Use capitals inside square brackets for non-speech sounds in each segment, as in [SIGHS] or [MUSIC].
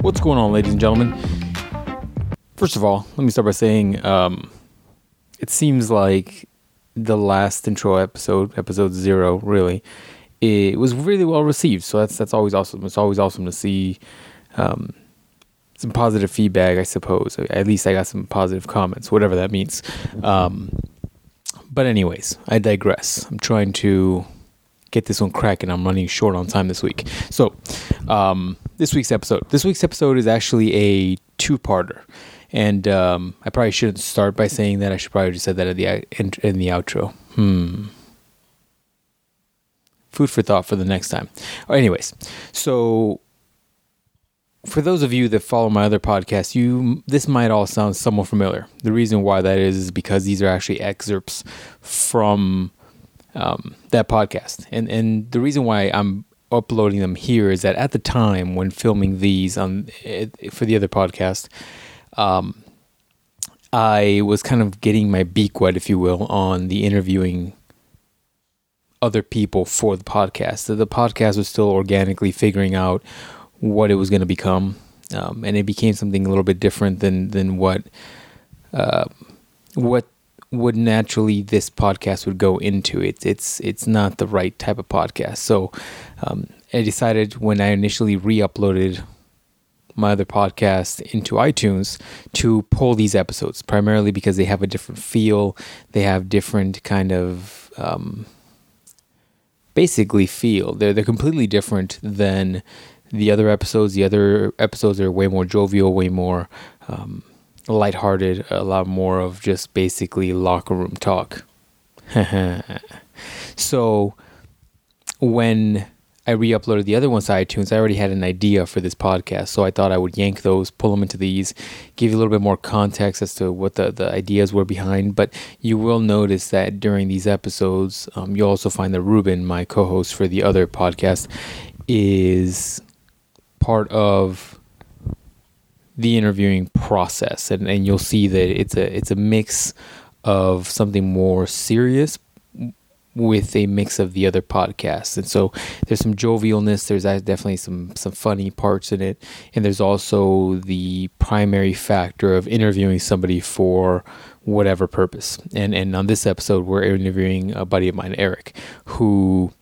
What's going on, ladies and gentlemen? First of all, let me start by saying um, it seems like the last intro episode, episode zero, really, it was really well received. So that's that's always awesome. It's always awesome to see um, some positive feedback, I suppose. At least I got some positive comments, whatever that means. Um, but anyways, I digress. I'm trying to get this one cracking. I'm running short on time this week. So, um, this week's episode. This week's episode is actually a two-parter, and um, I probably shouldn't start by saying that. I should probably just said that at the in, in the outro. Hmm. Food for thought for the next time. Anyways, so for those of you that follow my other podcast, you this might all sound somewhat familiar. The reason why that is is because these are actually excerpts from um, that podcast, and and the reason why I'm uploading them here is that at the time when filming these on for the other podcast, um, I was kind of getting my beak wet, if you will, on the interviewing other people for the podcast. So the podcast was still organically figuring out what it was going to become, um, and it became something a little bit different than than what uh, what would naturally this podcast would go into. It, it's it's not the right type of podcast. So um, I decided when I initially re-uploaded my other podcast into iTunes to pull these episodes primarily because they have a different feel. They have different kind of um, basically feel. They're they're completely different than the other episodes. The other episodes are way more jovial, way more um, lighthearted, a lot more of just basically locker room talk. [LAUGHS] so when I re-uploaded the other ones to iTunes, I already had an idea for this podcast, so I thought I would yank those, pull them into these, give you a little bit more context as to what the, the ideas were behind. But you will notice that during these episodes, um, you'll also find that Ruben, my co-host for the other podcast, is part of the interviewing process, and, and you'll see that it's a it's a mix of something more serious with a mix of the other podcasts. And so there's some jovialness, there's definitely some some funny parts in it, and there's also the primary factor of interviewing somebody for whatever purpose. And and on this episode we're interviewing a buddy of mine, Eric, who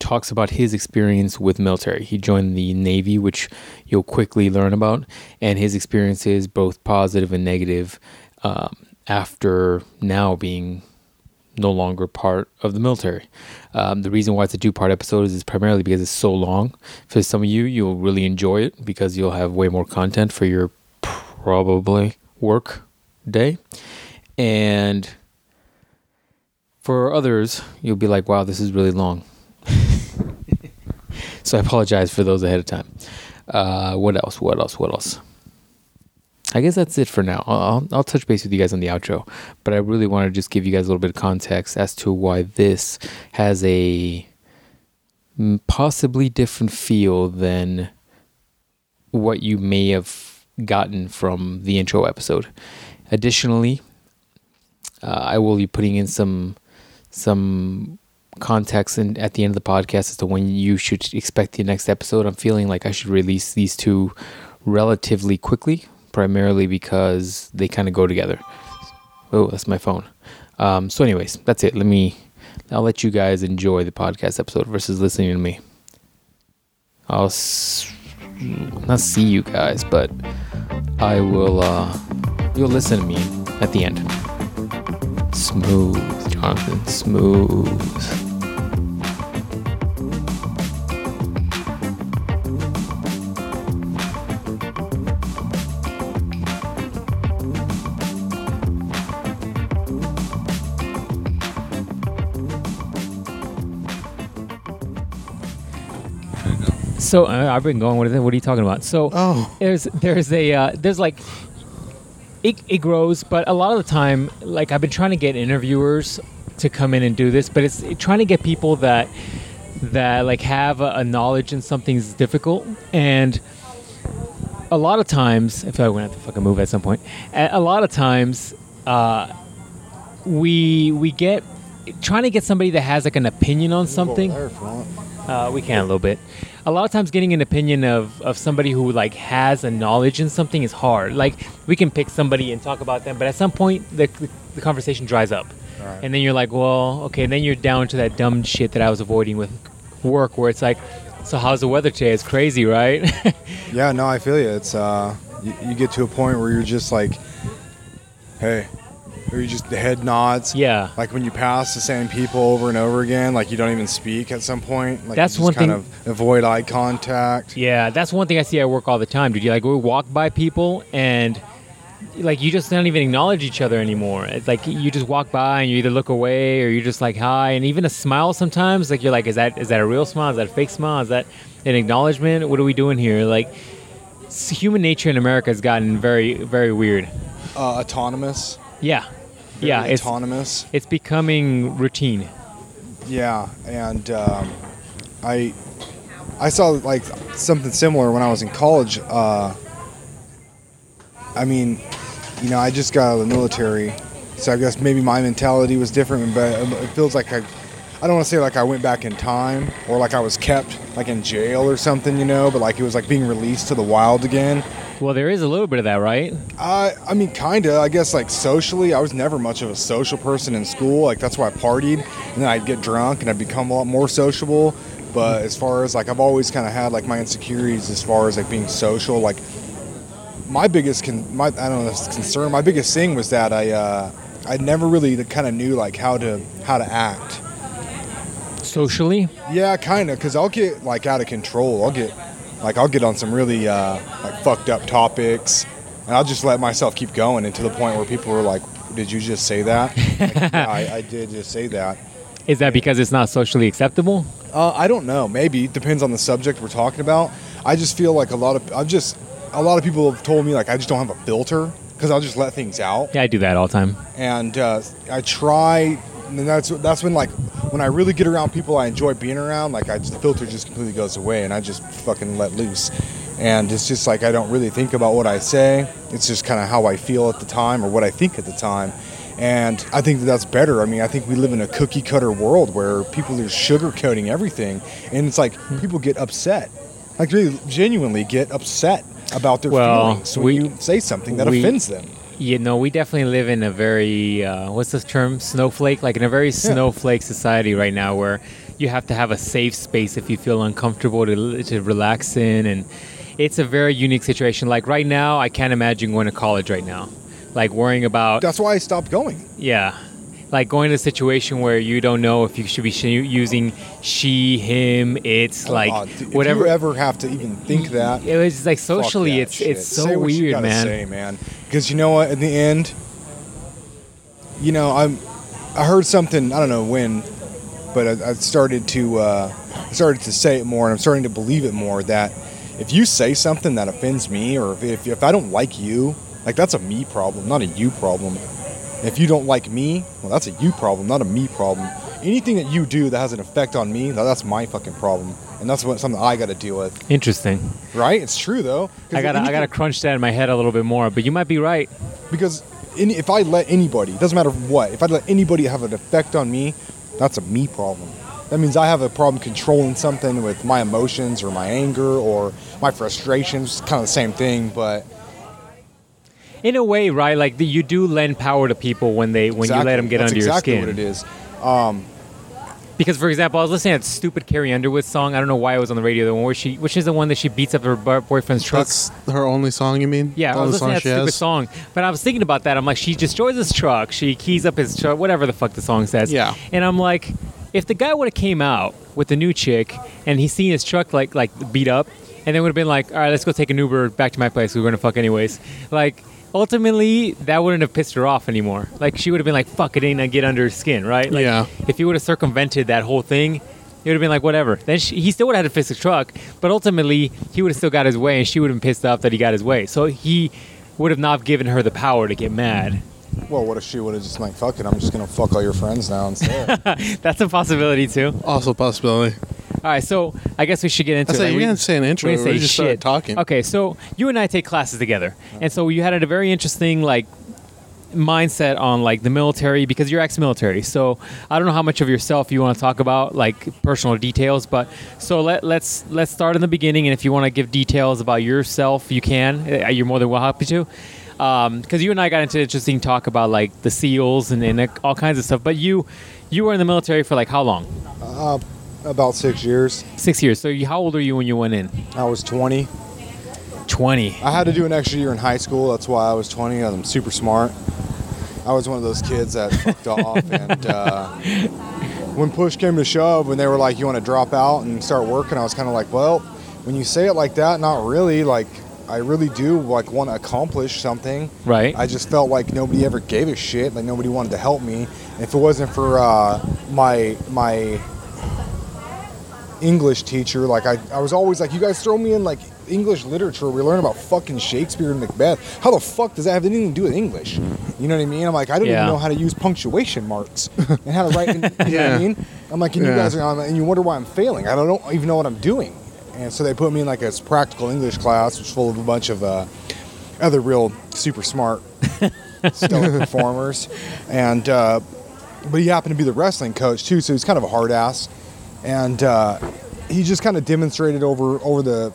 talks about his experience with military. He joined the Navy, which you'll quickly learn about, and his experiences, both positive and negative, um, after now being no longer part of the military. Um, the reason why it's a two part episode is, is primarily because it's so long. For some of you, you'll really enjoy it because you'll have way more content for your probably work day. And for others, you'll be like, wow, this is really long. So I apologize for those ahead of time. Uh, what else? What else? What else? I guess that's it for now. I'll, I'll touch base with you guys on the outro, but I really want to just give you guys a little bit of context as to why this has a possibly different feel than what you may have gotten from the intro episode. Additionally, uh, I will be putting in some some context and at the end of the podcast as to when you should expect the next episode. I'm feeling like I should release these two relatively quickly, primarily because they kind of go together. Oh, that's my phone. Um, so, anyways, that's it. Let me. I'll let you guys enjoy the podcast episode versus listening to me. I'll s- not see you guys, but I will. Uh, you'll listen to me at the end. Smooth, Jonathan. Smooth. So uh, I've been going. What, what are you talking about? So Oh. there's there's a uh, there's like it, it grows, but a lot of the time, like I've been trying to get interviewers to come in and do this, but it's trying to get people that that like have a, a knowledge in something is difficult, and a lot of times, if I feel like we're gonna have to fucking move at some point. A, a lot of times, uh, we we get trying to get somebody that has like an opinion on something. There if you want. Uh, we can a little bit. A lot of times, getting an opinion of, of somebody who like has a knowledge in something is hard. Like we can pick somebody and talk about them, but at some point the, the, the conversation dries up, Right. and then you're like, well, okay. And Then you're down to that dumb shit that I was avoiding with work, where it's like, so how's the weather today? It's crazy, right? [LAUGHS] Yeah, no, I feel you. It's uh, you, you get to a point where you're just like, hey, or you just the head nods. yeah. Like when you pass the same people over and over again, like you don't even speak at some point. Like That's you one just kind thing- of avoid eye contact. Yeah, that's one thing I see at work all the time, dude. You like we walk by people and like you just don't even acknowledge each other anymore. It's like you just walk by and you either look away or you're just like hi, and even a smile sometimes. Like you're like, is that is that a real smile? Is that a fake smile? Is that an acknowledgement? What are we doing here? Like human nature in America has gotten very very weird. Uh, autonomous. Yeah, yeah, it's autonomous. it's becoming routine. Yeah, and um, I I saw like something similar when I was in college. Uh, I mean, you know, I just got out of the military, so I guess maybe my mentality was different. But it feels like I I don't want to say like I went back in time or like I was kept like in jail or something, you know. But like it was like being released to the wild again. Well, there is a little bit of that, right? I I mean, kinda. I guess like socially, I was never much of a social person in school. Like that's why I partied, and then I'd get drunk and I'd become a lot more sociable. But as far as like I've always kind of had like my insecurities as far as like being social. Like my biggest con- my I don't know concern. My biggest thing was that I uh, I never really kind of knew like how to how to act. Socially, Yeah, kind of, because I'll get like out of control. I'll get like I'll get on some really uh, like fucked up topics, and I'll just let myself keep going, and to the point where people were like, "Did you just say that?" Like, [LAUGHS] yeah, I, I did just say that. is that because it's not socially acceptable? Uh, I don't know. Maybe depends on the subject we're talking about. I just feel like a lot of I've just a lot of people have told me like I just don't have a filter because I'll just let things out. Yeah, I do that all the time. and uh, I try. And that's that's when like when I really get around people I enjoy being around. Like I just, the filter just completely goes away, and I just fucking let loose. And it's just like I don't really think about what I say. It's just kind of how I feel at the time or what I think at the time. And I think that that's better. I mean, I think we live in a cookie cutter world where people are sugarcoating everything, and it's like hmm. people get upset, like really genuinely get upset about their Well, feelings when we- you say something that we- offends them. You know, we definitely live in a very uh, what's the term? Snowflake, like in a very snowflake society right now, where you have to have a safe space if you feel uncomfortable to to relax in, and it's a very unique situation. Like right now, I can't imagine going to college right now, like worrying about That's why I stopped going. yeah, like going to a situation where you don't know if you should be sh- using she, him, it's like Oh, dude, whatever. If you ever have to even think that, it was like socially, it's shit. it's so Say weird, man. Say, man, because you know what? In the end, you know, I'm. I heard something. I don't know when, but I, I started to. Uh, I started to say it more, and I'm starting to believe it more. That if you say something that offends me, or if if, if I don't like you, like that's a me problem, not a you problem. If you don't like me, well, that's a you problem, not a me problem. Anything that you do that has an effect on me, that's my fucking problem, and that's what something I got to deal with. Interesting. Right? It's true though. I gotta I gotta crunch that in my head a little bit more, but you might be right. because any, if I let anybody, doesn't matter what, if I let anybody have an effect on me, that's a me problem. That means I have a problem controlling something with my emotions or my anger or my frustrations. It's kind of the same thing, but In a way, right? Like the, you do lend power to people when they when you let them get that's under exactly your skin. Exactly what it is. Um, because, for example, I was listening to that stupid Carrie Underwood song. I don't know why it was on the radio. The one where she, which is the one that she beats up her boyfriend's truck. That's her only song, you mean? Yeah, the I was listening to that stupid has? song. But I was thinking about that. I'm like, she destroys his truck. She keys up his truck, whatever the fuck the song says. Yeah. And I'm like, if the guy would have came out with the new chick and he's seen his truck like like beat up, and then would have been like, all right, let's go take an Uber back to my place. We are gonna fuck anyways. Like. Ultimately, that wouldn't have pissed her off anymore. Like she would have been like, "Fuck it, ain't I get under her skin, right?" Like, Yeah. If he would have circumvented that whole thing, it would have been like whatever. Then she, he still would have had to fix the truck, but ultimately he would have still got his way, and she would have been pissed off that he got his way. So he would have not given her the power to get mad. Well, what if she would have just like, fuck it, I'm just gonna fuck all your friends now instead? [LAUGHS] That's a possibility too. Also a possibility. All right, so I guess we should get into I it. said Like, you we- didn't say an intro. we We, didn't say just started talking. Okay, so you and I take classes together, and so you had a very interesting like mindset on like the military because you're ex-military. So I don't know how much of yourself you want to talk about, like personal details. But so let let's let's start in the beginning, and if you want to give details about yourself, you can. Uh, You're more than well happy to. Because you and I got into interesting talk about like the SEALs and, and uh, all kinds of stuff. But you, you were in the military for like how long? About six years. Six years. So you, how old are you when you went in? I was 20. Twenty. I had to do an extra year in high school. That's why I was 20. I'm super smart. I was one of those kids that fucked off. [LAUGHS] And uh, when push came to shove, when they were like, you want to drop out and start working, I was kind of like, well, when you say it like that, not really. Like, I really do like want to accomplish something. Right. I just felt like nobody ever gave a shit. Like nobody wanted to help me. If it wasn't for uh, my my English teacher, like I, I was always like, you guys throw me in like English literature. We learn about fucking Shakespeare and Macbeth. How the fuck does that have anything to do with English? You know what I mean? I'm like, I don't Yeah. even know how to use punctuation marks and how to write. In, you know what I [LAUGHS] mean? I'm like, and you Yeah. guys are, and you wonder why I'm failing. I don't even know what I'm doing. And so they put me in like a practical English class, which was full of a bunch of uh, other real super smart [LAUGHS] stellar performers. And uh, but he happened to be the wrestling coach too, so he's kind of a hard ass. And uh, he just kind of demonstrated over over the,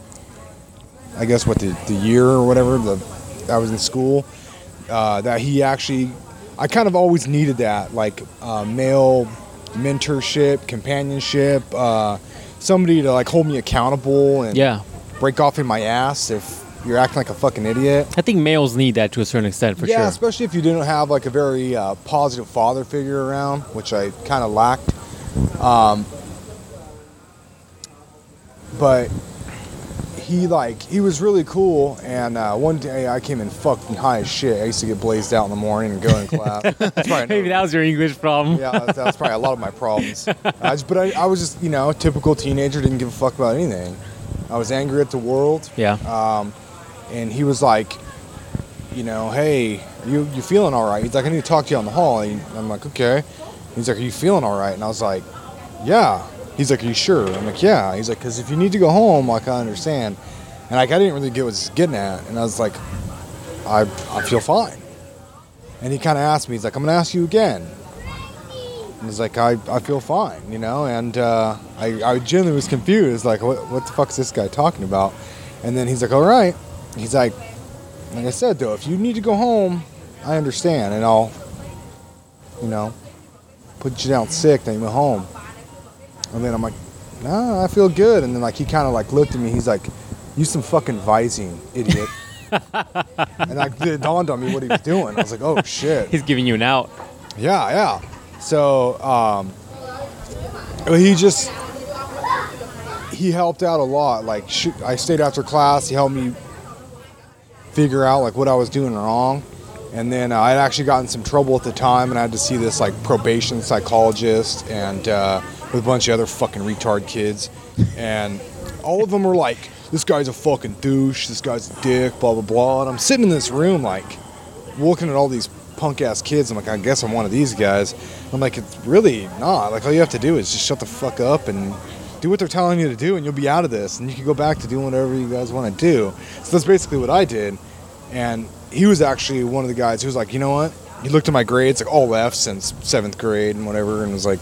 I guess what the, the year or whatever the I was in school, uh, that he actually, I kind of always needed that like uh, male mentorship, companionship, uh, somebody to like hold me accountable and Yeah. break off in my ass if you're acting like a fucking idiot. I think males need that to a certain extent, for yeah, sure. Yeah, especially if you didn't have like a very uh, positive father figure around, which I kind of lacked. Um, but he like he was really cool, and uh, one day I came in fucking high as shit. I used to get blazed out in the morning and go in class. [LAUGHS] That's probably Maybe that was your English problem. yeah, that's, that's probably a lot of my problems. I just, but I, I was just, you know, a typical teenager, didn't give a fuck about anything. I was angry at the world. Yeah. Um, and he was like, you know, hey, you you feeling all right? He's like, I need to talk to you on the hall. And I'm like, okay. He's like, are you feeling all right? And I was like, yeah. He's like, are you sure? I'm like, yeah. He's like, because if you need to go home, like, I understand. And like, I didn't really get what he's getting at. And I was like, I, I feel fine. And he kind of asked me, he's like, I'm going to ask you again. And he's like, I, I feel fine, you know? And uh, I, I genuinely was confused, like, what, what the fuck's this guy talking about? And then he's like, all right. He's like, like I said, though, if you need to go home, I understand. And I'll, you know, put you down sick, then you go home. And then I'm like, nah, I feel good. And then, like, he kind of, like, looked at me. He's like, use some fucking Visine, idiot. [LAUGHS] and like, it dawned on me what he was doing. I was like, oh, shit. He's giving you an out. Yeah, yeah. So um, he just he helped out a lot. Like sh- I stayed after class. He helped me figure out like what I was doing wrong. And then uh, I had actually gotten some trouble at the time, and I had to see this like probation psychologist and uh, with a bunch of other fucking retard kids, and all of them were like, "This guy's a fucking douche. This guy's a dick." Blah blah blah. And I'm sitting in this room like looking at all these punk ass kids. I'm like, I guess I'm one of these guys. I'm like, it's really not. Like, all you have to do is just shut the fuck up and do what they're telling you to do, and you'll be out of this, and you can go back to doing whatever you guys want to do. So that's basically what I did. And he was actually one of the guys who was like, you know what? He looked at my grades, like all F since seventh grade and whatever, and was like,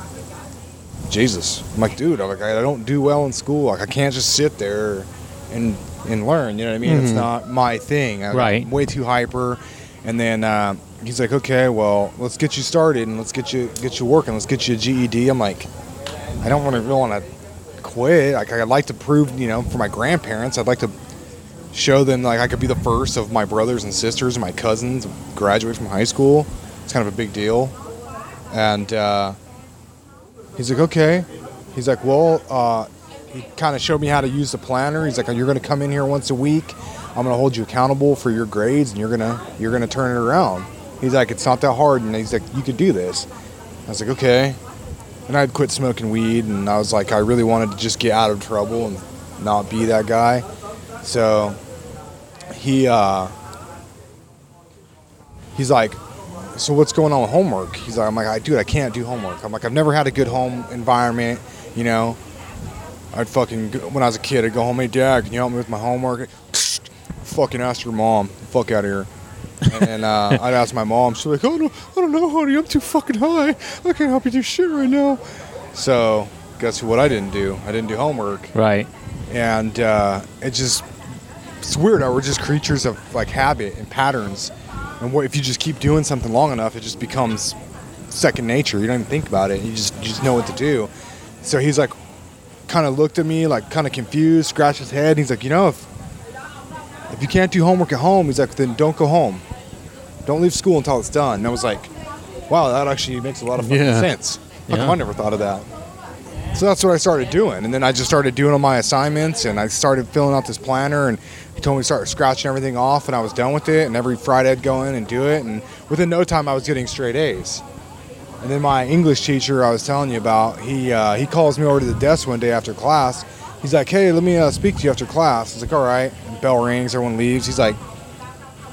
Jesus. I'm like, dude, I'm like, I don't do well in school. Like, I can't just sit there and and learn. You know what I mean? It's not my thing. I, Right. I'm way too hyper. And then uh, he's like, okay, well, let's get you started and let's get you get you working. Let's get you a GED. I'm like, I don't want to really want to quit. Like, I'd like to prove, you know, for my grandparents, I'd like to show them like I could be the first of my brothers and sisters and my cousins to graduate from high school. It's kind of a big deal. And uh, he's like, okay. He's like, well, uh, he kind of showed me how to use the planner. He's like, you're going to come in here once a week. I'm going to hold you accountable for your grades, and you're gonna you're gonna turn it around. He's like, it's not that hard, and he's like, you could do this. I was like, okay. And I'd quit smoking weed, and I was like, I really wanted to just get out of trouble and not be that guy. So he uh, he's like, so what's going on with homework? He's like, I'm like, I dude, I can't do homework. I'm like, I've never had a good home environment, you know. I'd fucking go, when I was a kid, I'd go home, hey dad, can you help me with my homework? [LAUGHS] fucking ask your mom. Fuck out of here. and uh, [LAUGHS] I'd ask my mom. She's like, oh no, I don't know, honey. I'm too fucking high. I can't help you do shit right now. So guess what? I didn't do. I didn't do homework, Right. and uh, it just it's weird how we're just creatures of like habit and patterns. And what if you just keep doing something long enough, it just becomes second nature. You don't even think about it. You just you just know what to do. So he's like, kind of looked at me like kind of confused, scratched his head. He's like, you know, if if you can't do homework at home, he's like, then don't go home. Don't leave school until it's done. And I was like, wow, that actually makes a lot of fucking Yeah. sense. Come Yeah. I never thought of that? So that's what I started doing, and then I just started doing all my assignments, and I started filling out this planner, and he told me to start scratching everything off, and I was done with it. And every Friday I'd go in and do it, and within no time I was getting straight A's. And then my English teacher I was telling you about, he uh, he calls me over to the desk one day after class. He's like, "Hey, let me uh, speak to you after class." I was like, "All right." And bell rings, everyone leaves. He's like,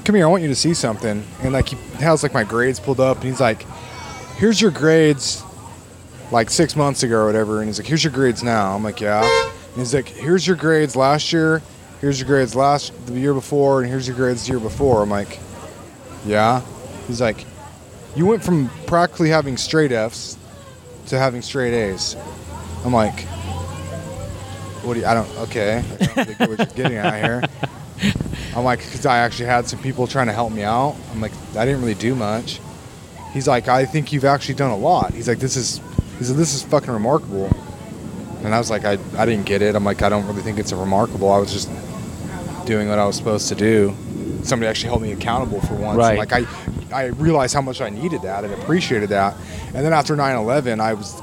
"Come here, I want you to see something." And like he has like my grades pulled up, and he's like, "Here's your grades, like six months ago or whatever." And he's like, "Here's your grades now." I'm like, "Yeah." And he's like, "Here's your grades last year. Here's your grades last the year before, and here's your grades the year before." I'm like, "Yeah." He's like, "You went from practically having straight Fs to having straight A's." I'm like, "What do you? I don't. Okay, I don't you're getting here." I'm like, because I actually had some people trying to help me out. I'm like, I didn't really do much. He's like, I think you've actually done a lot. He's like, this is, he said, this is fucking remarkable. And I was like, I, I didn't get it. I'm like, I don't really think it's a remarkable. I was just doing what I was supposed to do. Somebody actually held me accountable for once. Right. Like I, I realized how much I needed that and appreciated that. And then after 9/11, I was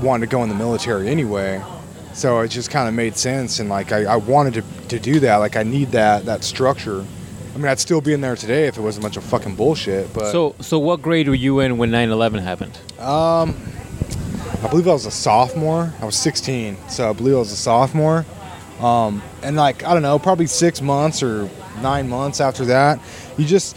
wanted to go in the military anyway. So it just kind of made sense, and like I, I wanted to, to do that. Like I need that that structure. I mean, I'd still be in there today if it wasn't a bunch of fucking bullshit. But So, so what grade were you in when 9/11 happened? um, I believe I was a sophomore. I was 16, so I believe I was a sophomore. Um, and like I don't know, probably six months or nine months after that, you just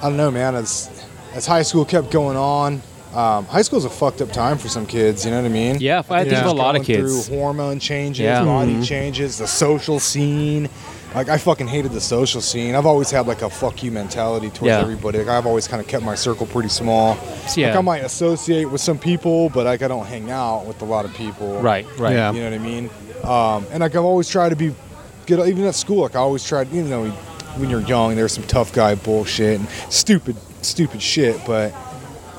I don't know, man. As as high school kept going on, um, high school's a fucked up time for some kids. You know what I mean? Yeah, I think Yeah. a lot of kids. Through hormone changes, Yeah. body Mhm. changes, the social scene. Like I fucking hated the social scene. I've always had like a fuck you mentality towards Yeah. everybody. Like I've always kind of kept my circle pretty small. Yeah. Like I might associate with some people, but like I don't hang out with a lot of people. Right, right. Yeah. You know what I mean? Um, and like I've always tried to be good. Even at school, like I always tried. You know, when you're young, there's some tough guy bullshit and stupid, stupid shit. But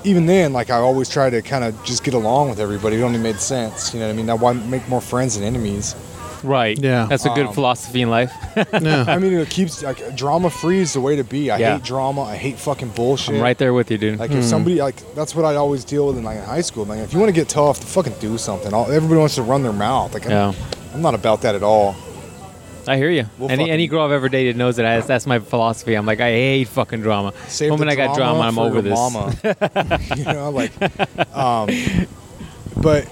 even then, like I always try to kind of just get along with everybody. It only made sense. You know what I mean? Now why make more friends than enemies? Right. Yeah. That's a good Um, philosophy in life. [LAUGHS] Yeah. I mean, it keeps like drama free is the way to be. I Yeah. hate drama. I hate fucking bullshit. I'm right there with you, dude. Like if somebody like that's what I always deal with in like in high school. Like if you want to get tough, fucking do something. All, everybody wants to run their mouth. Like I'm, yeah. I'm not about that at all. I hear you. We'll any fucking- any girl I've ever dated knows that I, that's my philosophy. I'm like, I hate fucking drama. Save the moment the I got drama, I'm for over your this. Mama. [LAUGHS] you know, like, [LAUGHS] um, but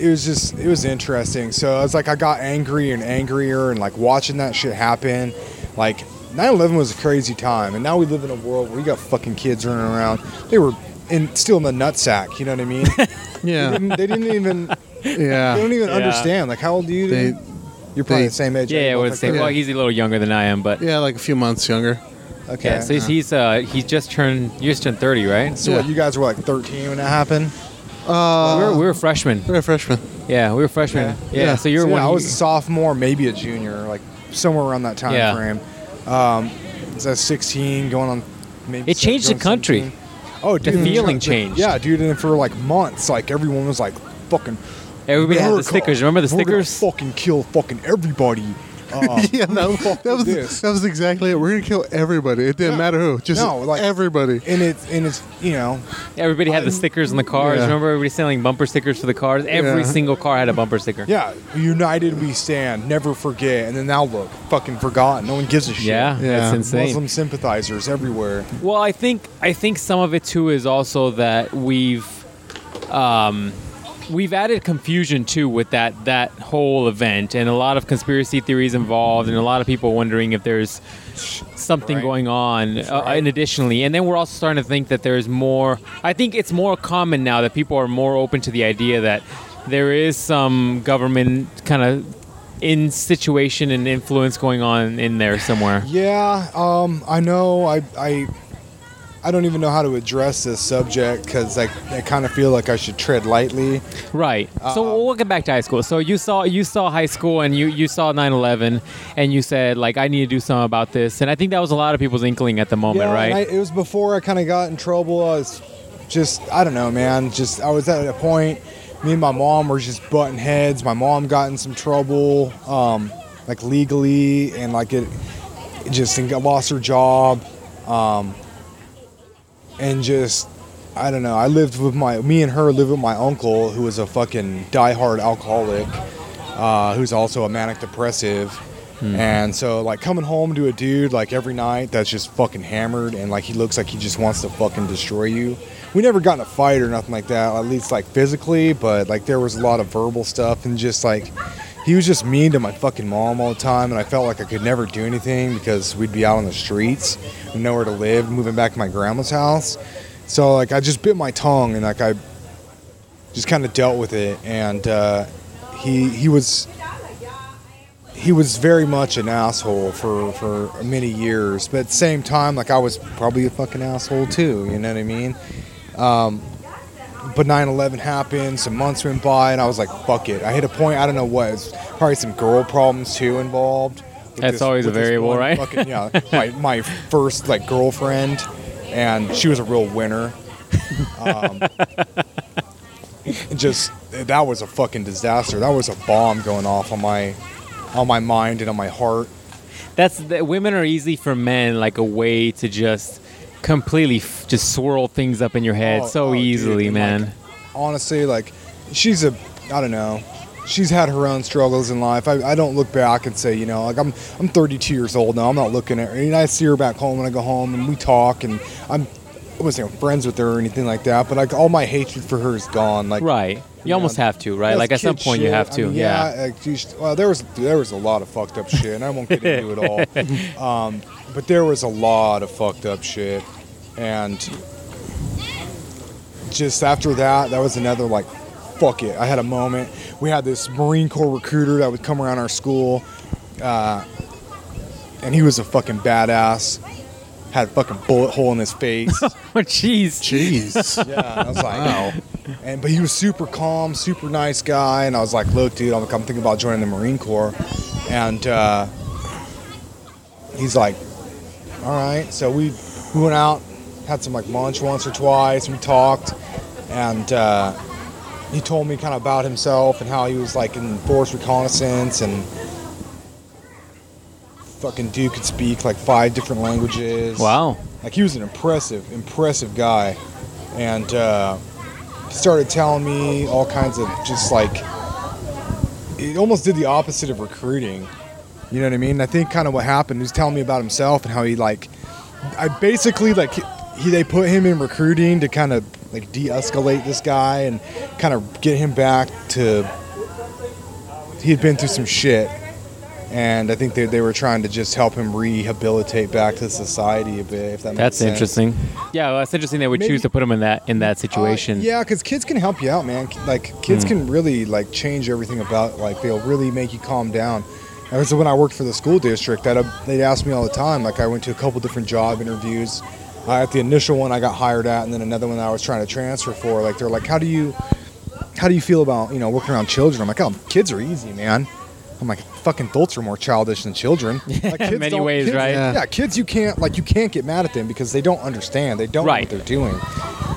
it was just it was interesting. So I was like, I got angry and angrier, and like watching that shit happen. Like 9/11 was a crazy time, and now we live in a world where we got fucking kids running around. They were in still in the nutsack. You know what I mean? [LAUGHS] They Yeah. didn't, they didn't even. Yeah. They Yeah. don't even Yeah. understand. Like, how old are you? They- You're probably they- the same age. Yeah, yeah, both we're the like same. that. Well, he's a little younger than I am, but Yeah, like a few months younger. Okay. yeah. So he's he's uh he's just turned you just turned 30, right? So what? You guys were like 13 when that happened. Uh, we were we were freshmen. we're freshmen. Yeah, we were freshmen. Yeah. Yeah. So you're So, one. yeah, I was a sophomore, maybe a junior, like somewhere around that time Yeah. frame. Um, was I 16, going on maybe? It changed the country. 17? Oh, dude, The feeling like, changed. Yeah, dude, and for like months, like everyone was like, "Fucking." Everybody had the stickers. Remember the we're stickers? fucking kill fucking everybody. Uh, [LAUGHS] yeah, that, that was this. that was exactly it. We're gonna kill everybody. It didn't Yeah. matter who, just No, like- everybody. and it and it's you know Everybody had the stickers on the cars. Yeah. Remember everybody selling bumper stickers for the cars? Every Yeah. single car had a bumper sticker. yeah united we stand never forget and then now look fucking forgotten no one gives a shit Yeah, Yeah. that's insane. Muslim sympathizers everywhere Well, I think I think some of it too is also that we've um, we've added confusion too with that that whole event, and a lot of conspiracy theories involved, and a lot of people wondering if there's something Right. going on. Uh, right. and additionally, and then we're also starting to think that there's more. I think it's more common now that people are more open to the idea that there is some government kind of in situation and influence going on in there somewhere. Yeah, um, I know. I, I, I don't even know how to address this subject because I, I kind of feel like I should tread lightly. Right. so we'll get back to high school. So you saw you saw high school and you you saw 9/11 and you said like I need to do something about this. And I think that was a lot of people's inkling at the moment, yeah, right? I, it was before I kind of got in trouble. I was just, I don't know, man. Just I was at a point. Me and my mom were just butting heads. My mom got in some trouble, um, like legally, and like it, it just lost her job, um, and just. I don't know. I lived with my, me and her lived with my uncle, who was a fucking diehard alcoholic, uh, who's also a manic depressive. And so, like, coming home to a dude like every night that's just fucking hammered and like he looks like he just wants to fucking destroy you. We never got in a fight or nothing like that, at least like physically, but like there was a lot of verbal stuff and just like he was just mean to my fucking mom all the time. And I felt like I could never do anything because we'd be out on the streets, nowhere to live, moving back to my grandma's house. So, like, I just bit my tongue and like I just kind of dealt with it. And uh, he, he was he was very much an asshole for for many years, but at the same time, like I was probably a fucking asshole too. You know what I mean? Um, but 9/11 happened. Some months went by, and I was like, "Fuck it." I hit a point. I don't know what. It's probably some girl problems too involved. That's always a variable, right? Fucking, yeah, my my first like girlfriend, and she was a real winner. Um, just that was a fucking disaster. That was a bomb going off on my on my mind and on my heart. That's the, women are easy for men like a way to just completely f- just swirl things up in your head Oh, so oh, dude, easily, and, man. like, honestly, like she's a I don't know. She's had her own struggles in life. I, I don't look back and say, you know, like I'm I'm 32 years old now. I'm not looking at her. And I see her back home when I go home and we talk and I'm I wasn't friends with her or anything like that. But like all my hatred for her is gone. Like right. You know, almost have to, right? that's Like at some kid point you shit. have I to. mean, yeah. like, geez, well, there was there was a lot of fucked up shit, and I won't get into it all. [LAUGHS] Um, but there was a lot of fucked up shit, and just after that, that was another like, fuck it. I had a moment. We had this Marine Corps recruiter that would come around our school, uh, and he was a fucking badass. Had a fucking bullet hole in his face. [LAUGHS] Oh, jeez. Jeez. [LAUGHS] Yeah, I was like, Wow. And but he was super calm, super nice guy, and I was like, look, dude, I'm, I'm thinking about joining the Marine Corps, and uh, he's like, all right. So we we went out, had some like lunch once or twice, we talked, and uh, he told me kind of about himself and how he was like in force reconnaissance and. Fucking dude could speak like five different languages. Wow. Like he was an impressive, impressive guy, and uh, he started telling me all kinds of just like it almost did the opposite of recruiting. You know what I mean? I think kind of what happened. He was telling me about himself and how he like, I basically like he they put him in recruiting to kind of like de-escalate this guy and kind of get him back to. He had been through some shit, and I think they, they were trying to just help him rehabilitate back to society a bit. If that That's makes sense. That's interesting. Yeah, well, that's interesting. They would Maybe- choose to put him in that in that situation. Uh, yeah, because kids can help you out, man. Like kids can really like change everything about. Like they'll really make you calm down. And so when I worked for the school district, that they'd ask me all the time. Like I went to a couple different job interviews. Uh, at the initial one, I got hired at, and then another one I was trying to transfer for. Like they're like, "How do you, how do you feel about you know working around children?" I'm like, "Oh, kids are easy, man." I'm like, "Fucking adults are more childish than children." [LAUGHS] Like, kids many ways, kids- right? Yeah. Yeah. kids you can't like you can't get mad at them because they don't understand. They don't Right. know what they're doing.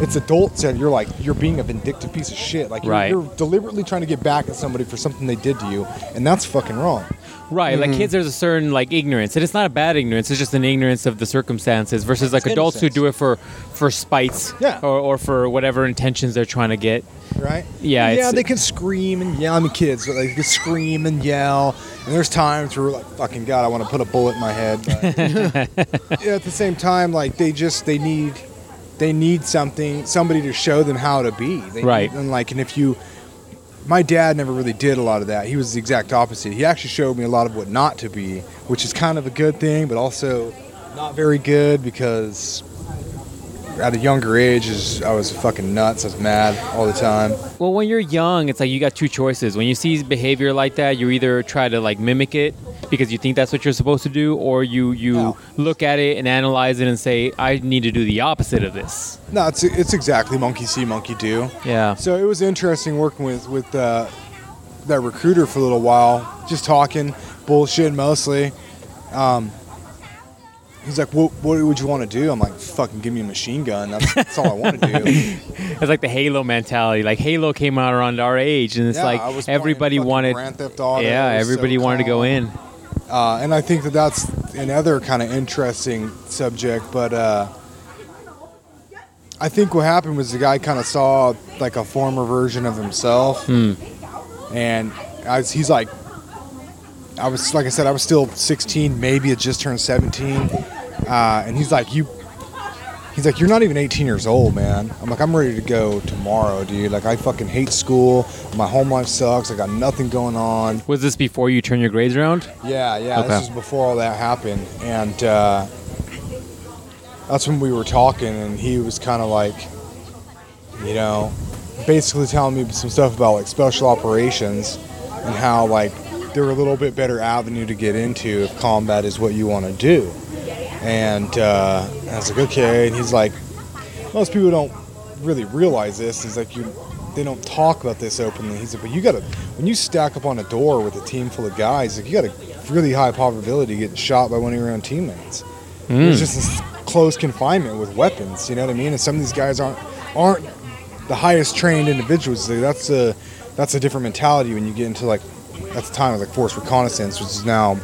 It's adults and you're like you're being a vindictive piece of shit. Like you're, Right. you're deliberately trying to get back at somebody for something they did to you, and that's fucking wrong. Right, Mm-hmm. like kids, there's a certain like ignorance, and it's not a bad ignorance. It's just an ignorance of the circumstances versus like It's adults who do it for for spites, Yeah. or, or for whatever intentions they're trying to get. Right? Yeah, Yeah, they can scream and yell. I mean, kids, but they can scream and yell. And there's times where, like, fucking God, I want to put a bullet in my head. But [LAUGHS] yeah, at the same time, like, they just they need they need something, somebody to show them how to be. They Right. Need, and like, and if you, my dad never really did a lot of that. He was the exact opposite. He actually showed me a lot of what not to be, which is kind of a good thing, but also not very good because at a younger age, is I was fucking nuts. I was mad all the time. Well, when you're young, it's like you got two choices. When you see behavior like that, you either try to like mimic it because you think that's what you're supposed to do, or you you No. look at it and analyze it and say, I need to do the opposite of this. No, it's it's exactly monkey see, monkey do. Yeah. So it was interesting working with with uh, that recruiter for a little while, just talking bullshit mostly. Um, he's like, "What what would you want to do?" I'm like, "Fucking give me a machine gun. That's, that's all I want to do." [LAUGHS] It's like the Halo mentality. Like Halo came out around our age, and it's Yeah, like everybody wanted. Grand Theft Auto. yeah, was so everybody wanted to go in. Uh, and I think that that's another kind of interesting subject. But uh, I think what happened was the guy kind of saw like a former version of himself, Hmm. and I was, he's like, I was like I said, I was still 16, maybe had just turned 17, uh, and he's like, you. He's like, you're not even 18 years old, man. I'm like, I'm ready to go tomorrow, dude. Like, I fucking hate school. My home life sucks. I got nothing going on. Was this before you turned your grades around? Yeah, yeah. Okay. This was before all that happened, and uh, that's when we were talking, and he was kind of like, you know, basically telling me some stuff about like special operations and how like they're a little bit better avenue to get into if combat is what you want to do. And uh, I was like, okay. And he's like, most people don't really realize this. He's like, you, they don't talk about this openly. He's like, but you gotta, when you stack up on a door with a team full of guys, like you got a really high probability of getting shot by one of your own teammates. It's just this close confinement with weapons. You know what I mean? And some of these guys aren't aren't the highest trained individuals. Like, That's a that's a different mentality when you get into like at the time it like force reconnaissance, which is now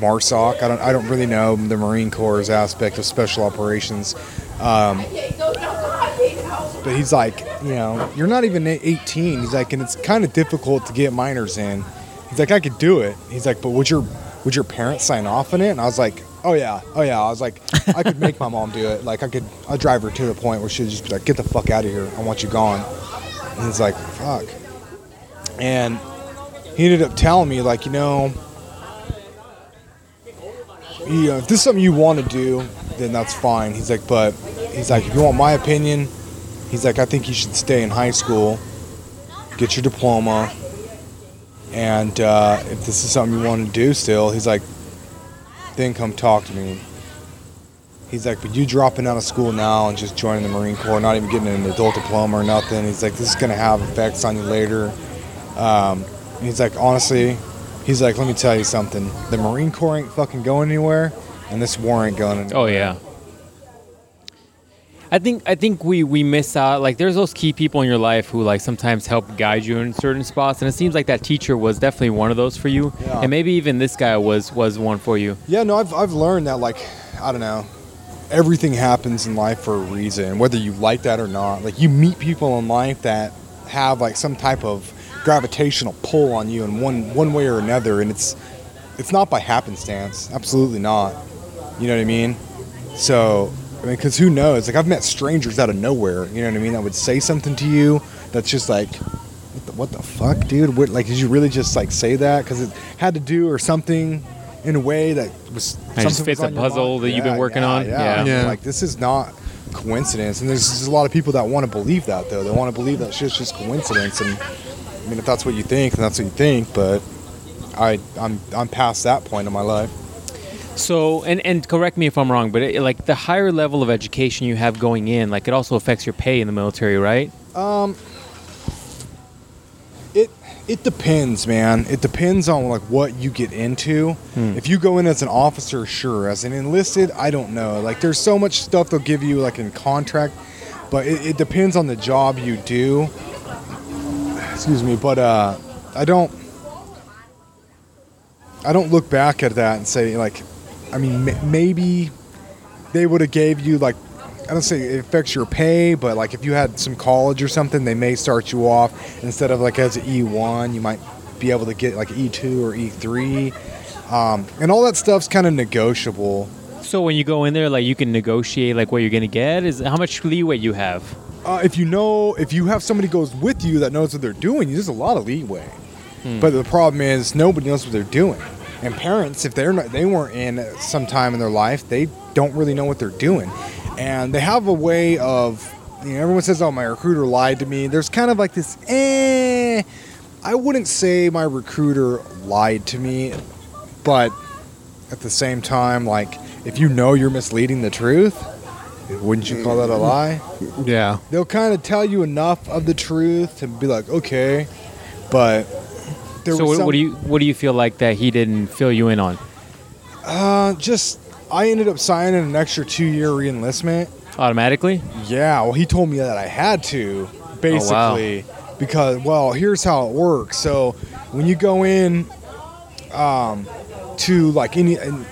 MARSOC. I don't I don't really know the Marine Corps' aspect of special operations. Um, but he's like, you know, you're not even 18. He's like, and it's kind of difficult to get minors in. He's like, I could do it. He's like, but would your would your parents sign off on it? And I was like, oh yeah, oh yeah. I was like, I could make my mom do it. Like I could, I'd drive her to the point where she'd just be like, get the fuck out of here. I want you gone. And he's like, fuck. And he ended up telling me like, you know, you know, if this is something you want to do, then that's fine. He's like, but he's like, if you want my opinion, he's like, I think you should stay in high school, get your diploma, and uh, if this is something you want to do still, he's like, then come talk to me. He's like, but you dropping out of school now and just joining the Marine Corps, not even getting an adult diploma or nothing. He's like, this is gonna have effects on you later. Um, he's like, honestly, he's like, let me tell you something. The Marine Corps ain't fucking going anywhere, and this war ain't going anywhere. Oh yeah. I think I think we we miss out. Like there's those key people in your life who like sometimes help guide you in certain spots, and it seems like that teacher was definitely one of those for you, Yeah. and maybe even this guy was was one for you. Yeah, no, I've, I've learned that, like, I don't know, everything happens in life for a reason, whether you like that or not. Like, you meet people in life that have, like, some type of gravitational pull on you in one, one way or another, and it's it's not by happenstance. Absolutely not. You know what I mean? So, I mean, because who knows? Like, I've met strangers out of nowhere, you know what I mean, that would say something to you that's just like, what the, what the fuck, dude? What, like, did you really just, like, say that? Because it had to do or something in a way that was just something fits a puzzle mind. that you've been working yeah, on? Yeah. Yeah. Yeah. Like, this is not coincidence. And there's just a lot of people that want to believe that, though. They want to believe that shit's just coincidence. And, I mean, if that's what you think, then that's what you think. But I, I'm, I'm past that point in my life. So and and correct me if I'm wrong, but it, like the higher level of education you have going in, like it also affects your pay in the military, right? Um, It it depends, man. It depends on like what you get into. If you go in as an officer, sure. As an enlisted, I don't know. Like there's so much stuff they'll give you like in contract, but it, it depends on the job you do. Excuse me, but uh, I don't. I don't look back at that and say like, I mean, m- maybe they would have gave you like I don't say it affects your pay, but like if you had some college or something, they may start you off instead of like as an E1, you might be able to get like E2 or E3, um, and all that stuff's kind of negotiable. So when you go in there, like you can negotiate like what you're gonna get. Is how much leeway you have? Uh, if you know, if you have somebody goes with you that knows what they're doing, there's a lot of leeway. But the problem is nobody knows what they're doing. And parents, if they're not, they weren't in some time in their life, they don't really know what they're doing, and they have a way of, you know, everyone says, "Oh, my recruiter lied to me." There's kind of like this, eh. I wouldn't say my recruiter lied to me, but at the same time, like if you know you're misleading the truth, wouldn't you call that a lie? Yeah. They'll kind of tell you enough of the truth to be like, okay, but there So was what, what do you what do you feel like that he didn't fill you in on? Uh, just I ended up signing an extra two year reenlistment. Automatically? Yeah, well, he told me that I had to, basically, because well, here's how it works. So when you go in, um, to like any, and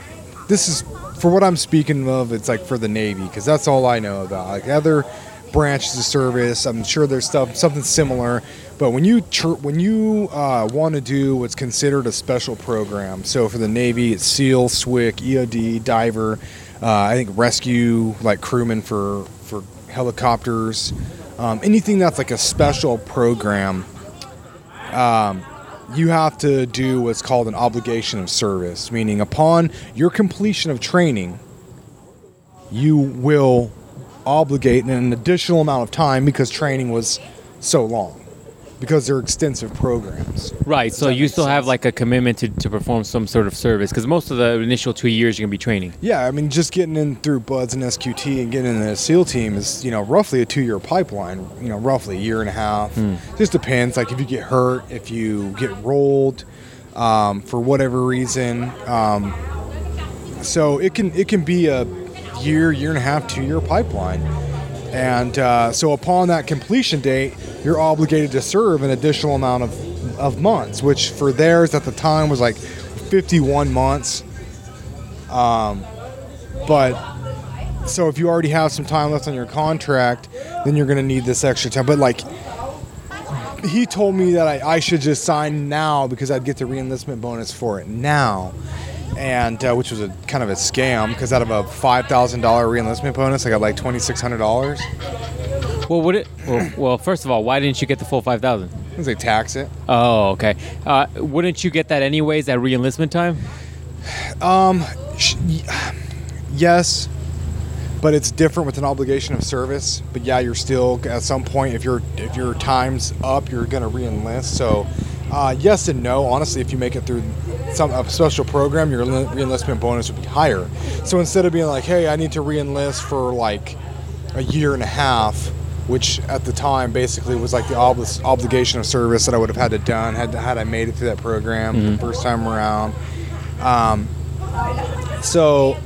this is for what I'm speaking of. It's like for the Navy because that's all I know about. Like other branches of service, I'm sure there's stuff something similar. But when you tr- when you uh, want to do what's considered a special program, so for the Navy, it's SEAL, SWCC, EOD, diver. Uh, I think rescue, like crewmen for for helicopters, um, anything that's like a special program. Um, you have to do what's called an obligation of service, meaning upon your completion of training, you will obligate an additional amount of time because training was so long, because they're extensive programs. Right. So you still have like a commitment to, to perform some sort of service because most of the initial two years you're gonna be training. Yeah, I mean, just getting in through Buds and SQT and getting in the SEAL team is, you know, roughly a two-year pipeline. You know, roughly a year and a half. Just depends. Like if you get hurt, if you get rolled, um, for whatever reason. Um, so it can it can be a year, year and a half, two-year pipeline. And uh, so upon that completion date, you're obligated to serve an additional amount of, of months, which for theirs at the time was like 51 months. Um, but so if you already have some time left on your contract, then you're going to need this extra time. But like, he told me that I, I should just sign now because I'd get the reenlistment bonus for it now. And uh, which was a kind of a scam because out of a five thousand dollar reenlistment bonus, I got like twenty six hundred dollars. Well, would it? Well, well, first of all, why didn't you get the full five thousand? Because they tax it. Oh, okay. Uh, wouldn't you get that anyways at reenlistment time? Sh- Yes, but it's different with an obligation of service. But yeah, you're still at some point if your if your time's up, you're gonna reenlist. So uh, yes and no. Honestly, if you make it through some a special program, your reenlistment bonus would be higher. So instead of being like, hey, I need to reenlist for like a year and a half, which at the time basically was like the obli- obligation of service that I would have had to done had had I made it through that program the first time around. Um, so,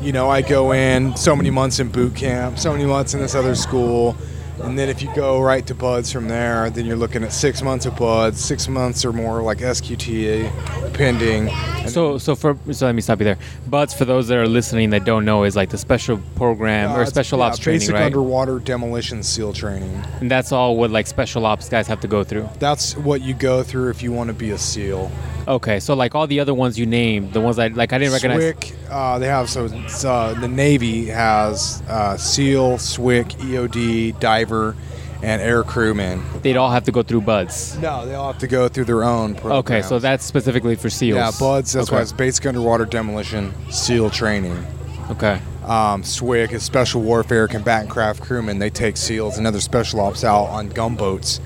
you know, I go in so many months in boot camp, so many months in this other school, and then if you go right to buds from there, then you're looking at six months of buds, six months or more like SQTA, pending. And So, so for so let me stop you there. Buds for those that are listening that don't know is like the special program uh, or special yeah, ops training, basic right? underwater demolition seal training. and that's all what like special ops guys have to go through. That's what you go through if you want to be a seal. Okay, so like all the other ones you named, the ones I like I didn't recognize. SWCC, uh, they have so uh, the Navy has uh, SEAL, SWCC, EOD, diver, and air crewman. They'd all have to go through buds. No, they all have to go through their own. Programs. Okay, so that's specifically for SEALs. yeah, buds. That's okay. why it's basic underwater demolition, SEAL training. Okay. Um, SWCC is special warfare combatant craft crewmen. They take SEALs and other special ops out on gunboats,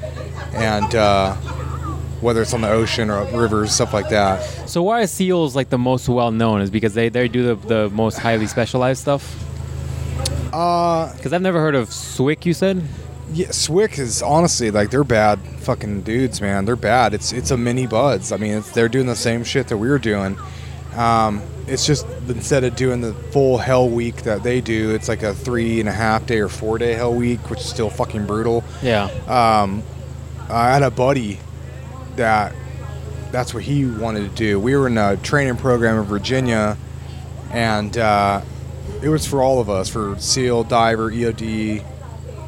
and uh, whether it's on the ocean or rivers, stuff like that. So why are SEALs like the most well known? Is because they, they do the, the most highly specialized stuff? Uh, Because I've never heard of SWCC, You said. Yeah, SWCC is honestly like they're bad fucking dudes, man. They're bad. It's it's a mini buds. I mean, it's, they're doing the same shit that we were doing. Um, it's just instead of doing the full hell week that they do, it's like a three and a half day or four day hell week, which is still fucking brutal. Yeah. Um, I had a buddy that that's what he wanted to do. We were in a training program in Virginia, and uh, it was for all of us for SEAL, diver, EOD,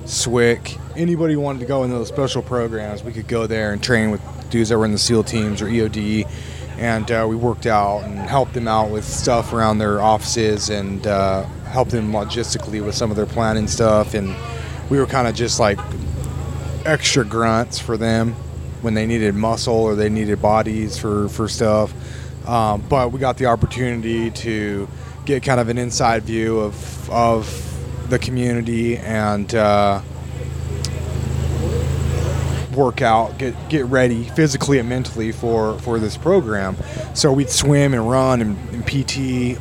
SWCC. Anybody wanted to go into those special programs, we could go there and train with dudes that were in the SEAL teams or EOD. And uh, we worked out and helped them out with stuff around their offices and uh, helped them logistically with some of their planning stuff. And we were kind of just like extra grunts for them when they needed muscle or they needed bodies for, for stuff. Um, but we got the opportunity to get kind of an inside view of of the community and uh, work out, get get ready physically and mentally for for this program. So we'd swim and run and, and PT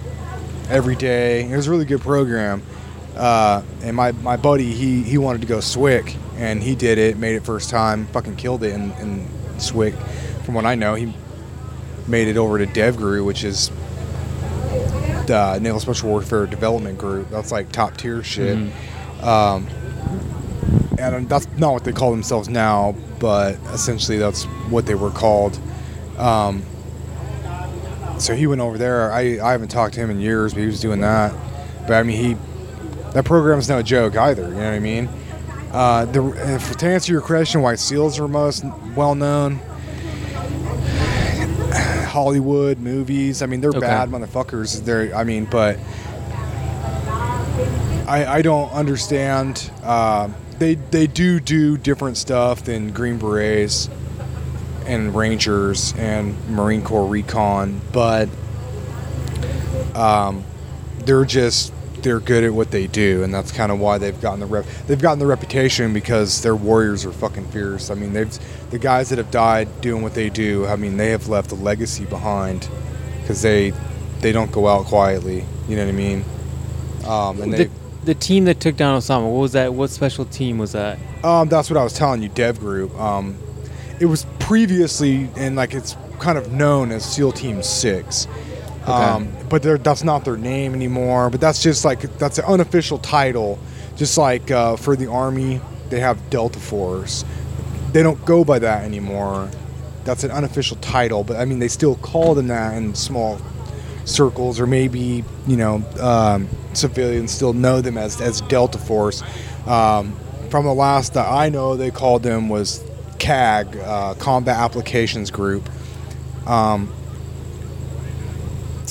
every day. It was a really good program. Uh, and my, my buddy, he, he wanted to go SWCC, and he did it, made it first time, fucking killed it in, in SWCC. From what I know, he made it over to DevGru, which is the Naval Special Warfare Development Group. That's like top tier shit. Um, and that's not what they call themselves now, but essentially that's what they were called. Um, so he went over there. I, I haven't talked to him in years, but he was doing that. But I mean, he that program's no joke either. You know what I mean? Uh, the, if, to answer your question, why SEALs are most well known, Hollywood movies. I mean, they're Okay. bad motherfuckers. They're, I mean, but I, I don't understand. Uh, they they do do different stuff than Green Berets and Rangers and Marine Corps Recon, but um, they're just they're good at what they do, and that's kind of why they've gotten the rep. They've gotten the reputation because their warriors are fucking fierce. I mean, they've the guys that have died doing what they do. I mean, they have left a legacy behind because they they don't go out quietly. You know what I mean? Um, and they The, the team that took down Osama, what was that? What special team was that? Um, that's what I was telling you, Dev Group. Um, it was previously, and like it's kind of known as SEAL Team Six, um, but that's not their name anymore. But that's just like that's an unofficial title. Just like uh, for the Army, they have Delta Force. They don't go by that anymore. That's an unofficial title, but I mean they still call them that in small circles, or maybe you know um, civilians still know them as as Delta Force. Um, from the last that I know, they called them was CAG, uh, Combat Applications Group. Um,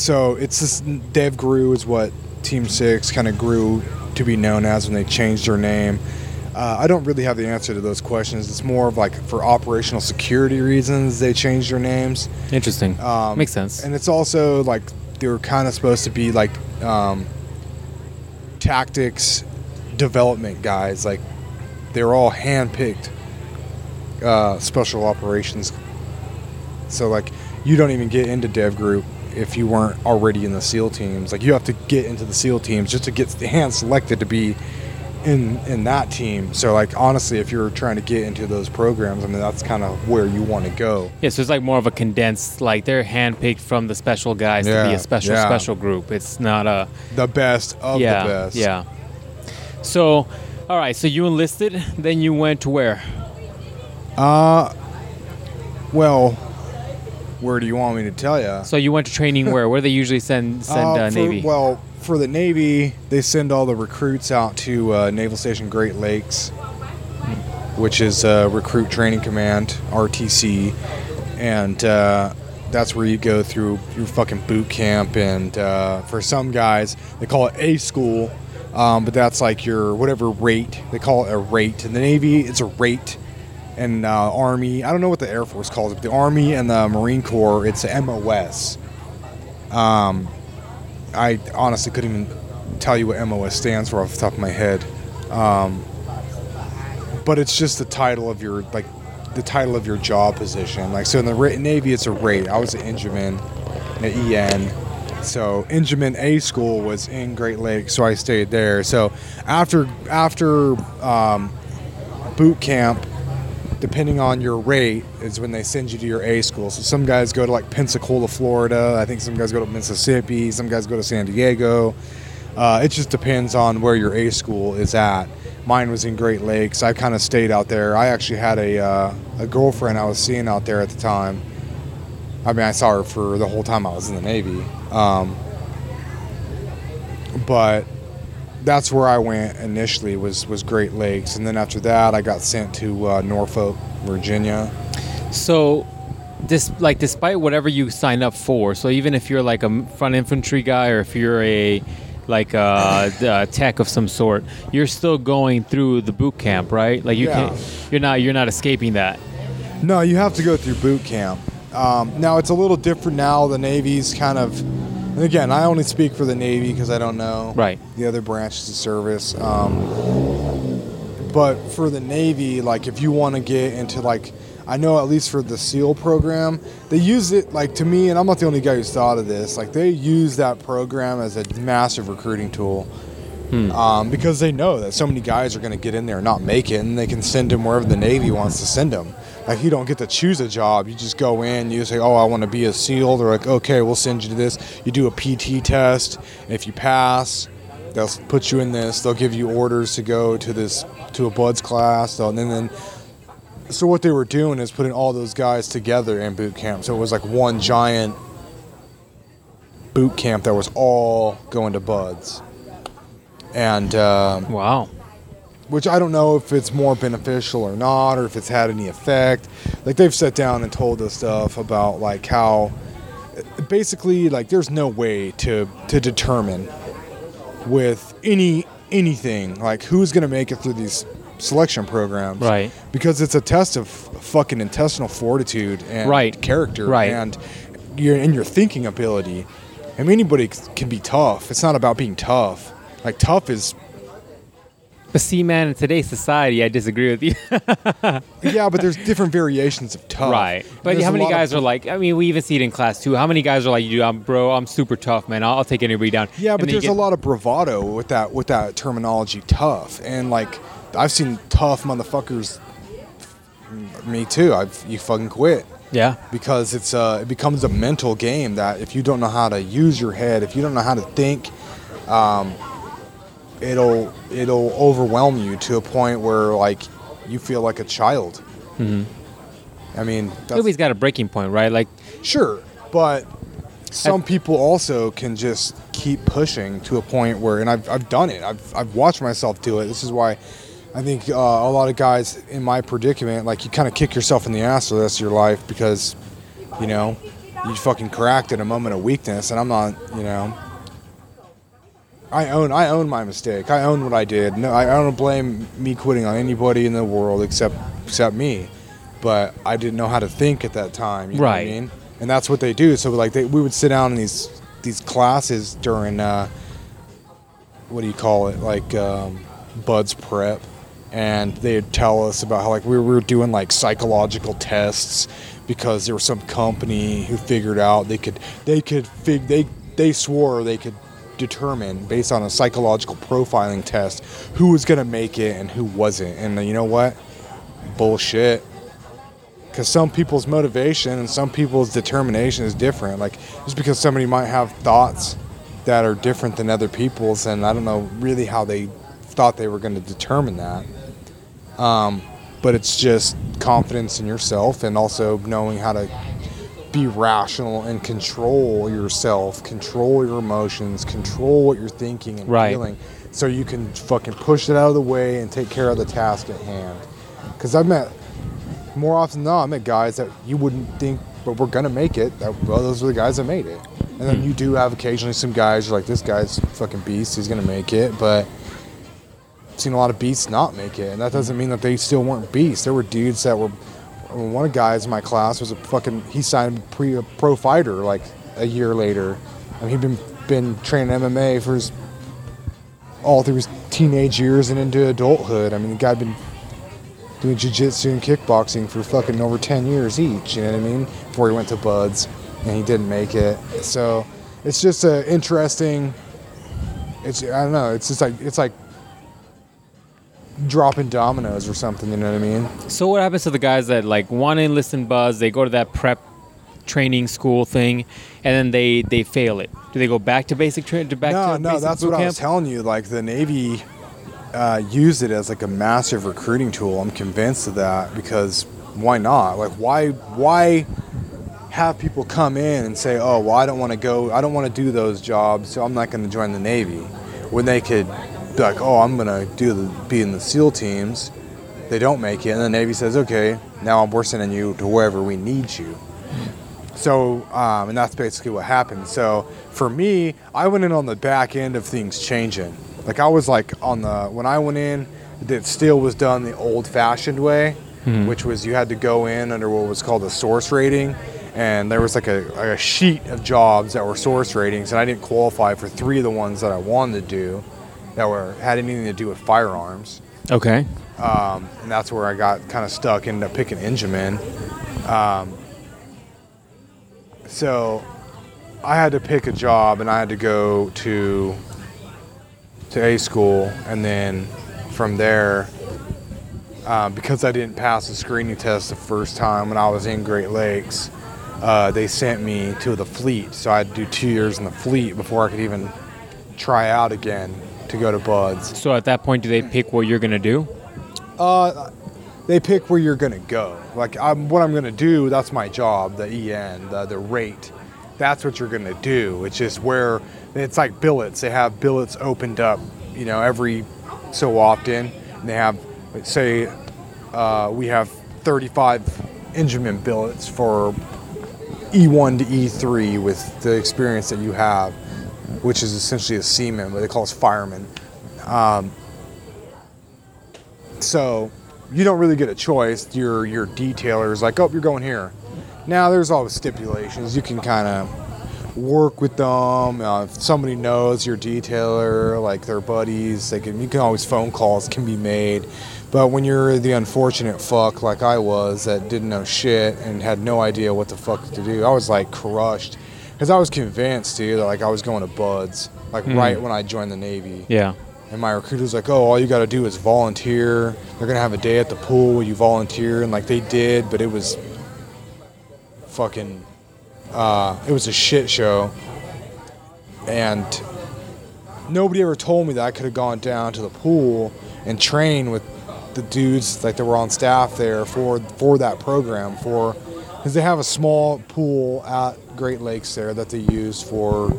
so it's this DevGru is what Team Six kind of grew to be known as when they changed their name. Uh, I don't really have the answer to those questions. It's more of like for operational security reasons they changed their names. Interesting. Um, Makes sense. And it's also like they were kind of supposed to be like um, tactics development guys. Like they were all handpicked uh, special operations. So like you don't even get into Dev Group if you weren't already in the SEAL teams. Like you have to get into the SEAL teams just to get hand selected to be in in that team. So like honestly, if you're trying to get into those programs, I mean that's kind of where you want to go. yeah, so it's like more of a condensed, like they're handpicked from the special guys to be a special yeah. special group. It's not a The best of yeah the best. yeah. So, all right. So you enlisted, then you went to where? Uh, well, where do you want me to tell you? So you went to training where? Where do they usually send [LAUGHS] send uh, for, Navy? Well, for the Navy, they send all the recruits out to uh, Naval Station Great Lakes, which is uh, Recruit Training Command (RTC), and uh, that's where you go through your fucking boot camp. And uh, for some guys, they call it A school, um, but that's like your whatever rate they call it a rate. In the Navy, it's a rate. And uh, Army, I don't know what the Air Force calls it. but The Army and the Marine Corps, it's MOS. Um, I honestly couldn't even tell you what MOS stands for off the top of my head. Um, but it's just the title of your like the title of your job position. Like so in the Navy, it's a rate. I was an Engineman, an EN. So Engineman A school was in Great Lakes, so I stayed there. So after after um, boot camp, depending on your rate, is when they send you to your A school. So some guys go to like Pensacola, Florida. I think some guys go to Mississippi. Some guys go to San Diego. Uh, it just depends on where your A school is at. Mine was in Great Lakes. I kind of stayed out there. I actually had a uh, a girlfriend I was seeing out there at the time. I mean, I saw her for the whole time I was in the Navy. Um, but that's where I went initially was was Great Lakes, and then after that, I got sent to uh, Norfolk, Virginia. So, this like despite whatever you sign up for, so even if you're like a front infantry guy or if you're a like a, a tech of some sort, you're still going through the boot camp, right? Like you Yeah. can, you're not you're not escaping that. No, you have to go through boot camp. Um, now it's a little different now. The Navy's kind of, and again, I only speak for the Navy because I don't know Right. the other branches of service. Um, but for the Navy, like if you want to get into like, I know at least for the SEAL program, they use it like to me, and I'm not the only guy who's thought of this. Like they use that program as a massive recruiting tool. Um, because they know that so many guys are going to get in there and not make it, and they can send them wherever the Navy wants to send them. Like you don't get to choose a job; you just go in. You say, "Oh, I want to be a SEAL." They're like, "Okay, we'll send you to this." You do a PT test, and if you pass, they'll put you in this. They'll give you orders to go to this to a buds class. And then, then so what they were doing is putting all those guys together in boot camp. So it was like one giant boot camp that was all going to buds. And um, Wow. Which I don't know if it's more beneficial or not, or if it's had any effect. Like they've sat down and told us stuff about like how basically like there's no way to to determine with any anything like who's gonna make it through these selection programs, Right. Because it's a test of fucking intestinal fortitude and Right. character, Right. And your and your thinking ability. I mean, anybody can be tough. It's not about being tough. Like tough is But see, man, in today's society, I disagree with you. [LAUGHS] Yeah, but there's different variations of tough. right. But how many of- guys are like? I mean, we even see it in class too. How many guys are like, "You, I'm bro, I'm super tough, man. I'll, I'll take anybody down." Yeah, And but there's a lot of bravado with that with that terminology, tough, and like I've seen tough motherfuckers. Me too. I've you fucking quit Yeah. because it's uh it becomes a mental game that if you don't know how to use your head, if you don't know how to think, um, it'll it'll overwhelm you to a point where like you feel like a child. Mm-hmm. I mean, that's, Everybody's got a breaking point, right? Like, Sure, but some people also can just keep pushing to a point where, and I've, I've done it. I've, I've watched myself do it. This is why I think uh, a lot of guys in my predicament, like you kind of kick yourself in the ass for the rest of your life because, you know, you fucking cracked at a moment of weakness, and I'm not, you know. I own I own my mistake. I own what I did. No, I, I don't blame me quitting on anybody in the world except except me. But I didn't know how to think at that time. You know what I Right. mean? And that's what they do. So like they, we would sit down in these these classes during uh, what do you call it? Like um, Buds prep, and they'd tell us about how like we were doing like psychological tests because there was some company who figured out they could they could fig they they swore they could determine based on a psychological profiling test who was gonna make it and who wasn't. And you know what? Bullshit because some people's motivation and some people's determination is different. Like just because somebody might have thoughts that are different than other people's, and I don't know really how they thought they were going to determine that. Um, but it's just confidence in yourself and also knowing how to be rational and control yourself, control your emotions, control what you're thinking and Right. feeling, so you can fucking push it out of the way and take care of the task at hand. Because I've met more often than not, I met guys that you wouldn't think, but we're gonna make it. That, well, those are the guys that made it. And then hmm. you do have occasionally some guys you're like, this guy's fucking beast. He's gonna make it, but I've seen a lot of beasts not make it, and that doesn't mean that they still weren't beasts. There were dudes that were. One of the guys in my class was a fucking. He signed pre a pro fighter like a year later. I mean, he'd been been training MMA for his all through his teenage years and into adulthood. I mean, the guy'd been doing jiu-jitsu and kickboxing for fucking over 10 years each, you know what I mean? Before he went to Buds and he didn't make it. So, it's just a interesting it's I don't know, it's just like it's like dropping dominoes or something, you know what I mean? so what happens to the guys that like want to enlist in Buds? They go to that prep training school thing, and then they they fail it. Do they go back to basic training? To back no, to no, that's what I camp? was telling you. Like the Navy uh, used it as like a massive recruiting tool. I'm convinced of that because why not? Like why why have people come in and say, oh, well, I don't want to go, I don't want to do those jobs, so I'm not going to join the Navy, when they could be like, oh, I'm going to do the be in the SEAL teams. They don't make it, and the Navy says, okay, now I'm we're sending you to wherever we need you. So, um, and that's basically what happened. So, for me, I went in on the back end of things changing. Like, I was like on the, when I went in, it still was done the old fashioned way, which was you had to go in under what was called a source rating. and there was like a, like a sheet of jobs that were source ratings, and I didn't qualify for three of the ones that I wanted to do that were had anything to do with firearms Okay. um, and that's where I got kind of stuck. Ended up picking Engineman. Um, so I had to pick a job, and I had to go to to A school, and then from there, uh, because I didn't pass the screening test the first time when I was in Great Lakes, uh, they sent me to the fleet. So I had to do two years in the fleet before I could even try out again to go to Buds. So at that point, do they pick what you're gonna do? Uh, they pick where you're gonna go. Like I'm, what I'm gonna do, that's my job. The EN, the the rate, that's what you're gonna do. It's just where it's like billets. They have billets opened up, you know, every so often. And they have, say, uh, we have 35 Engineman billets for E1 to E3 with the experience that you have, which is essentially a seaman, but they call us firemen. Um, so you don't really get a choice. Your your detailer is like, oh, you're going here. Now there's all the stipulations. You can kind of work with them. Uh, if somebody knows your detailer, like their buddies, they can. You can always phone calls can be made. But when you're the unfortunate fuck like I was that didn't know shit and had no idea what the fuck to do, I was like crushed because I was convinced, dude, that like I was going to Buds, like Mm. right when I joined the Navy. Yeah. And my recruiter's like, oh, all you got to do is volunteer. They're going to have a day at the pool where you volunteer. And like they did, but it was fucking, uh, it was a shit show. And nobody ever told me that I could have gone down to the pool and trained with the dudes like that were on staff there for for that program for because they have a small pool at Great Lakes there that they use for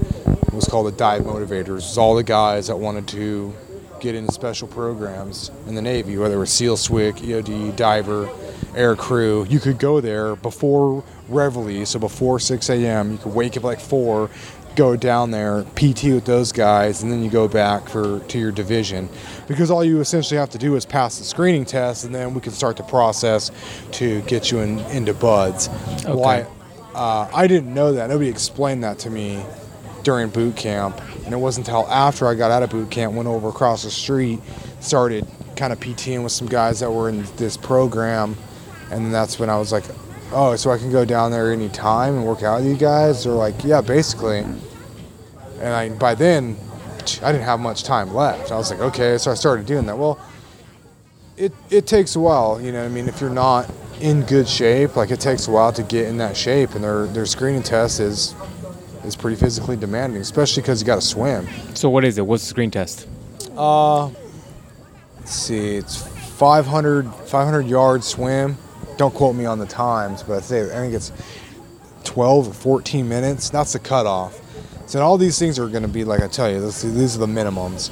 what's called the dive motivators. It's all the guys that wanted to get into special programs in the Navy, whether it was SEAL SWCC, EOD, diver, air crew. You could go there before Reveille, so before 6 a.m. You could wake up at like 4, go down there, PT with those guys, and then you go back for to your division. Because all you essentially have to do is pass the screening test, and then we can start the process to get you in, into buds. Why? Uh, I didn't know that. Nobody explained that to me during boot camp, and it wasn't until after I got out of boot camp, went over across the street, started kind of PTing with some guys that were in this program, and then that's when I was like, "Oh, so I can go down there anytime and work out with you guys?" They're like, "Yeah, basically." And I, by then, I didn't have much time left. I was like, "Okay," so I started doing that. Well, it it takes a while, you know. I mean, if you're not in good shape, like it takes a while to get in that shape, and their their screening test is is pretty physically demanding, especially because you got to swim. So what is it? What's the screen test? Uh, let's see, it's 500, 500 yard swim. Don't quote me on the times, but I think it's 12 or 14 minutes. That's the cutoff. So all these things are going to be like I tell you, this, these are the minimums.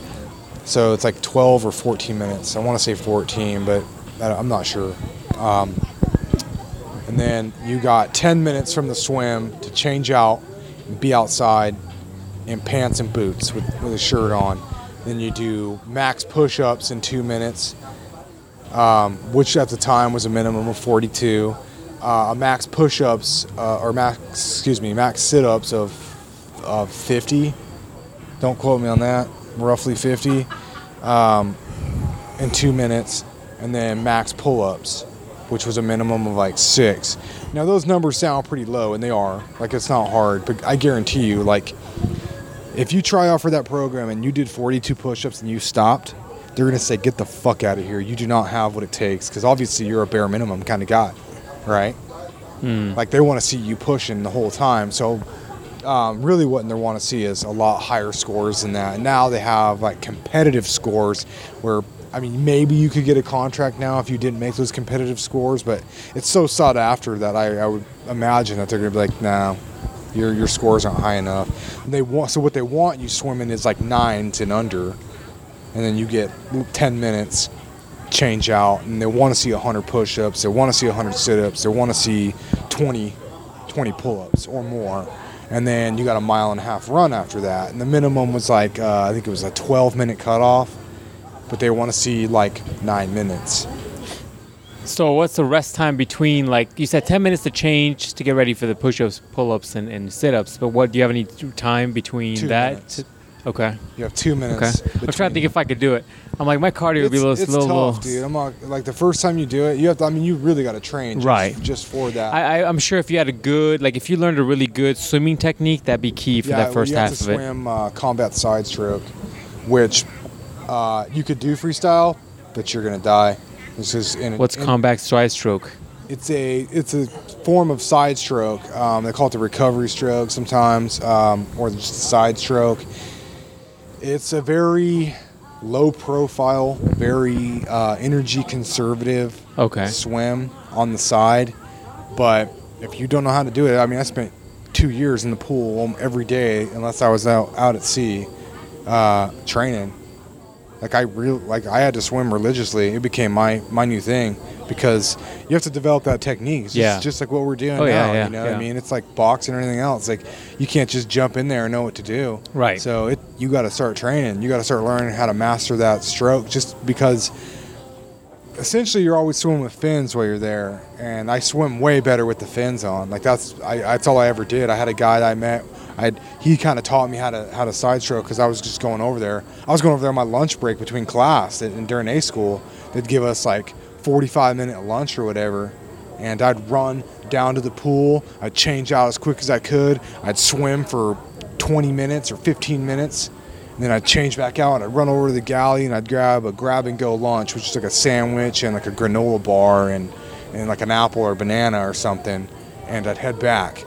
So it's like 12 or 14 minutes. I want to say 14, but I'm not sure. Um, and then you got 10 minutes from the swim to change out and be outside in pants and boots with, with a shirt on. Then you do max push ups in two minutes, um, which at the time was a minimum of 42. Uh, a max push ups, uh, or max, excuse me, max sit ups of, of 50. Don't quote me on that, roughly 50 um, in two minutes. And then max pull ups, which was a minimum of like six. Now, those numbers sound pretty low, and they are. Like, it's not hard, but I guarantee you, like, if you try out for that program and you did 42 push-ups and you stopped, they're gonna say, "Get the fuck out of here! You do not have what it takes." Because obviously you're a bare minimum kind of guy, right? Like they want to see you pushing the whole time. So um, really, what they want to see is a lot higher scores than that. And now they have like competitive scores where. I mean, maybe you could get a contract now if you didn't make those competitive scores, but it's so sought after that I, I would imagine that they're gonna be like, no, your your scores aren't high enough. And they want so what they want you swimming is like nines and under, and then you get ten minutes change out, and they want to see 100 push-ups, they want to see 100 sit-ups, they want to see 20 20 pull-ups or more. And then you got a mile and a half run after that. And the minimum was like uh, I think it was a 12 minute cutoff, but they want to see like nine minutes. So what's the rest time between like you said 10 minutes to change to get ready for the push-ups, pull-ups and, and sit-ups, but what do you have any time between Two that? minutes. Okay. You have two minutes. Okay. I'm trying to think if I could do it. I'm like my cardio would be a little it's, it's little, tough, little dude. I'm not like the first time you do it. You have to. I mean, you really got to train, just, Right. Just for that. I, I, I'm sure if you had a good, like if you learned a really good swimming technique, that'd be key for yeah, that first you half have to of it. swim uh, combat side stroke, which uh, you could do freestyle, but you're gonna die. This is in, What's in, combat stride stroke? It's a it's a form of side stroke. Um, they call it the recovery stroke sometimes, um, or just side stroke. It's a very low profile, very uh, energy conservative Okay. swim on the side. But if you don't know how to do it, I mean, I spent two years in the pool every day, unless I was out out at sea uh, training. Like I real like I had to swim religiously. It became my my new thing because you have to develop that technique. It's just, Yeah. just like what we're doing Oh, now. yeah, yeah, you know what. I mean? It's like boxing or anything else. Like you can't just jump in there and know what to do. Right. So it you got to start training. You got to start learning how to master that stroke. Just because essentially you're always swimming with fins while you're there and i swim way better with the fins on like that's I, that's all i ever did i had a guy that i met i he kind of taught me how to how to side stroke because i was just going over there i was going over there on my lunch break between class and, and during a school they'd give us like 45 minute lunch or whatever and i'd run down to the pool i'd change out as quick as i could i'd swim for 20 minutes or 15 minutes and then I'd change back out and I'd run over to the galley and I'd grab a grab and go lunch, which is like a sandwich and like a granola bar and, and like an apple or banana or something. And I'd head back.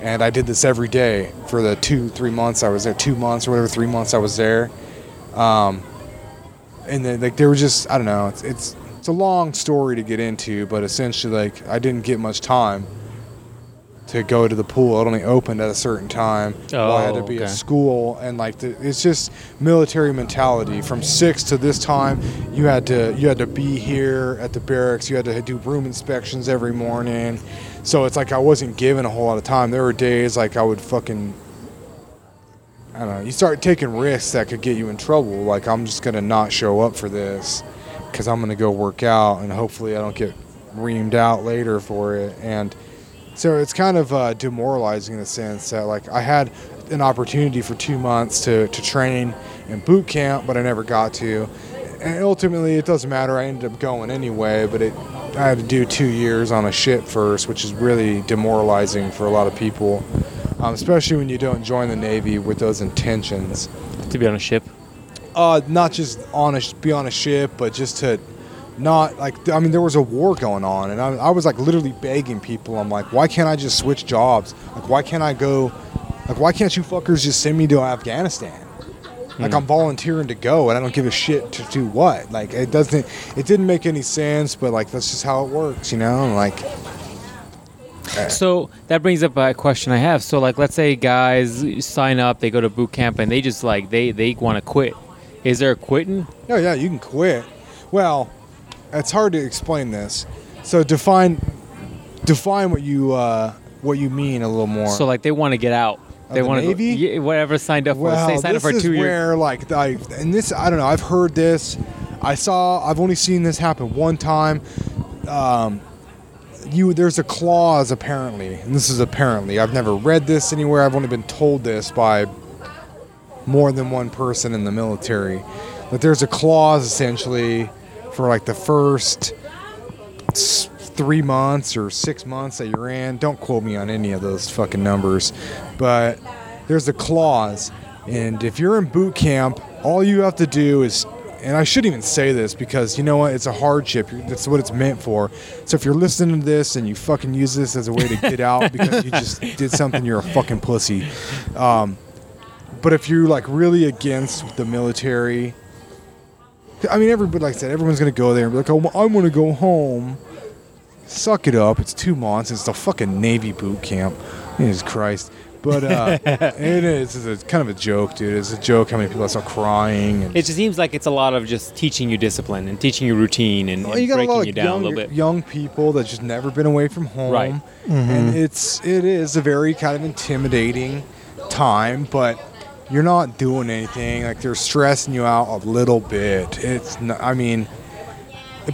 And I did this every day for the two, three months I was there, two months or whatever, three months I was there. Um, and then like they were just, I don't know, it's, it's, it's a long story to get into, but essentially like I didn't get much time to go to the pool. It only opened at a certain time. while I had to Oh, be okay. at school, and like the, it's just military mentality. From six to this time, you had to you had to be here at the barracks. You had to do room inspections every morning. So it's like I wasn't given a whole lot of time. There were days like I would fucking. I don't know. You start taking risks that could get you in trouble. Like I'm just gonna not show up for this because I'm gonna go work out, and hopefully I don't get reamed out later for it. And so it's kind of uh, demoralizing in the sense that like I had an opportunity for two months to, to train in boot camp, but I never got to. And ultimately, it doesn't matter. I ended up going anyway, but it I had to do two years on a ship first, which is really demoralizing for a lot of people, um, especially when you don't join the Navy with those intentions. To be on a ship. Uh, not just on a be on a ship, but just to not like I mean there was a war going on, and I, I was like literally begging people. I'm like, why can't I just switch jobs? Like, why can't I go? Like, why can't you fuckers just send me to Afghanistan? Like I'm volunteering to go, and I don't give a shit to do what. Like it doesn't. It didn't make any sense, but like that's just how it works, you know. And, like So that brings up a question I have. So like, let's say guys sign up, they go to boot camp, and they just like they they want to quit. Is there a quitting? Oh yeah, you can quit. Well, it's hard to explain this. So define define what you uh, what you mean a little more. So like they want to get out. They the want to yeah, whatever signed up for. well, Say signed up for two years. where like I and this I don't know. I've heard this. I saw. I've only seen this happen one time. Um, you there's a clause apparently, and this is apparently. I've never read this anywhere. I've only been told this by more than one person in the military. But there's a clause essentially for like the first three months or six months that you're in. Don't quote me on any of those fucking numbers, but there's a clause, and if you're in boot camp, all you have to do is. And I shouldn't even say this because you know what? It's a hardship. That's what it's meant for. So if you're listening to this and you fucking use this as a way to get out because you just [LAUGHS] did something, you're a fucking pussy. Um, but if you're like really against the military, I mean, everybody, like I said, everyone's gonna go there and be like, "Oh, I want to go home." Suck it up. It's two months. It's the fucking Navy boot camp. Jesus Christ. But uh, [LAUGHS] it is. It's a, kind of a joke, dude. It's a joke how many people start crying. And, It just seems like it's a lot of just teaching you discipline and teaching you routine and, Well, you got a breaking you down young, a little bit. young people that just never been away from home, Right. and it's it is a very kind of intimidating time. But you're not doing anything. Like they're stressing you out a little bit. It's. Not, I mean,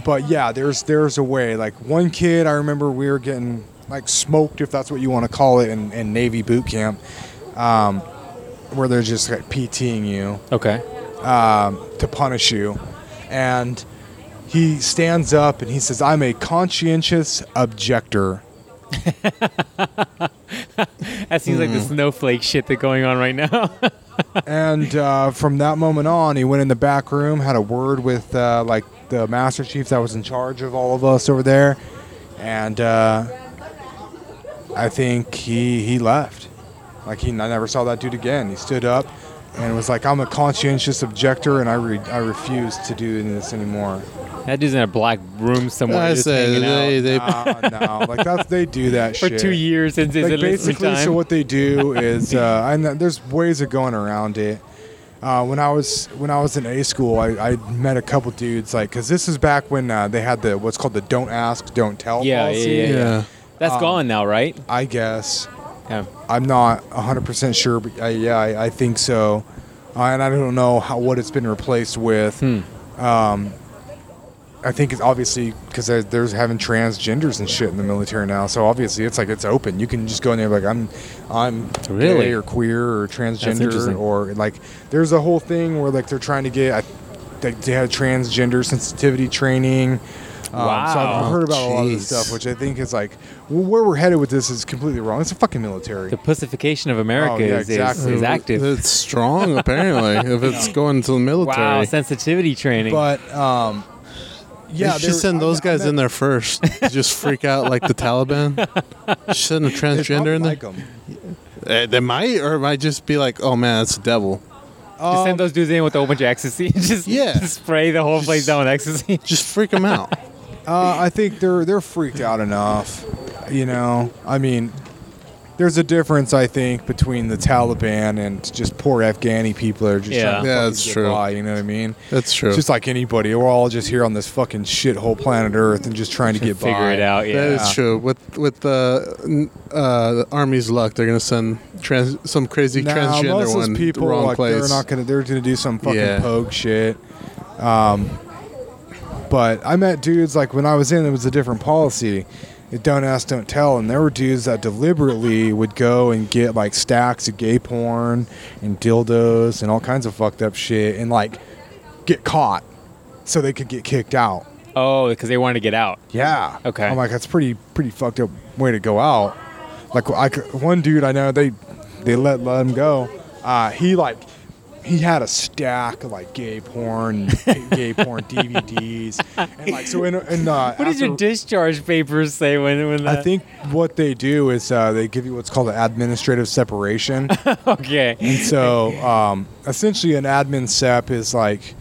but yeah, there's there's a way. Like one kid, I remember we were getting like smoked, if that's what you want to call it, in, in Navy boot camp, um, where they're just like PTing you Okay. um, to punish you, and he stands up and he says, "I'm a conscientious objector." [LAUGHS] That seems like the snowflake shit that's going on right now. [LAUGHS] and uh, from that moment on, he went in the back room, had a word with uh, like the master chief that was in charge of all of us over there, and uh, I think he he left. Like he, I never saw that dude again. He stood up and was like, "I'm a conscientious objector, and I re- I refuse to do this anymore." That dude's in a black room somewhere I just say hanging they, they Nah, no, like that's they do that for shit two years since his like enlistment basically, time. so what they do is, [LAUGHS] uh, and there's ways of going around it. Uh, when I was when I was in A school, I, I met a couple dudes like because this is back when uh, they had the what's called the don't ask, don't tell Yeah, policy. yeah, yeah. yeah. That's um, gone now, right? I guess Yeah. I'm not 100 percent sure, but uh, yeah, I, I think so. Uh, and I don't know how what it's been replaced with. Hmm. Um, I think it's obviously because there's having transgenders and shit in the military now. So obviously it's like it's open. You can just go in there like I'm, I'm Really? gay or queer or transgender or like there's a whole thing where like they're trying to get. I, they, they have transgender sensitivity training. Um, So Wow. I've heard about a lot of this stuff, which I think is like well, where we're headed with this is completely wrong. It's a fucking military. The pussification of America Oh, yeah, is, is, exactly. is active. It's strong, apparently, if it's [LAUGHS] going to the military. Wow, sensitivity training. But um, yeah, you should send those I guys met- in there first. [LAUGHS] to just freak out like the Taliban. [LAUGHS] Just send a transgender in there. like 'em. Eh, They might, or it might just be like, oh man, it's the devil. just Um, send those dudes in with a whole bunch of ecstasy. just, Yeah. just spray the whole place down with ecstasy. [LAUGHS] Just freak them out. Uh, I think they're they're freaked out enough. You know, I mean, there's a difference I think between the Taliban and just poor Afghani people that are just Yeah. trying to Yeah, that's get true. by, you know what I mean? That's true. It's just like anybody. We're all just here on this fucking shithole planet Earth and just trying to get Figure by. it out. Yeah. That is true. With with the uh, the army's luck, they're gonna send trans, some crazy Now, transgender most of one those people, the wrong like, place. they're not gonna. They're gonna do some fucking Yeah. pogue shit. Um, but I met dudes like when I was in, it was a different policy. Don't ask, don't tell, and there were dudes that deliberately would go and get like stacks of gay porn and dildos and all kinds of fucked up shit, and like get caught so they could get kicked out. Oh, because they wanted to get out. Yeah. Okay. I'm like, that's pretty pretty fucked up way to go out. Like, I one dude I know they they let let him go. Uh, he like he had a stack of like gay porn, [LAUGHS] gay porn DVDs, and like so in in uh, What does your discharge papers say when when that? I think what they do is uh, they give you what's called an administrative separation. [LAUGHS] okay. And so, um, essentially, an admin sep is like,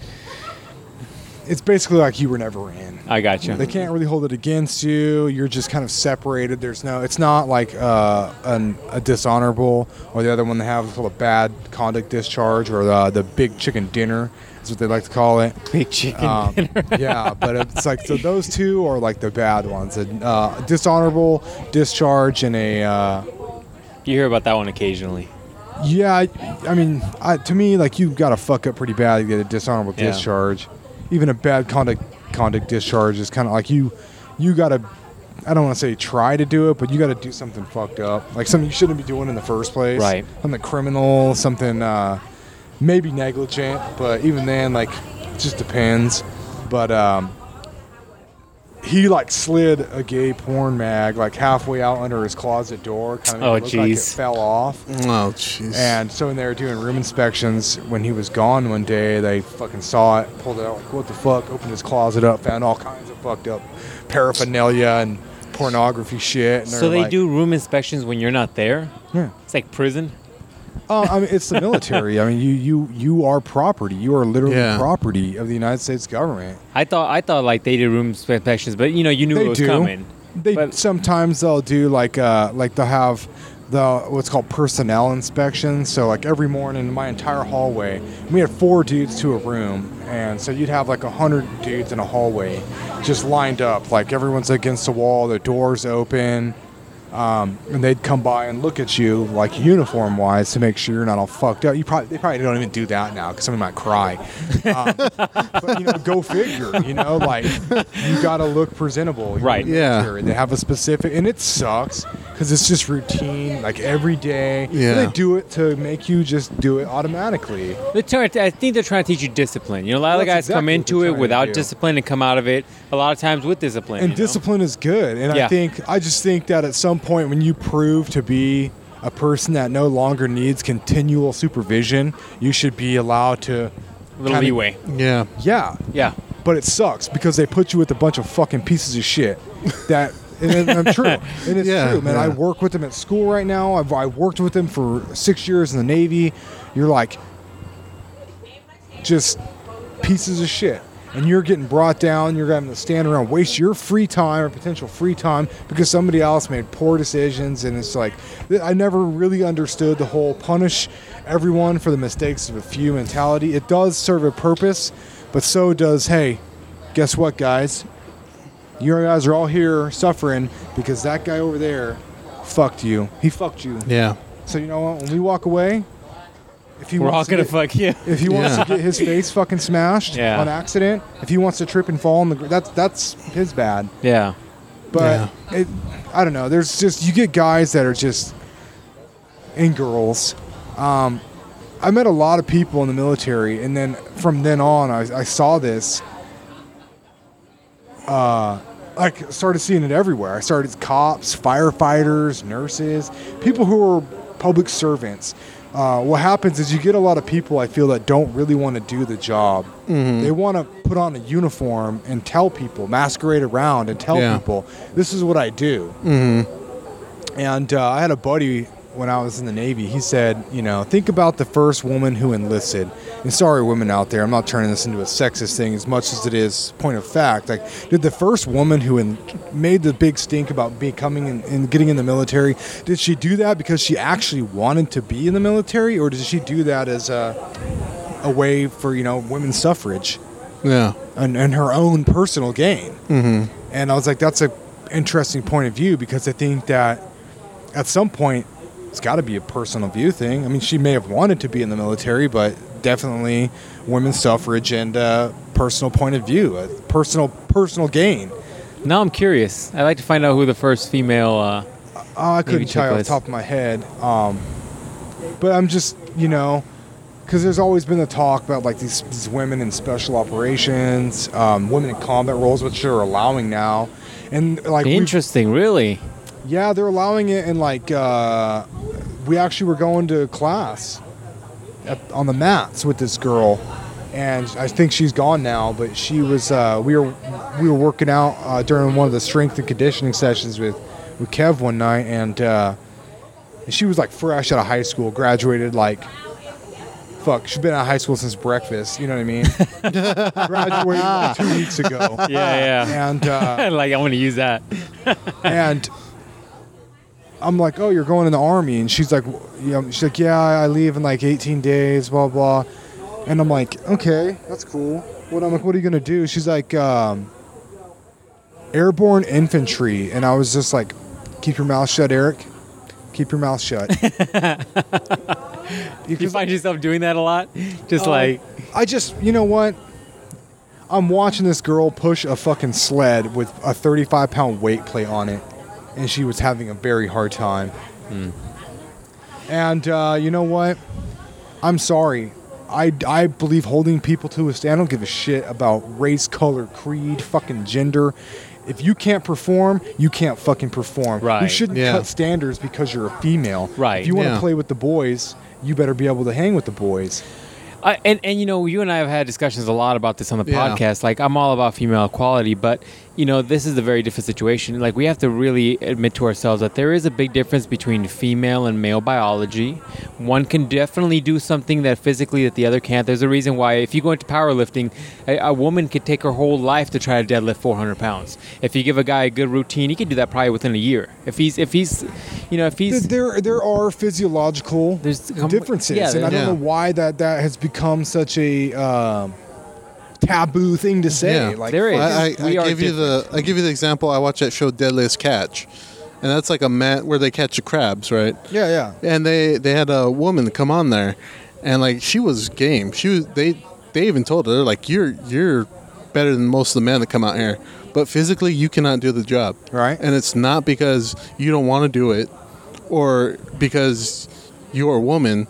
it's basically like you were never in. I got you. They can't really hold it against you. You're just kind of separated. There's no. It's not like uh, an, a dishonorable or the other one they have is called a bad conduct discharge or the the big chicken dinner is what they like to call it. Big chicken. Um, [LAUGHS] yeah, but it's like so those two are like the bad ones. A uh, dishonorable discharge and a. Uh, you hear about that one occasionally. yeah, I, I mean, I, to me, like you got to fuck up pretty bad to get a dishonorable Yeah. discharge. Even a bad conduct conduct discharge is kind of like you, you got to. I don't want to say try to do it, but you got to do something fucked up, like something you shouldn't be doing in the first place. Right. Something criminal, something uh, maybe negligent, but even then, like, it just depends. But um, he like slid a gay porn mag like halfway out under his closet door, kind of Oh, looked like it jeez. fell off. oh jeez. And so when they were doing room inspections, when he was gone one day, they fucking saw it, pulled it out, like, what the fuck? Opened his closet up, found all kinds of fucked up paraphernalia and pornography shit. And So they're they like- do room inspections when you're not there. Yeah. It's like prison. Oh, I mean, it's the military. I mean, you you you are property. You are literally Yeah. property of the United States government. I thought I thought like they did room inspections, but you know you knew They it was do. coming. They But- sometimes they'll do like uh like they'll have the what's called personnel inspections. So like every morning in my entire hallway, we had four dudes to a room, and so you'd have like a hundred dudes in a hallway, just lined up. Like everyone's against the wall, the doors open, Um, and they'd come by and look at you like uniform wise to make sure you're not all fucked up. You probably they probably don't even do that now because somebody might cry. Um, but you know, go figure. You know, like you got to look presentable. Right. Yeah. military. They have a specific, and it sucks because it's just routine, like every day. Yeah. They do it to make you just do it automatically. They're trying to- I think they're trying to teach you discipline. You know, a lot of the guys come exactly what into it without discipline and come out of it a lot of times with discipline. and you know? discipline is good and Yeah. i think i just think that at some point when you prove to be a person that no longer needs continual supervision you should be allowed to A little kinda- leeway. Yeah. yeah Yeah. but it sucks because they put you with a bunch of fucking pieces of shit that and I'm true. [LAUGHS] And it's Yeah, true, man. I work with them at school right now. I've I worked with them for six years in the Navy. You're like just pieces of shit. And you're getting brought down, you're having to stand around, waste your free time or potential free time because somebody else made poor decisions. And it's like, I never really understood the whole punish everyone for the mistakes of a few mentality. It does serve a purpose, but so does, hey, guess what, guys? You guys are all here suffering because that guy over there fucked you. He fucked you. Yeah. So you know what? When we walk away, if he We're all wants to gonna get, fuck you. if he wants Yeah. to get his face fucking smashed Yeah. on accident, if he wants to trip and fall on the gr- that's that's his bad. Yeah. But it, I don't know. There's just you get guys that are just and girls. Um, I met a lot of people in the military, and then from then on, I, I saw this. Uh, like started seeing it everywhere. I started cops, firefighters, nurses, people who are public servants. Uh, what happens is you get a lot of people I feel that don't really want to do the job. They want to put on a uniform and tell people, masquerade around and tell Yeah. people, this is what I do. And uh, I had a buddy when I was in the Navy. He said, you know, think about the first woman who enlisted. And sorry, women out there, I'm not turning this into a sexist thing as much as it is point of fact. Like, did the first woman who in, made the big stink about becoming and, and getting in the military, did she do that because she actually wanted to be in the military, or did she do that as a, a way for you know women's suffrage? Yeah. and, and her own personal gain. Mm-hmm. And I was like, that's a interesting point of view because I think that at some point it's got to be a personal view thing. I mean, she may have wanted to be in the military, but definitely women's suffrage and uh, personal point of view, a personal personal gain. Now I'm curious. I'd like to find out who the first female. Uh, Uh, I couldn't tell you off the top of my head. Um, but I'm just, you know, because there's always been the talk about like these, these women in special operations, um, women in combat roles, which they're allowing now. And like, interesting, really. Yeah, they're allowing it. And like, uh, we actually were going to class at, on the mats with this girl. And I think she's gone now, but she was. Uh, we were we were working out uh, during one of the strength and conditioning sessions with with Kev one night, and uh, she was like fresh out of high school, graduated like fuck. She's been out of high school since breakfast. You know what I mean? [LAUGHS] graduated like two weeks ago. Yeah, yeah. And uh, [LAUGHS] like I want to use that. and I'm like, "Oh, you're going in the army?" And she's like, "You know," she's like, "Yeah, I leave in like 18 days." Blah blah. And I'm like, "Okay, that's cool." What I'm like, "What are you gonna do?" She's like, um, "Airborne infantry," and I was just like, "Keep your mouth shut, Eric. Keep your mouth shut." [LAUGHS] You find yourself doing that a lot, just Uh, like I just, you know what? I'm watching this girl push a fucking sled with a 35 pound weight plate on it, and she was having a very hard time. And uh, you know what? I'm sorry. I, I believe holding people to a stand. I don't give a shit about race, color, creed, fucking gender. If you can't perform, you can't fucking perform. Right. You shouldn't Yeah. cut standards because you're a female. Right. If you want to Yeah. play with the boys, you better be able to hang with the boys. I, and and you know, you and I have had discussions a lot about this on the Yeah. podcast. Like, I'm all about female equality, but you know, this is a very different situation. Like, we have to really admit to ourselves that there is a big difference between female and male biology. One can definitely do something that physically that the other can't. There's a reason why if you go into powerlifting, a, a woman could take her whole life to try to deadlift 400 pounds. If you give a guy a good routine, he can do that probably within a year. If he's if he's, you know, if he's there there are physiological differences, yeah, and I don't yeah. know why that that has become such a um, taboo thing to say. Yeah. Like, There is. I, I, We I are give you the I give you the example. I watch that show Deadliest Catch, and that's like a mat where they catch the crabs, right? Yeah, yeah. And they they had a woman come on there, and like she was game. She was they they even told her like you're you're better than most of the men that come out here, but physically you cannot do the job. Right. And it's not because you don't want to do it, or because you're a woman.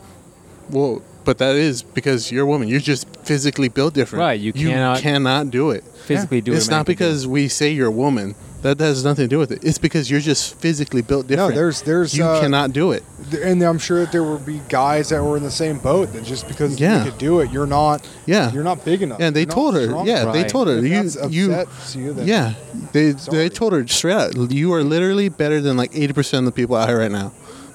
Well, but that is because you're a woman. You're just physically built different. Right, you cannot- cannot do it. Physically do it. it's not because we say you're a woman. That has nothing to do with it. It's because you're just physically built different. No, there's- there's, you uh, cannot do it. And I'm sure that there would be guys that were in the same boat that just because Yeah. you could do it, you're not. Yeah. You're not big enough. And they You're told her, strong yeah, enough. they told her If you you you, then yeah, they Sorry. they told her straight out, you are literally better than like eighty percent of the people out here right now.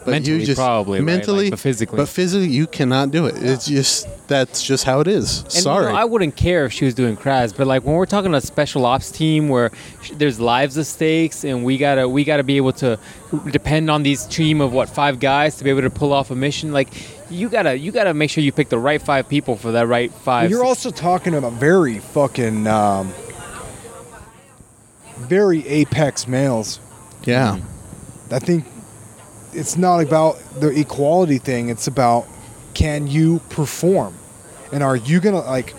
But Mentally, you just probably, right? mentally, Like, but physically. but physically, you cannot do it. It's just that's just how it is. And, Sorry, You know, I wouldn't care if she was doing crabs, but like when we're talking a special ops team where sh- there's lives at stakes, and we gotta we gotta be able to depend on these team of what five guys to be able to pull off a mission. Like you gotta you gotta make sure you pick the right five people for that right five. You're also talking about very fucking, um, very apex males. yeah, I think it's not about the equality thing. It's about can you perform, and are you gonna like?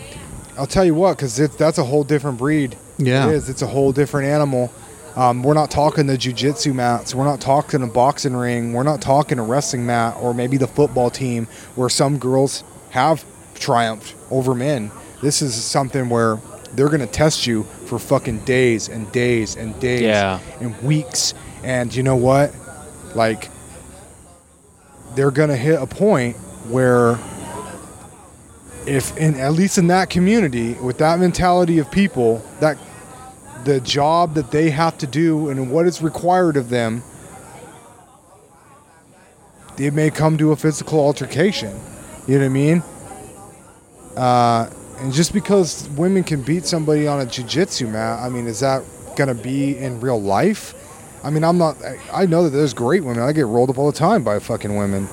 I'll tell you what, because that's a whole different breed. Yeah. it is. It's a whole different animal. Um, we're not talking the jujitsu mats. We're not talking a boxing ring. We're not talking a wrestling mat, or maybe the football team where some girls have triumphed over men. This is something where they're gonna test you for fucking days and days and days Yeah. and weeks. And you know what? Like, they're gonna hit a point where, if in at least in that community, with that mentality of people, that the job that they have to do and what is required of them, it may come to a physical altercation. You know what I mean? Uh, and just because women can beat somebody on a jujitsu mat, I mean, is that gonna be in real life? I mean, I'm not. I- know that there's great women. I get rolled up all the time by fucking women.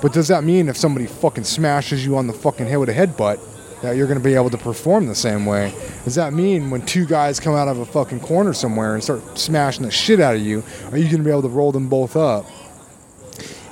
But does that mean if somebody fucking smashes you on the fucking head with a headbutt, that you're gonna be able to perform the same way? Does that mean when two guys come out of a fucking corner somewhere and start smashing the shit out of you, are you gonna be able to roll them both up?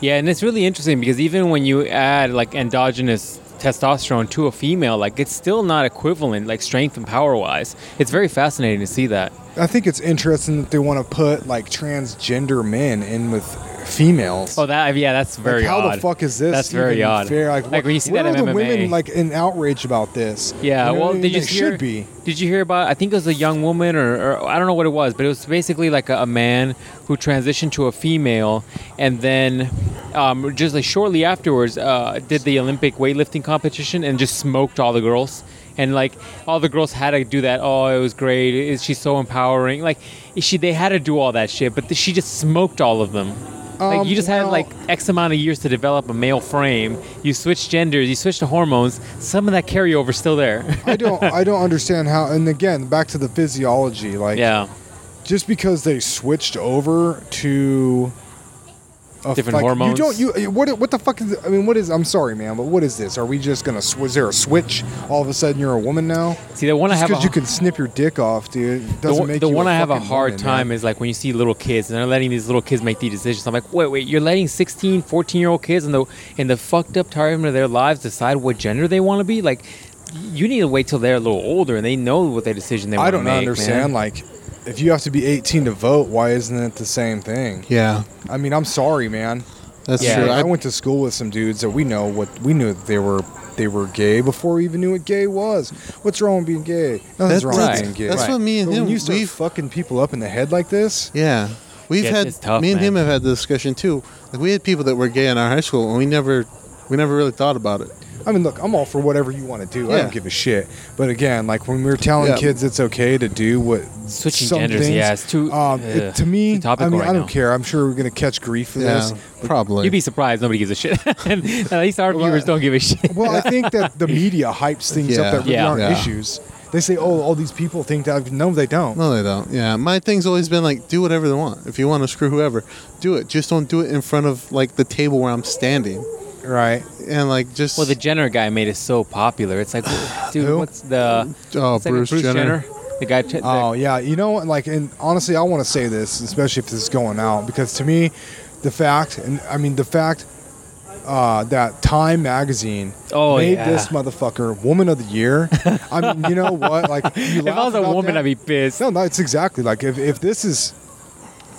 Yeah, and it's really interesting because even when you add like endogenous testosterone to a female, like it's still not equivalent, like strength and power wise. It's very fascinating to see that. I think it's interesting that they want to put like transgender men in with females. Oh, that yeah, that's very like, how odd. the fuck is this? That's very odd. Fair? Like, Like, when you see that in the MMA. women like in outrage about this? Yeah, You know well, I mean? did you They hear? should be. Did you hear about? I think it was a young woman, or, or I don't know what it was, but it was basically like a, a man who transitioned to a female, and then um, just like shortly afterwards, uh, did the Olympic weightlifting competition and just smoked all the girls. And like all the girls had to do that. Oh, it was great. Is she's so empowering? Like she, they had to do all that shit, but she just smoked all of them. Like Um, you just had like X amount of years to develop a male frame. You switch genders, you switch the hormones. Some of that carryover still there. I don't. I don't understand how. And again, back to the physiology. Like, yeah. just because they switched over to a, Different hormones. You don't. You what? What the fuck is? I mean, what is? I'm sorry, man, but what is this? Are we just gonna? sw- Is there a switch? All of a sudden, you're a woman now. See, the one I Just have. because you can snip your dick off, dude, the doesn't one, make the you one I have a hard woman, time man. is like when you see little kids and they're letting these little kids make these decisions. I'm like, wait, wait, you're letting 16, 14 year old kids in the in the fucked up time of their lives decide what gender they want to be? Like, you need to wait till they're a little older and they know what their decision they want I to don't make. understand. man. Like, if you have to be 18 to vote, why isn't it the same thing? yeah, I mean, I'm sorry, man. that's Yeah. true. I, I, went to school with some dudes that we know what we knew that they were they were gay before we even knew what gay was. What's wrong with being gay? Nothing's That's- wrong right. with being gay. That's what me and But him- When you start we've- fucking people up in the head like this, yeah, we've Yeah, had tough, me and him have had the discussion too. Like we had people that were gay in our high school, and we never we never really thought about it. I mean, look, I'm all for whatever you want to do. I Yeah. don't give a shit. But again, like when we were telling Yeah. kids it's okay to do what Switching some genders, things, yeah, it's too. Um, ugh, it, to me, too topical I mean, right I don't now. care. I'm sure we're gonna catch grief for this. Yeah, probably. You'd be surprised. Nobody gives a shit. [LAUGHS] at least our Well, viewers don't give a shit. [LAUGHS] Well, I think that the media hypes things Yeah. up that really Yeah. aren't Yeah. issues. They say, "Oh, all these people think that." No, they don't. No, they don't. Yeah, my thing's always been like, do whatever they want. If you want to screw whoever, do it. Just don't do it in front of like the table where I'm standing, Right? and like just Well, the Jenner guy made it so popular. It's like, [SIGHS] dude, Who? what's the oh like Bruce, Bruce Jenner. Jenner? The guy. Oh yeah, you know, what? like, and honestly, I want to say this, especially if this is going out, because to me, the fact, and I mean the fact uh, that Time magazine Oh, made yeah. this motherfucker Woman of the Year. [LAUGHS] I mean, you know what? Like, you if I was a woman, that. I'd be pissed. No, no, it's exactly like if, if this is,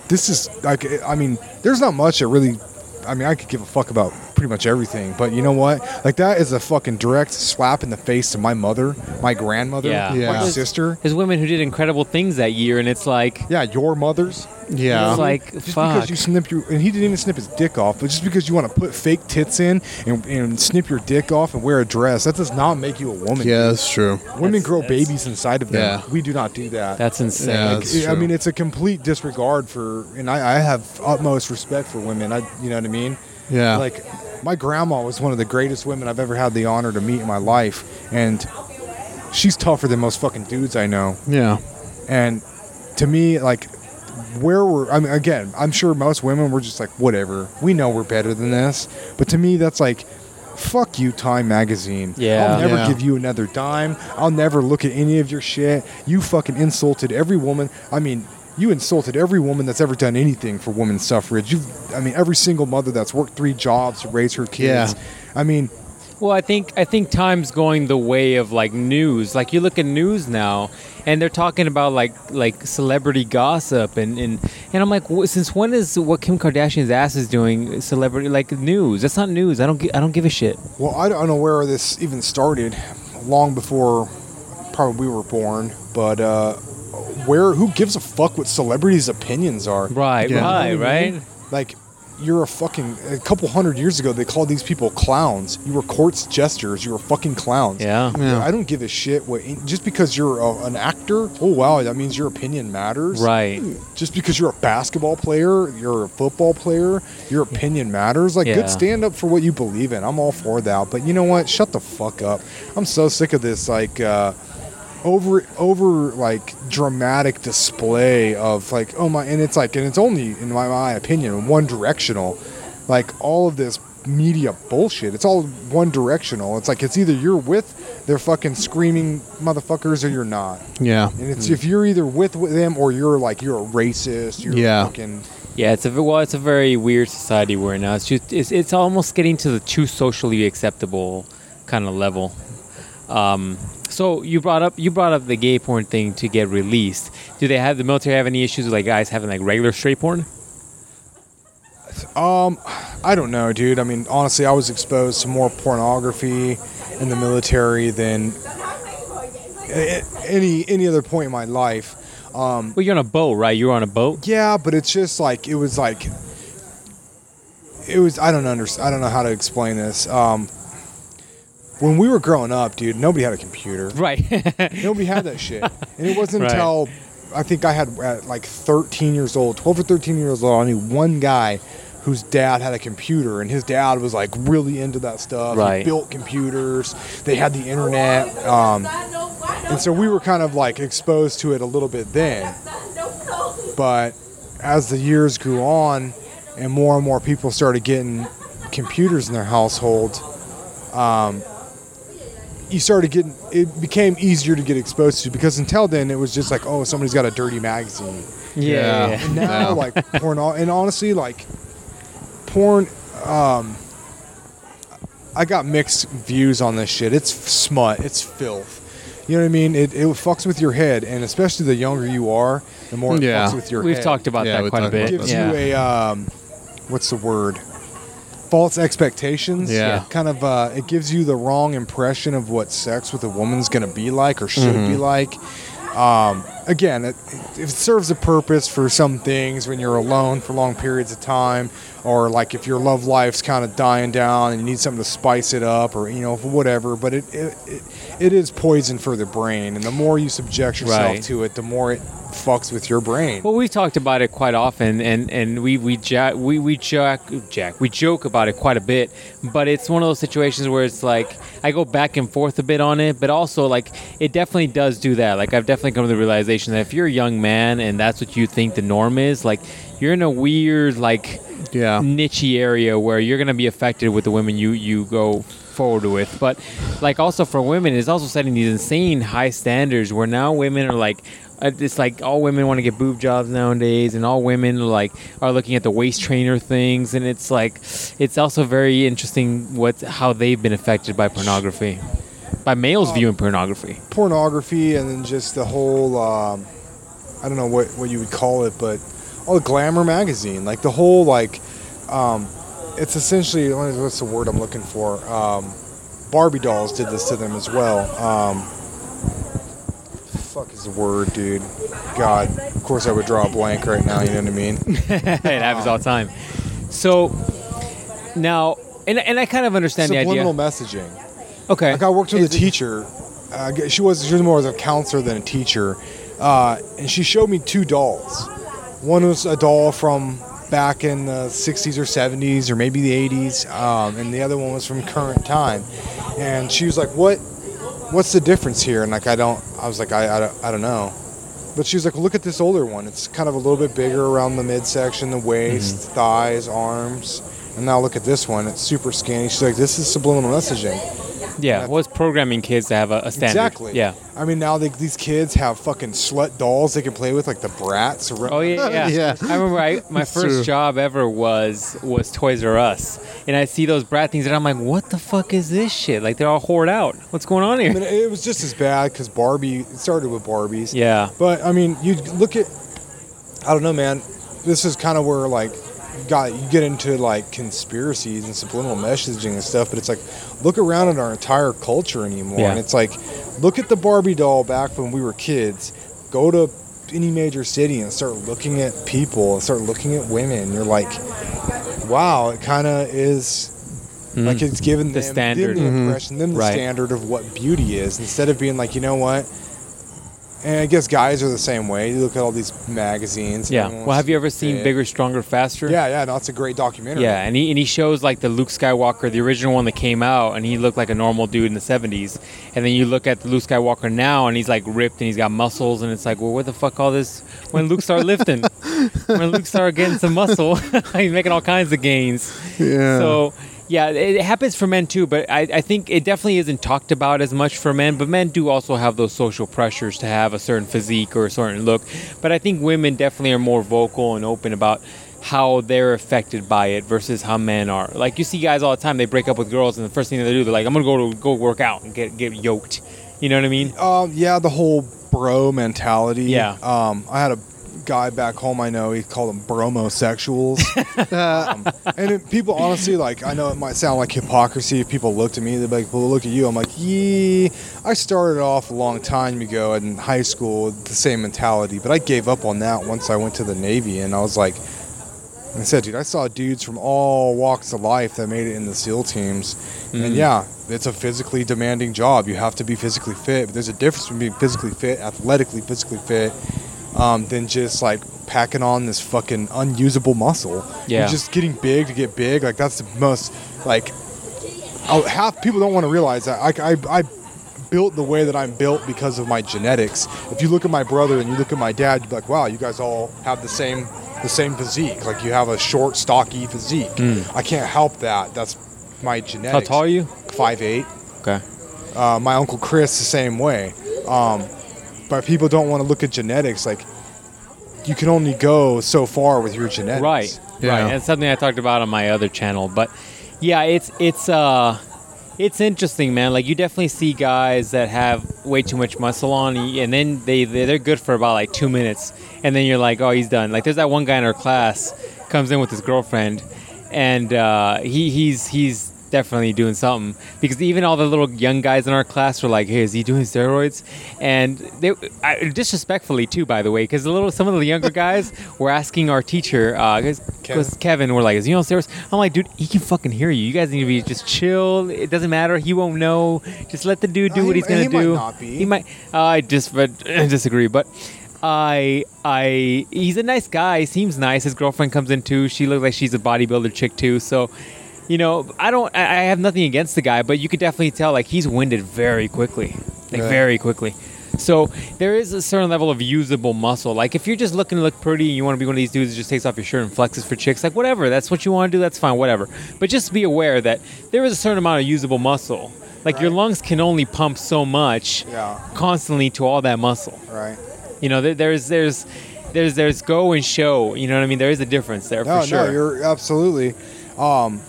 this is like, I mean, there's not much that really, I mean, I could give a fuck about pretty much everything, but you know what? Like that is a fucking direct slap in the face to my mother, my grandmother, Yeah. Yeah. my There's- sister. There's women who did incredible things that year, and it's like, Yeah, your mothers. Yeah. it's like, Just fuck. because you snip your, and he didn't even snip his dick off, but just because you want to put fake tits in and, and snip your dick off and wear a dress, that does not make you a woman. yeah, that's true. Women That's- grow that's- babies inside of them. Yeah. We do not do that. That's insane. Yeah, Like, that's I true. mean, it's a complete disregard for, and I, I have utmost respect for women. I, you know what I mean? Yeah. Like, my grandma was one of the greatest women I've ever had the honor to meet in my life, and she's tougher than most fucking dudes I know. yeah. And to me, like, where we're, I mean, again, I'm sure most women were just like, whatever. We know we're better than this. But to me, that's like, fuck you, Time Magazine. Yeah. I'll never Yeah. give you another dime. I'll never look at any of your shit. You fucking insulted every woman. I mean, you insulted every woman that's ever done anything for women's suffrage. You, I mean, every single mother that's worked three jobs to raise her kids. Yeah. I mean, Well, I think I think time's going the way of like news. Like you look at news now, and they're talking about like like celebrity gossip, and and, and I'm like, wh- since when is what Kim Kardashian's ass is doing celebrity like news? That's not news. I don't gi- I don't give a shit. Well, I don't know where this even started, long before probably we were born. But uh, where? Who gives a fuck what celebrities' opinions are? Right, Yeah. right, You know I mean? right. Like, you're a fucking. A couple hundred years ago, they called these people clowns. You were court's jesters. You were fucking clowns. Yeah. Yeah. I don't give a shit what. Just because you're a, an actor, oh wow, that means your opinion matters. Right. Just because you're a basketball player, you're a football player, your opinion matters. Like, Yeah. good stand up for what you believe in. I'm all for that. But you know what? Shut the fuck up. I'm so sick of this, like, uh, over, over, like, dramatic display of, like, oh my, and it's like, and it's only, in my, my opinion, one directional. Like, all of this media bullshit. It's all one directional. It's like, it's either you're with their fucking screaming motherfuckers or you're not. Yeah. And it's if you're either with, with them or you're like you're a racist. You're Yeah. fucking Yeah, it's a well, it's a very weird society we're in now. It's just it's, it's almost getting to the too socially acceptable kind of level. Um, so you brought up you brought up the gay porn thing to get released. Do they have the military have any issues with like guys having like regular straight porn? Um, I don't know, dude. I mean, honestly, I was exposed to more pornography in the military than any any other point in my life. Um, Well, you're on a boat, right? You were on a boat. yeah, but it's just like it was like it was. I don't under, I don't know how to explain this. Um, when we were growing up, dude, nobody had a computer. Right. [LAUGHS] Nobody had that shit. And it wasn't Right. until I think I had at like 13 years old, 12 or 13 years old, I knew one guy whose dad had a computer and his dad was like really into that stuff. Right. He built computers. They had the internet. Um, and so we were kind of like exposed to it a little bit then. But as the years grew on and more and more people started getting computers in their household, um, you started getting it became easier to get exposed to because until then it was just like oh somebody's got a dirty magazine yeah. Yeah. and now Yeah. like porn and honestly like porn um i got mixed views on this shit it's smut it's filth you know what i mean it, it fucks with your head and especially the younger you are the more it Yeah. fucks with your We've head talked about Yeah, that quite a talked about bit. gives yeah. you a um, what's the word? False expectations. Yeah. Kind of. Uh, it gives you the wrong impression of what sex with a woman's going to be like or should Mm-hmm. be like. Um, again, it, it serves a purpose for some things when you're alone for long periods of time, or like if your love life's kind of dying down and you need something to spice it up, or you know whatever. But it it, it, it is poison for the brain, and the more you subject yourself Right. to it, the more it fucks with your brain. Well, we've talked about it quite often, and and we we jack we we jack jack we joke about it quite a bit. But it's one of those situations where it's like I go back and forth a bit on it, but also like it definitely does do that. Like I've definitely come to the realization that if you're a young man and that's what you think the norm is, like you're in a weird like Yeah. nichey area where you're gonna be affected with the women you you go forward with. But like also for women, it's also setting these insane high standards where now women are like. uh, It's like all women want to get boob jobs nowadays, and all women like are looking at the waist trainer things, and it's like, it's also very interesting what how they've been affected by pornography, by males viewing pornography. pornography and then just the whole um, I don't know what, what you would call it, but all the glamour magazine, like the whole like um, it's essentially what is- the word I'm looking for? Um, Barbie dolls did this to them as well. Um, fuck is the word, dude? God, of course I would draw a blank right now. You know what I mean? [LAUGHS] it happens all the time. So now, and, and I kind of understand the idea. Subliminal messaging. Okay, Like I worked with Is a it- teacher. Uh, she was she was more as a counselor than a teacher, uh, and she showed me two dolls. One was a doll from back in the 60s or 70s or maybe the 80s, um, and the other one was from current time. And she was like, "What? What's the difference here?" And like I don't. I was like, I I don't, I don't know. But she was like, look at this older one. It's kind of a little bit bigger around the midsection, the waist, Mm-hmm. thighs, arms. And now look at this one. It's super skinny. She's like, this is subliminal messaging. Yeah, well, it's programming kids to have a, a standard. Exactly. Yeah. I mean, now they, these kids have fucking slut dolls they can play with, like the Bratz. Or, Oh yeah, yeah. [LAUGHS] Yeah. I remember I, my first true. job ever was was Toys R Us, and I see those brat things, and I'm like, what the fuck is this shit? Like they're all whored out. What's going on I mean, here? it was just as bad because Barbie. It started with Barbies. Yeah. But I mean, you look at. I don't know, man. This is kind of where like, got you get into like conspiracies and subliminal messaging and stuff. But it's like, look around at our entire culture anymore, Yeah. and it's like, look at the Barbie doll back when we were kids. Go to any major city and start looking at people and start looking at women. You're like, wow, it kind of is. Like it's given Mm-hmm. The them, standard. them the Mhm. them the Right. standard of what beauty is, instead of being like, you know what, and I guess guys are the same way. You look at all these magazines. Yeah. Well, have you ever seen fit. Bigger, Stronger, Faster? Yeah, yeah. No, it's a great documentary. Yeah, and he and he shows like the Luke Skywalker, the original one that came out, and he looked like a normal dude in the '70s. And then you look at the Luke Skywalker now, and he's like ripped and he's got muscles, and it's like, well, where the fuck all this? When Luke started lifting, [LAUGHS] when Luke started getting some muscle, [LAUGHS] he's making all kinds of gains. Yeah. So yeah, it happens for men too, but I, I think it definitely isn't talked about as much for men. But men do also have those social pressures to have a certain physique or a certain look. But I think women definitely are more vocal and open about how they're affected by it versus how men are. Like you see guys all the time, they break up with girls, and the first thing they do, they're like, "I'm gonna go to go work out and get get yoked." You know what I mean? Um, yeah, the whole bro mentality. Yeah. Um, I had a guy back home I know. He called them bromosexuals. [LAUGHS] um, and it, people honestly like. I know it might sound like hypocrisy. If people looked at me, they'd be like, "Well, look at you." I'm like, "Yeah." I started off a long time ago in high school with the same mentality, but I gave up on that once I went to the Navy, and I was like. I said, dude, I saw dudes from all walks of life that made it in the SEAL teams. And Mhm. yeah, it's a physically demanding job. You have to be physically fit. But there's a difference between being physically fit, athletically physically fit, um, than just like packing on this fucking unusable muscle. Yeah. You're just getting big to get big. Like that's the most like. oh, half people don't want to realize that. I, I, I built the way that I'm built because of my genetics. If you look at my brother and you look at my dad, you'd be like, wow, you guys all have the same the same physique. Like you have a short, stocky physique. I can't help that. That's my genetics. How tall are you? Five eight. Okay. Uh, my uncle Chris the same way. Um, but people don't want to look at genetics. Like you can only go so far with your genetics. Right. Yeah. Right. That's something I talked about on my other channel. But yeah, it's it's uh it's interesting, man. Like you definitely see guys that have way too much muscle on, and then they they- they're good for about like two minutes, and then you're like, oh, he's done. Like there's that one guy in our class comes in with his girlfriend, and uh, he he's he's definitely doing something because even all the little young guys in our class were like, "Hey, is he doing steroids?" And they I, disrespectfully too, by the way, because the little some of the younger guys were asking our teacher, because Kevin? Kevin, were like, "Is he on steroids?" I'm like, "Dude, he can fucking hear you. You guys need to be just chill. It doesn't matter. He won't know. Just let the dude do Uh, what he he's gonna he might do. not be. He might. Uh, I just but I disagree, but." I I he's a nice guy. Seems nice. His girlfriend comes in too. She looks like she's a bodybuilder chick too. So, you know, I don't. I have nothing against the guy, but you could definitely tell like he's winded very quickly, like Yeah. very quickly. So there is a certain level of usable muscle. Like if you're just looking to look pretty and you want to be one of these dudes that just takes off your shirt and flexes for chicks, like whatever, that's what you want to do. That's fine, whatever. But just be aware that there is a certain amount of usable muscle. Like your lungs can only pump so much Yeah. constantly to all that muscle. Right. You know, there, there's there's there's there's go and show. You know what I mean? There is a difference there No, for sure. no, you're absolutely. Um,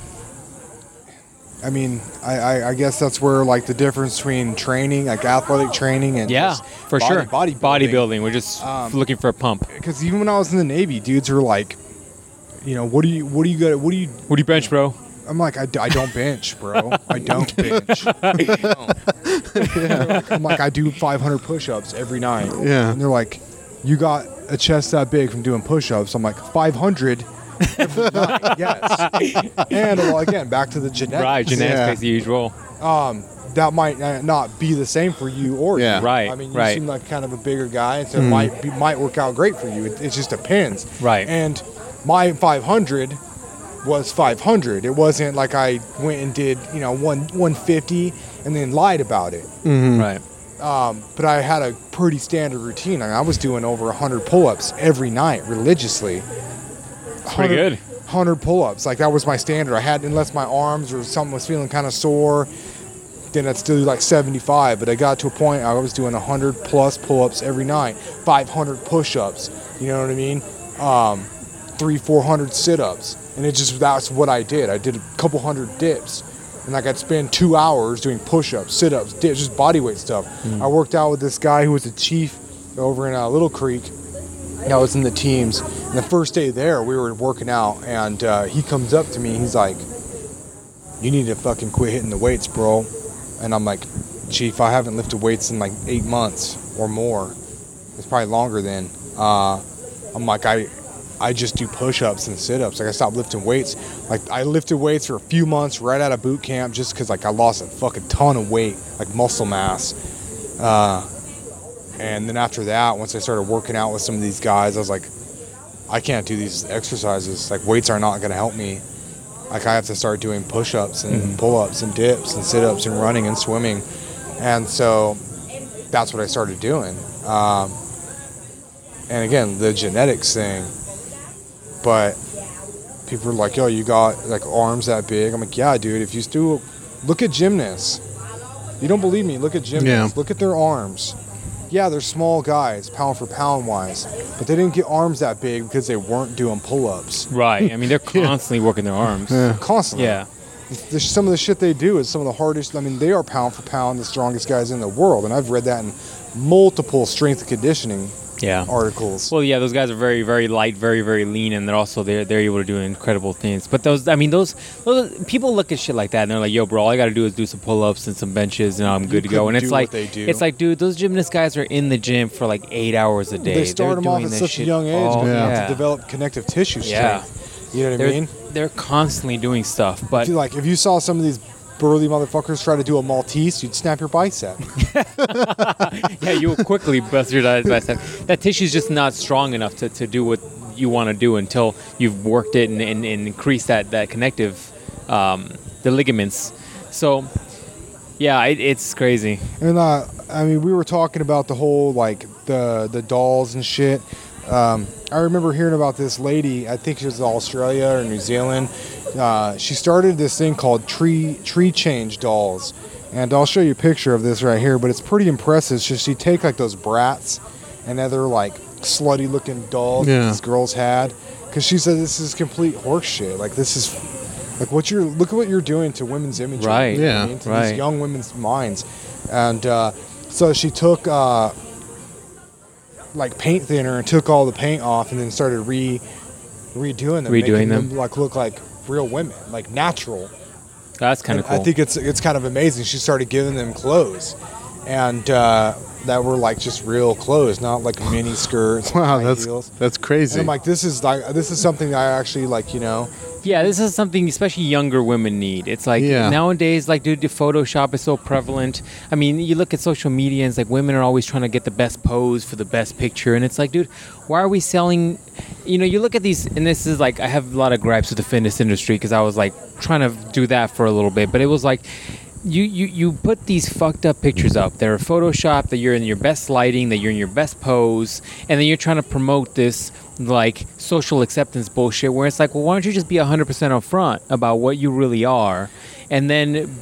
I mean, I, I, I guess that's where like the difference between training, like athletic training, and yeah, just for body- sure. bodybuilding. bodybuilding. We're just Um, looking for a pump. Because even when I was in the Navy, dudes were like, you know, what do you, what do you got, what do you? What do you bench, bro? I'm like, I don't bench, bro. I don't [LAUGHS] bench. [LAUGHS] I'm like, I do 500 push-ups every night. Yeah. And they're like, you got a chest that big from doing push-ups. I'm like, 500. Every night, [LAUGHS] yes. And well, again, back to the genetics. Right, genetics Yeah. plays a huge role. um, that might uh, not be the same for you or you. Yeah. Right, I mean, you right. seem like kind of a bigger guy, so it might be, might work out great for you. It, it just depends. Right. And my 500 was 500. It wasn't like I went and did you know one 150 and then lied about it. Right. Um, but I had a pretty standard routine. I, mean, I was doing over 100 pull-ups every night religiously. Pretty 100 good. 100 pull-ups. Like that was my standard. I had unless my arms or something was feeling kind of sore, then I'd still do like 75. But I got to a point I was doing 100 plus pull-ups every night, 500 push-ups. You know what I mean? Um, three, 400 sit-ups, and it just that's what I did. I did a couple hundred dips, and like I'd spend two hours doing push-ups, sit-ups, dips, just body weight stuff. I worked out with this guy who was a chief over in uh, Little Creek. I was in the teams. And the first day there, we were working out, and uh, he comes up to me. He's like, "You need to fucking quit hitting the weights, bro." And I'm like, "Chief, I haven't lifted weights in like eight months or more. It's probably longer than." Uh, I'm like, I, I just do push-ups and sit-ups. Like I stopped lifting weights. Like I lifted weights for a few months right out of boot camp, just because like I lost a fucking ton of weight, like muscle mass. Uh, and then after that, once I started working out with some of these guys, I was like, I can't do these exercises. Like weights are not going to help me. Like I have to start doing push-ups and pull-ups and dips and sit-ups and running and swimming. And so that's what I started doing. Um, and again, the genetics thing. But people are like, "Yo, you got like arms that big?" I'm like, "Yeah, dude. If you do, look at gymnasts. You don't believe me? Look at gymnasts. Yeah. Look at their arms. Yeah, they're small guys, pound for pound wise, but they didn't get arms that big because they weren't doing pull-ups Right. I mean, they're [LAUGHS] constantly working their arms. Yeah. constantly. Yeah. The, some of the shit they do is some of the hardest. I mean, they are pound for pound the strongest guys in the world, and I've read that in multiple strength conditioning Yeah. articles. Well, yeah, those guys are very, very light, very, very lean, and they're also they're they're able to do incredible things. But those, I mean, those, those people look at shit like that and they're like, "Yo, bro, all I got to do is do some pull-ups and some benches, and I'm good to go." And it's like, they do. it's like, dude, those gymnast guys are in the gym for like eight hours a day. they start They're them off doing at such shit a young age all- man, Yeah. to develop connective tissue Yeah. You know what I They're, mean? they're constantly doing stuff, but If you like, if you saw some of these burly motherfuckers try to do a Maltese, you'd snap your bicep. [LAUGHS] yeah, you'll quickly bust your bicep. That tissue's just not strong enough to, to do what you want to do until you've worked it and, and, and increased that, that connective, um, the ligaments. So, yeah, it, it's crazy. And uh, I mean, we were talking about the whole like the the dolls and shit. Um, I remember hearing about this lady. I think she was in Australia or New Zealand. Uh, she started this thing called tree tree change dolls, and I'll show you a picture of this right here. But it's pretty impressive. So she take like those Bratz and other like slutty looking dolls Yeah. these girls had, because she said this is complete horseshit. Like this is like what you're look at what you're doing to women's imagery. Right. you know what I Yeah, mean? to right. these young women's minds. And uh, so she took uh, like paint thinner and took all the paint off and then started re redoing them, Redoing making them. like look like real women, like natural. That's kind of cool. I think it's it's kind of amazing. She started giving them clothes, and uh, that were like just real clothes, not like mini skirts. [LAUGHS] Wow, that's heels. that's crazy. And I'm like, this is like this is something that I actually like, you know. Yeah, this is something especially younger women need. It's like Yeah. nowadays, like, dude, the Photoshop is so prevalent. I mean, you look at social media and it's like women are always trying to get the best pose for the best picture. And it's like, dude, why are we selling? You know, you look at these, and this is like, I have a lot of gripes with the fitness industry because I was like trying to do that for a little bit. But it was like, you, you, you put these fucked up pictures up. They're Photoshop that you're in your best lighting, that you're in your best pose, and then you're trying to promote this like social acceptance bullshit where it's like, well, why don't you just be 100% upfront about what you really are and then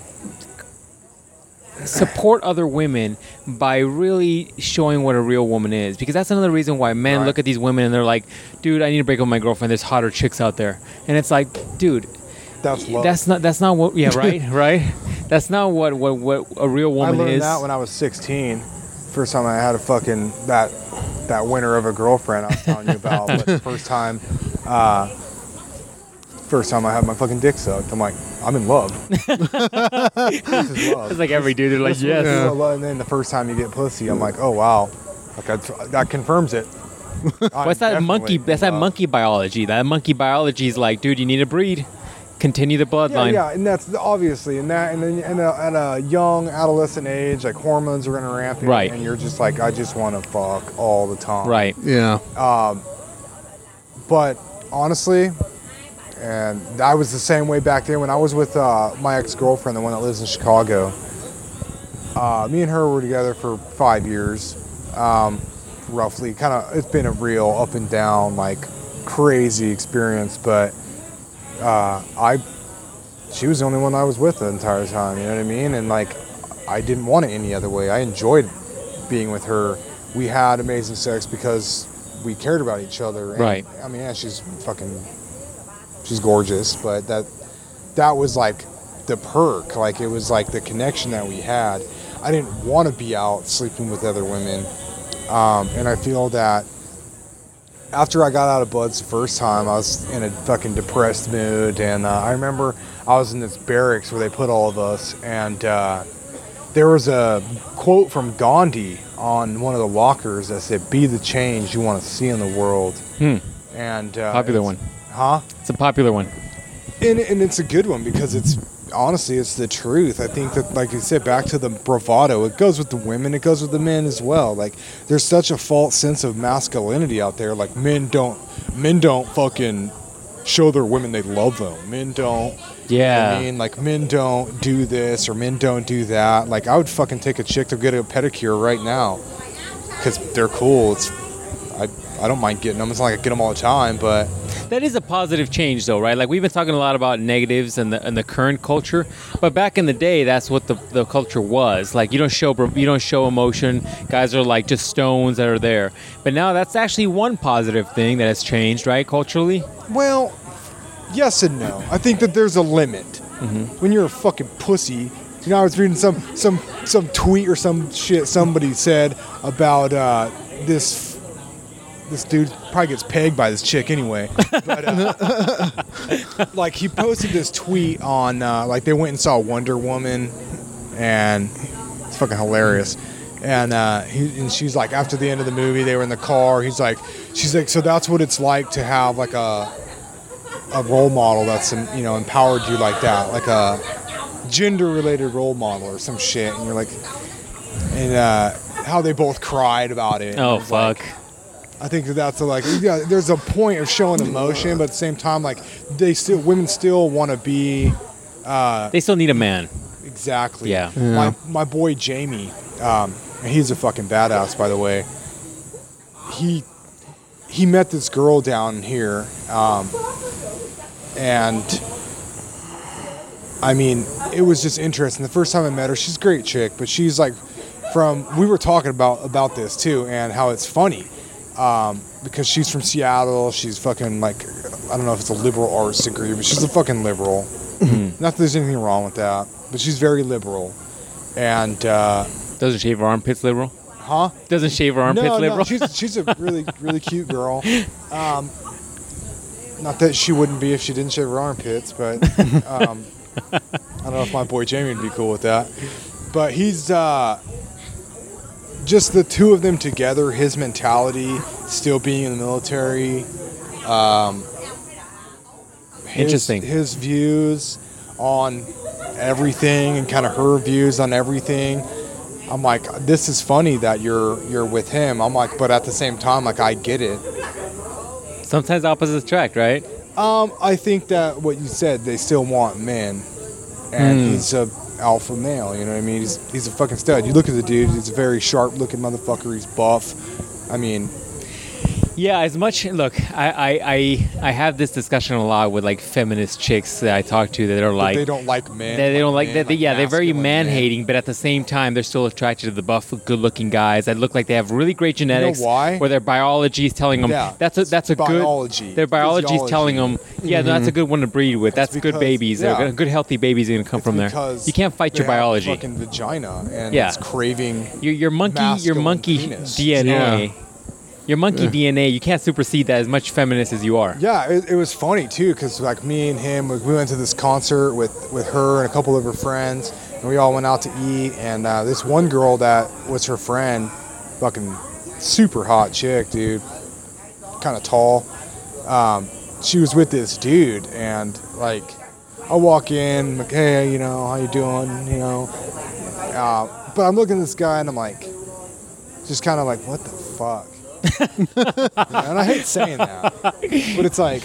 support other women by really showing what a real woman is because that's another reason why men Right. look at these women and they're like dude i need to break up with my girlfriend there's hotter chicks out there and it's like dude That's love. that's not that's not what yeah right [LAUGHS] right that's not what what, what a real woman is. I learned is that when I was 16. First time I had a fucking that that winter of a girlfriend I was telling you about. but [LAUGHS] first time, uh, first time I had my fucking dick sucked. I'm like, I'm in love. [LAUGHS] this is love. it's like every dude they're like yes Yeah. And then the first time you get pussy, I'm like, oh wow, like I, that confirms it. What's that monkey? That's that monkey biology. That monkey biology is like, dude, you need to breed, continue the bloodline. yeah, and that's obviously in that, and then and a, at a young adolescent age, like hormones are gonna ramp, in, Right. And you're just like, I just want to fuck all the time, Right. yeah. But honestly, and I was the same way back then when I was with uh, my ex girlfriend, the one that lives in Chicago. Uh, me and her were together for five years, um, roughly. Kind of, it's been a real up and down, like crazy experience. But uh, I, she was the only one I was with the entire time. You know what I mean? And like, I didn't want it any other way. I enjoyed being with her. We had amazing sex because we cared about each other. And, Right. I mean, yeah, she's fucking, she's gorgeous, but that, that was like the perk. Like it was like the connection that we had. I didn't want to be out sleeping with other women, um, and I feel that after I got out of Buds the first time, I was in a fucking depressed mood, and uh, I remember I was in this barracks where they put all of us, and uh, there was a quote from Gandhi on one of the lockers that said, "Be the change you want to see in the world." Hmm. And uh, Popular one. huh? It's a popular one. And, and it's a good one because it's honestly it's the truth. I think that like you said, back to the bravado, it goes with the women, it goes with the men as well. Like there's such a false sense of masculinity out there. Like men don't men don't fucking show their women they love them. Men don't Yeah. I mean, like men don't do this or men don't do that. Like I would fucking take a chick to get a pedicure right now because they're cool. It's I I don't mind getting them. It's not like I get them all the time, but That is a positive change, though, right? Like we've been talking a lot about negatives and the and the current culture, but back in the day, that's what the, the culture was. Like you don't show you don't show emotion. Guys are like just stones that are there. But now that's actually one positive thing that has changed, right? Culturally. Well, yes and no. I think that there's a limit. Mm-hmm. When you're a fucking pussy, you know, I was reading some some some tweet or some shit somebody said about uh, this this dude probably gets pegged by this chick anyway. But uh, [LAUGHS] like he posted this tweet on uh, like they went and saw Wonder Woman, and it's fucking hilarious. And uh, he, and she's like, after the end of the movie, they were in the car. He's like, she's like, so that's what it's like to have like a a role model that's you know empowered you like that, like a gender related role model or some shit. And you're like, and uh, how they both cried about it. Oh It was like- fuck. I think that's a, like yeah. There's a point of showing emotion, but at the same time, like they still women still want to be Uh, They still need a man. exactly. Yeah. Yeah. My my boy Jamie, um, he's a fucking badass, by the way. He he met this girl down here, um, and I mean, it was just interesting. The first time I met her, she's a great chick, but she's like from. We were talking about about this too, and how it's funny um, because she's from Seattle. She's fucking like I don't know if it's a liberal arts degree, but she's a fucking liberal. Not that there's anything wrong with that, but she's very liberal. And uh, Doesn't shave her armpits liberal. huh? Doesn't shave her armpits No, no, liberal. she's she's a really [LAUGHS] really cute girl. Um, not that she wouldn't be if she didn't shave her armpits, but [LAUGHS] um, I don't know if my boy Jamie would be cool with that. But he's uh, just the two of them together, his mentality, still being in the military, um, his, Interesting. His views on everything and kind of her views on everything. I'm like, this is funny that you're you're with him. I'm like, but at the same time, like I get it. Sometimes opposites attract, right? Um, I think that what you said, they still want men, and Hmm. he's a alpha male. You know what I mean? He's he's a fucking stud. You look at the dude; he's a very sharp looking motherfucker. He's buff. I mean, Yeah, as much look, I, I I I have this discussion a lot with like feminist chicks that I talk to that are but like they don't like men. They, they don't like men, that. They, yeah, they're very man hating, but at the same time, they're still attracted to the buff, good-looking guys that look like they have really great genetics. why? Where their biology is telling them Yeah, that's a that's a biology, good. Their biology is telling them, yeah, no, that's a good one to breed with. That's It's good because- babies. They're yeah. good, good, healthy babies are gonna come It's from there. You can't fight they your have a biology. Fucking vagina, and Yeah. it's craving. Your your monkey your monkey penis. DNA. Your monkey DNA, you can't supersede that as much feminist as you are. Yeah, it, it was funny too, cause like me and him, we went to this concert with with her and a couple of her friends, and we all went out to eat. And uh, this one girl that was her friend, fucking super hot chick, dude, kind of tall. Um, she was with this dude, and like, I walk in, like, hey, you know, how you doing, you know? Uh, but I'm looking at this guy, and I'm like, just kind of like, what the fuck? [LAUGHS] and I hate saying that, but it's like,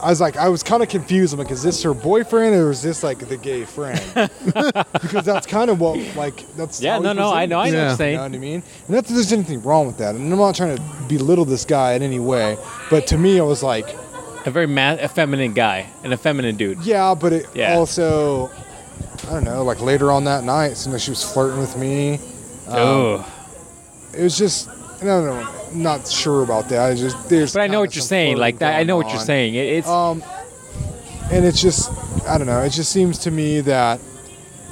I was like, I was kind of confused. I'm like, is this her boyfriend or is this like the gay friend? [LAUGHS] because that's kind of what like that's. Yeah, no, no, I know, I know what Yeah. you know what I mean? And not that there's anything wrong with that. And I'm not trying to belittle this guy in any way. But to me, I was like, A very ma- effeminate guy, an effeminate dude. yeah, but it Yeah. also, I don't know, like later on that night, it seemed like she was flirting with me. Um, Ugh. It was just, I no, not not sure about that. I just, there's But I know what you're saying. Like that, I know what you're on. saying. It, it's Um, and it's just, I don't know. It just seems to me that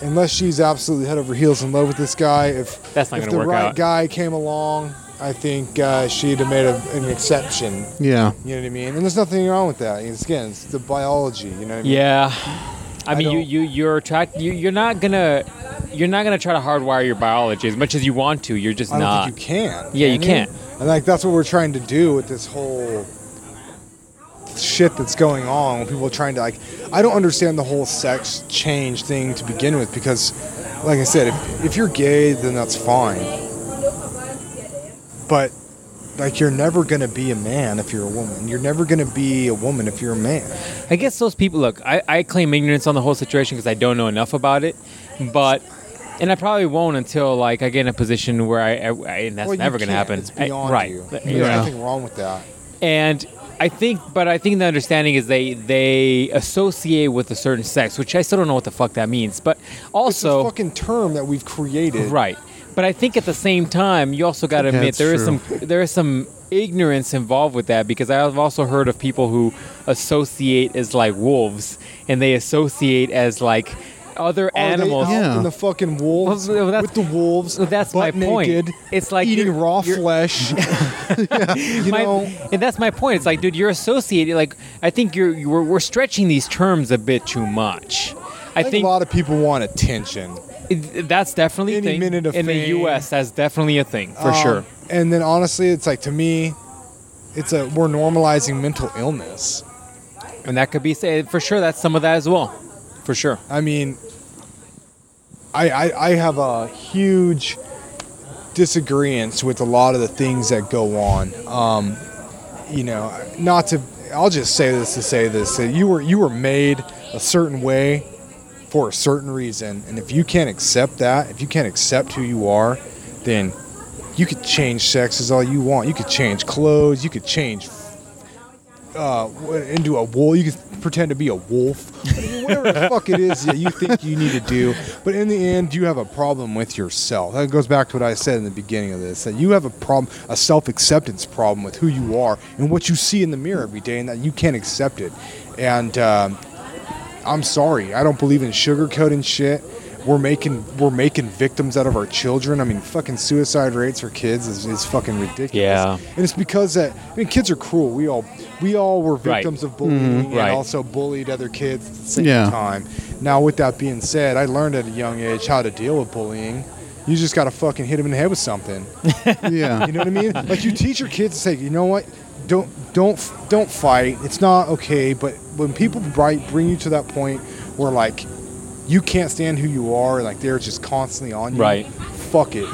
unless she's absolutely head over heels in love with this guy, if That's not if the work right out. guy came along, I think uh, she'd have made a, an exception. Yeah. You know what I mean? And there's nothing wrong with that. It's, again, it's the biology. You know what I mean? Yeah, I mean, you you you're attract you you're not gonna you're not gonna try to hardwire your biology as much as you want to. You're just I don't think you can. Yeah, you can can't. And like that's what we're trying to do with this whole shit that's going on. When people are trying to like, I don't understand the whole sex change thing to begin with because, like I said, if, if you're gay, then that's fine. But like, you're never gonna be a man if you're a woman. You're never gonna be a woman if you're a man. I guess those people look. I, I claim ignorance on the whole situation because I don't know enough about it, but. And I probably won't until like I get in a position where I, I, I and that's Well, never gonna happen. It's I- beyond right? you. Th- There's Yeah. nothing wrong with that. And I think, but I think the understanding is they they associate with a certain sex, which I still don't know what the fuck that means. But It's also, a fucking term that we've created. Right. But I think at the same time, you also got to admit it's there is true. some there is some ignorance involved with that because I've also heard of people who associate as like wolves and they associate as like other Are they animals. out Yeah. in the fucking wolves Well, that's- with the wolves. well, that's my butt point. naked, It's like eating you're- raw you're- flesh. [LAUGHS] you My- know, and that's my point. It's like, dude, you're associated. Like, I think you're, you're we're stretching these terms a bit too much. I I think think a lot of people want attention it- that's definitely a Any thing. minute of in the. U.S. That's definitely a thing for Um, sure. And then honestly, it's like to me, it's a we're normalizing mental illness. And that could be said for sure. That's some of that as well, for sure. I mean, I I, I have a huge disagreement with a lot of the things that go on. Um, you know, not to. I'll just say this to say this: that you were you were made a certain way for a certain reason, and if you can't accept that, if you can't accept who you are, then you could change sexes all you want. You could change clothes. You could change uh, into a wolf. You could pretend to be a wolf. Whatever the fuck it is that you think you need to do. But in the end, you have a problem with yourself. That goes back to what I said in the beginning of this. That you have a problem, a self-acceptance problem with who you are and what you see in the mirror every day, and that you can't accept it. And um, I'm sorry, I don't believe in sugarcoating shit. We're making we're making victims out of our children. I mean, fucking suicide rates for kids is, is fucking ridiculous. Yeah. and it's because that I mean, kids are cruel. We all we all were Right. victims of mm-hmm. bullying and Right. also bullied other kids at the same Yeah. time. Now, with that being said, I learned at a young age how to deal with bullying. You just gotta fucking hit them in the head with something. [LAUGHS] yeah. You know what I mean? Like you teach your kids to say, you know what? Don't don't don't fight. It's not okay. But when people bri- bring you to that point where like you can't stand who you are, like they're just constantly on you. Right. Fuck it.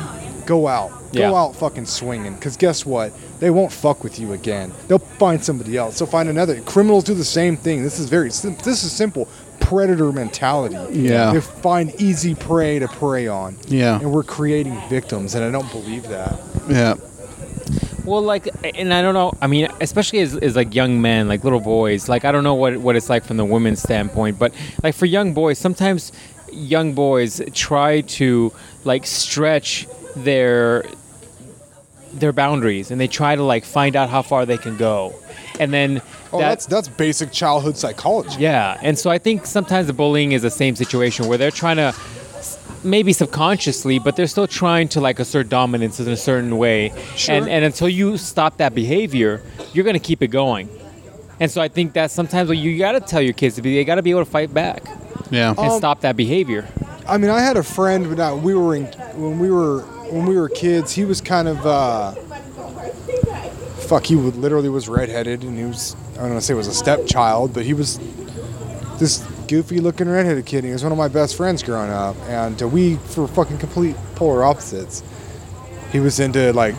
Go out. Yeah. Go out fucking swinging. Because guess what? They won't fuck with you again. They'll find somebody else. They'll find another. Criminals do the same thing. This is very. sim- This is simple. Predator mentality. Yeah. They find easy prey to prey on. Yeah. And we're creating victims, and I don't believe that. Yeah. Well, like, and I don't know. I mean, especially as, as like young men, like little boys. Like, I don't know what what it's like from the women's standpoint, but like for young boys, sometimes young boys try to like stretch their their boundaries, and they try to like find out how far they can go, and then Oh, that- that's that's basic childhood psychology. yeah, and so I think sometimes the bullying is the same situation where they're trying to maybe subconsciously, but they're still trying to like assert dominance in a certain way. Sure. And and until you stop that behavior, you're gonna keep it going. And so I think that sometimes what you gotta tell your kids to be they gotta be able to fight back Yeah. and Um, stop that behavior. I mean, I had a friend when I- we were in when we were when we were kids. He was kind of uh, fuck. He would, literally was redheaded, and he was I don't want to say it was a stepchild, but he was this goofy looking redheaded kid. He was one of my best friends growing up, and uh, we were fucking complete polar opposites. He was into like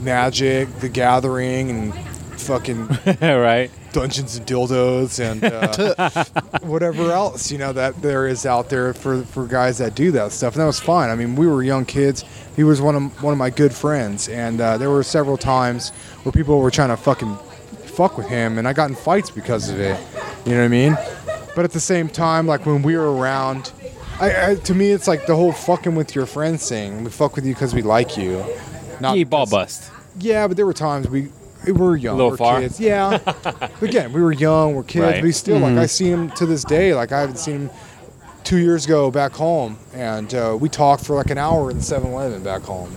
magic, The Gathering, and fucking [LAUGHS] right? Dungeons and dildos and uh, [LAUGHS] whatever else you know that there is out there for, for guys that do that stuff. And that was fine. I mean, we were young kids. He was one of one of my good friends, and uh, there were several times where people were trying to fucking fuck with him, and I got in fights because of it. You know what I mean? But at the same time, like when we were around, I, I to me it's like the whole fucking with your friends thing. We fuck with you because we like you. Not Yeah, ball bust. yeah, but there were times we we were young. little we're far. kids. Yeah. [LAUGHS] but again, we were young, we're kids. Right. But he's still like I see him to this day. Like I haven't seen him two years ago back home, and uh, we talked for like an hour in 7-Eleven back home.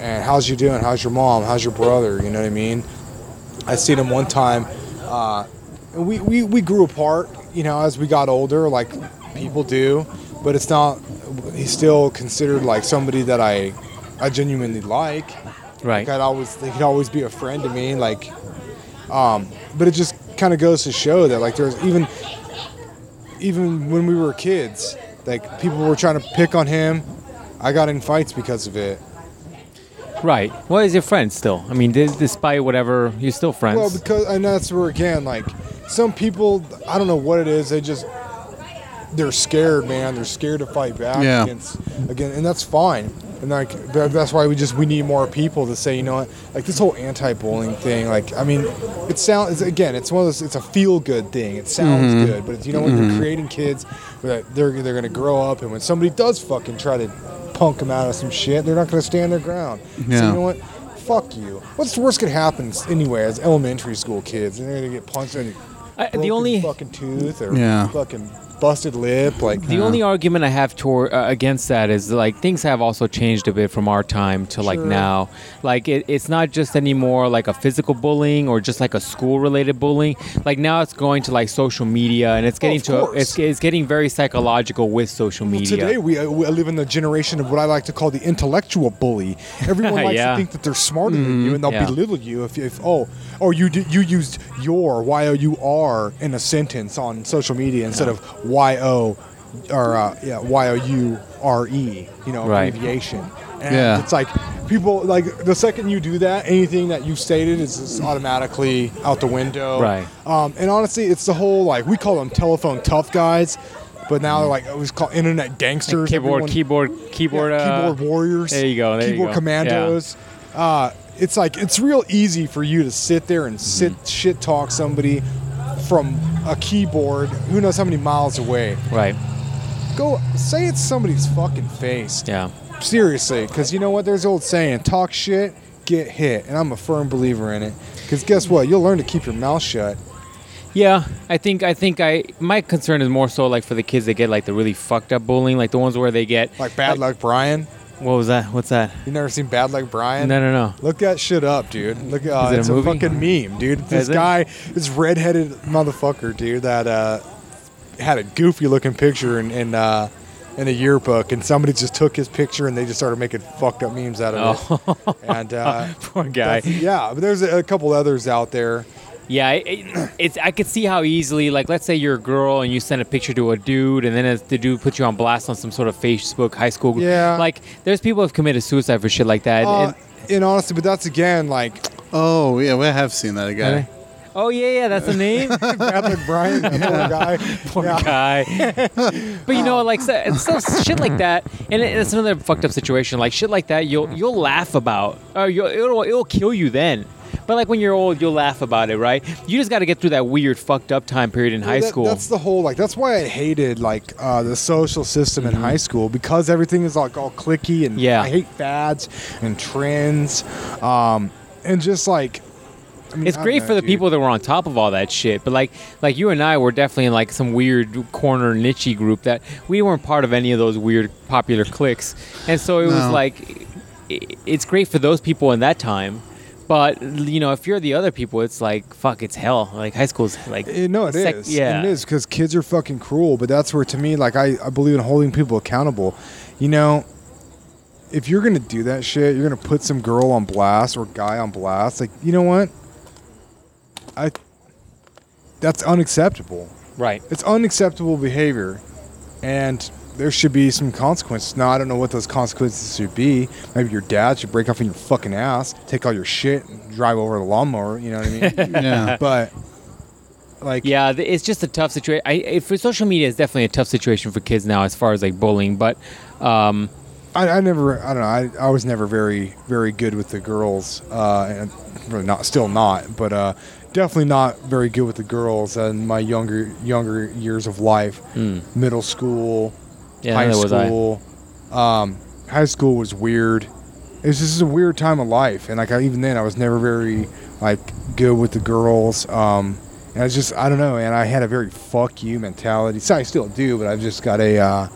And how's you doing? How's your mom? How's your brother? You know what I mean? I seen him one time. Uh, and we, we we grew apart. You know, as we got older, like people do. But it's not. He's still considered like somebody that I I genuinely like. Right. Like I'd always, he could always be a friend to me. Like, um, but it just kind of goes to show that like there's even, even when we were kids, like people were trying to pick on him. I got in fights because of it. Right. Well, is your friend still? I mean, despite whatever, you're still friends. Well, because and that's where again, like some people, I don't know what it is. They just they're scared, man. They're scared to fight back Yeah. against again, and that's fine. And like that's why we just we need more people to say, you know what, like this whole anti-bullying thing. Like, I mean, it sounds again, it's one of those. It's a feel-good thing. It sounds Mm-hmm. good, but you know when you're creating kids, that they're they're gonna grow up, and when somebody does fucking try to punk them out of some shit, they're not gonna stand their ground. Yeah. So you know what? Fuck you. What's the worst could happen anyway as elementary school kids? And They're gonna get punched in I- the the only fucking tooth or Yeah. fucking busted lip. Like The only argument I have toward uh, against that is like things have also changed a bit from our time to like Sure. now. Like it, it's not just anymore like a physical bullying or just like a school related bullying. Like now it's going to like social media and it's getting of to course. it's, it's getting very psychological with social media. Today we, uh, we live in the generation of what I like to call the intellectual bully. Everyone [LAUGHS] likes Yeah. to think that they're smarter than you, and they'll yeah. belittle you if, if oh or you did, you used your y o u r in a sentence on social media instead of y o or uh, yeah y o u r e. You know, Right. abbreviation. And Yeah. it's like people like the second you do that, anything that you've stated is just automatically out the window. Right. Um, and honestly, it's the whole like we call them telephone tough guys, but now they're like it was called internet gangsters. keyboard, Everyone- keyboard, keyboard, yeah, uh, keyboard warriors. there you go, there you keyboard go. commandos. Uh, it's like it's real easy for you to sit there and sit Mm-hmm. shit talk somebody from a keyboard. Who knows how many miles away? right? Go say it's somebody's fucking face. Yeah. Seriously, because you know what? There's the old saying: talk shit, get hit, and I'm a firm believer in it. Because guess what? You'll learn to keep your mouth shut. Yeah, I think I think I my concern is more so like for the kids that get like the really fucked up bullying, like the ones where they get Like Bad Luck Brian. What was that? What's that? You never seen Bad Luck Brian? No, no, no. Look that shit up, dude. Look, uh, it it's a, movie? fucking meme, dude. This Is it? guy, this redheaded motherfucker, dude, that uh, had a goofy looking picture in in, uh, in a yearbook, and somebody just took his picture and they just started making fucked up memes out of Oh, it. And uh, [LAUGHS] poor guy. yeah, but there's a, a couple others out there. Yeah, it, it- it's. I could see how easily, like, let's say you're a girl and you send a picture to a dude, and then as the dude puts you on blast on some sort of Facebook high school. group. Yeah. Like, there's people who've committed suicide for shit like that. Uh, and- and honestly, but that's again like Oh yeah, we have seen that guy. oh yeah, yeah, that's the name. [LAUGHS] Patrick Bryan, that poor guy. [LAUGHS] Poor Yeah. guy. [LAUGHS] but you know, like so, it's so shit like that, and it, it's another fucked up situation. Like shit like that, you'll you'll laugh about, or you'll, it'll it'll kill you then. But like when you're old, you'll laugh about it, right? You just got to get through that weird, fucked up time period in high That- school. That's the whole like. That's why I hated like uh, the social system in high school because everything is like all clicky and Mm-hmm. Yeah. I hate fads and trends, um, and just like. I mean, It's I great know, for the dude. people that were on top of all that shit, but like like you and I were definitely in like some weird corner nichey group that we weren't part of any of those weird popular cliques, and so it was like i- it's great for those people in that time, but you know if you're the other people, it's like fuck, it's hell. Like high school's like Eh, no, it is. sec- yeah, it is because kids are fucking cruel. But that's where, to me, like I, I believe in holding people accountable. You know, if you're gonna do that shit, you're gonna put some girl on blast or guy on blast. Like, you know what? I. That's unacceptable. right. It's unacceptable behavior, and there should be some consequences. Now I don't know what those consequences should be. Maybe your dad should break off in your fucking ass, take all your shit, and drive over the lawnmower. You know what I mean? [LAUGHS] Yeah. but like, Yeah, it's just a tough situation. I for social media, it's definitely a tough situation for kids now as far as like bullying. But um, I, I never, I don't know, I, I was never very, very good with the girls, uh, and really not, still not, but uh, definitely not very good with the girls in my younger, younger years of life. hmm. Middle school, yeah, high neither was I. school. Um, high school was weird. It was just a weird time of life, and like I, even then, I was never very like good with the girls. Um, and I was just, I don't know, and I had a very fuck you mentality. So I still do, but I've just got a uh,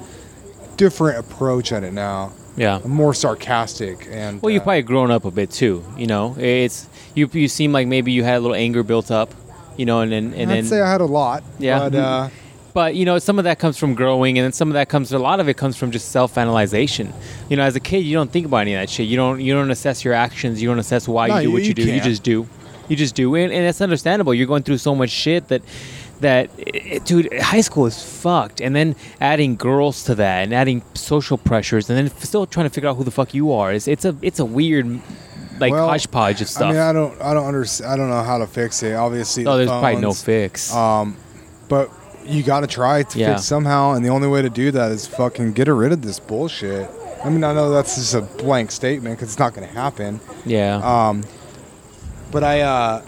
different approach at it now. Yeah. I'm more sarcastic and. Well, you've uh, probably grown up a bit too. You know, it's you. You seem like maybe you had a little anger built up. You know, and then and I'd then. say I had a lot. Yeah. But uh, but you know, some of that comes from growing, and then some of that comes. A lot of it comes from just self-analyzation. You know, as a kid, you don't think about any of that shit. You don't. You don't assess your actions. You don't assess why No, you do you- what you, you do. You can't. just do. You just do, and, and it's understandable. You're going through so much shit that. That it, dude, high school is fucked, and then adding girls to that, and adding social pressures, and then still trying to figure out who the fuck you are. It's it's a it's a weird, like Well, hodgepodge of stuff. I mean, I don't, I don't understand. I don't know how to fix it. Obviously, oh, the there's probably no fix. Um, but you got to try to Yeah. fix somehow, and the only way to do that is fucking get rid of this bullshit. I mean, I know that's just a blank statement because it's not going to happen. yeah. Um, but I, uh,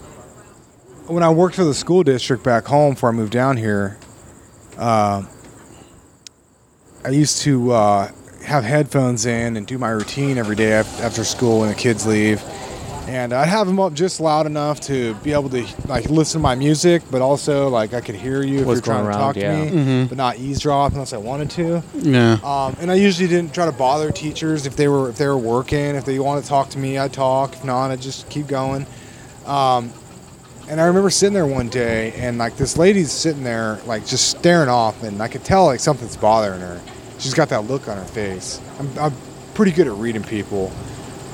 when I worked for the school district back home before I moved down here, uh, I used to uh, have headphones in and do my routine every day after school when the kids leave. And I'd have them up just loud enough to be able to like listen to my music, but also like I could hear you if What's you're trying going to around, talk to yeah. me, Mhm. but not eavesdrop unless I wanted to. Yeah. Um, and I usually didn't try to bother teachers if they were if they were working. If they wanted to talk to me, I'd talk. If not, I'd just keep going. Um, and I remember sitting there one day, and like this lady's sitting there, like just staring off, and I could tell like something's bothering her. She's got that look on her face. I'm, I'm pretty good at reading people.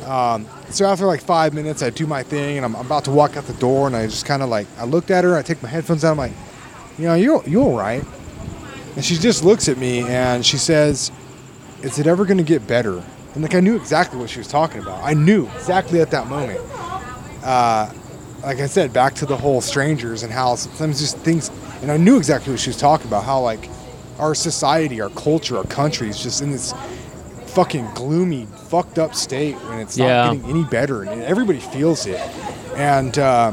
Um, so after like five minutes, I do my thing, and I'm about to walk out the door, and I just kind of like I looked at her, I take my headphones out, I'm like, you know, you you all right? And she just looks at me and she says, Is it ever going to get better? And like I knew exactly what she was talking about. I knew exactly at that moment. Uh, like I said, back to the whole strangers and how sometimes just things, and I knew exactly what she was talking about. How like our society, our culture, our country is just in this fucking gloomy, fucked up state when it's Yeah. not getting any better, and everybody feels it. And uh,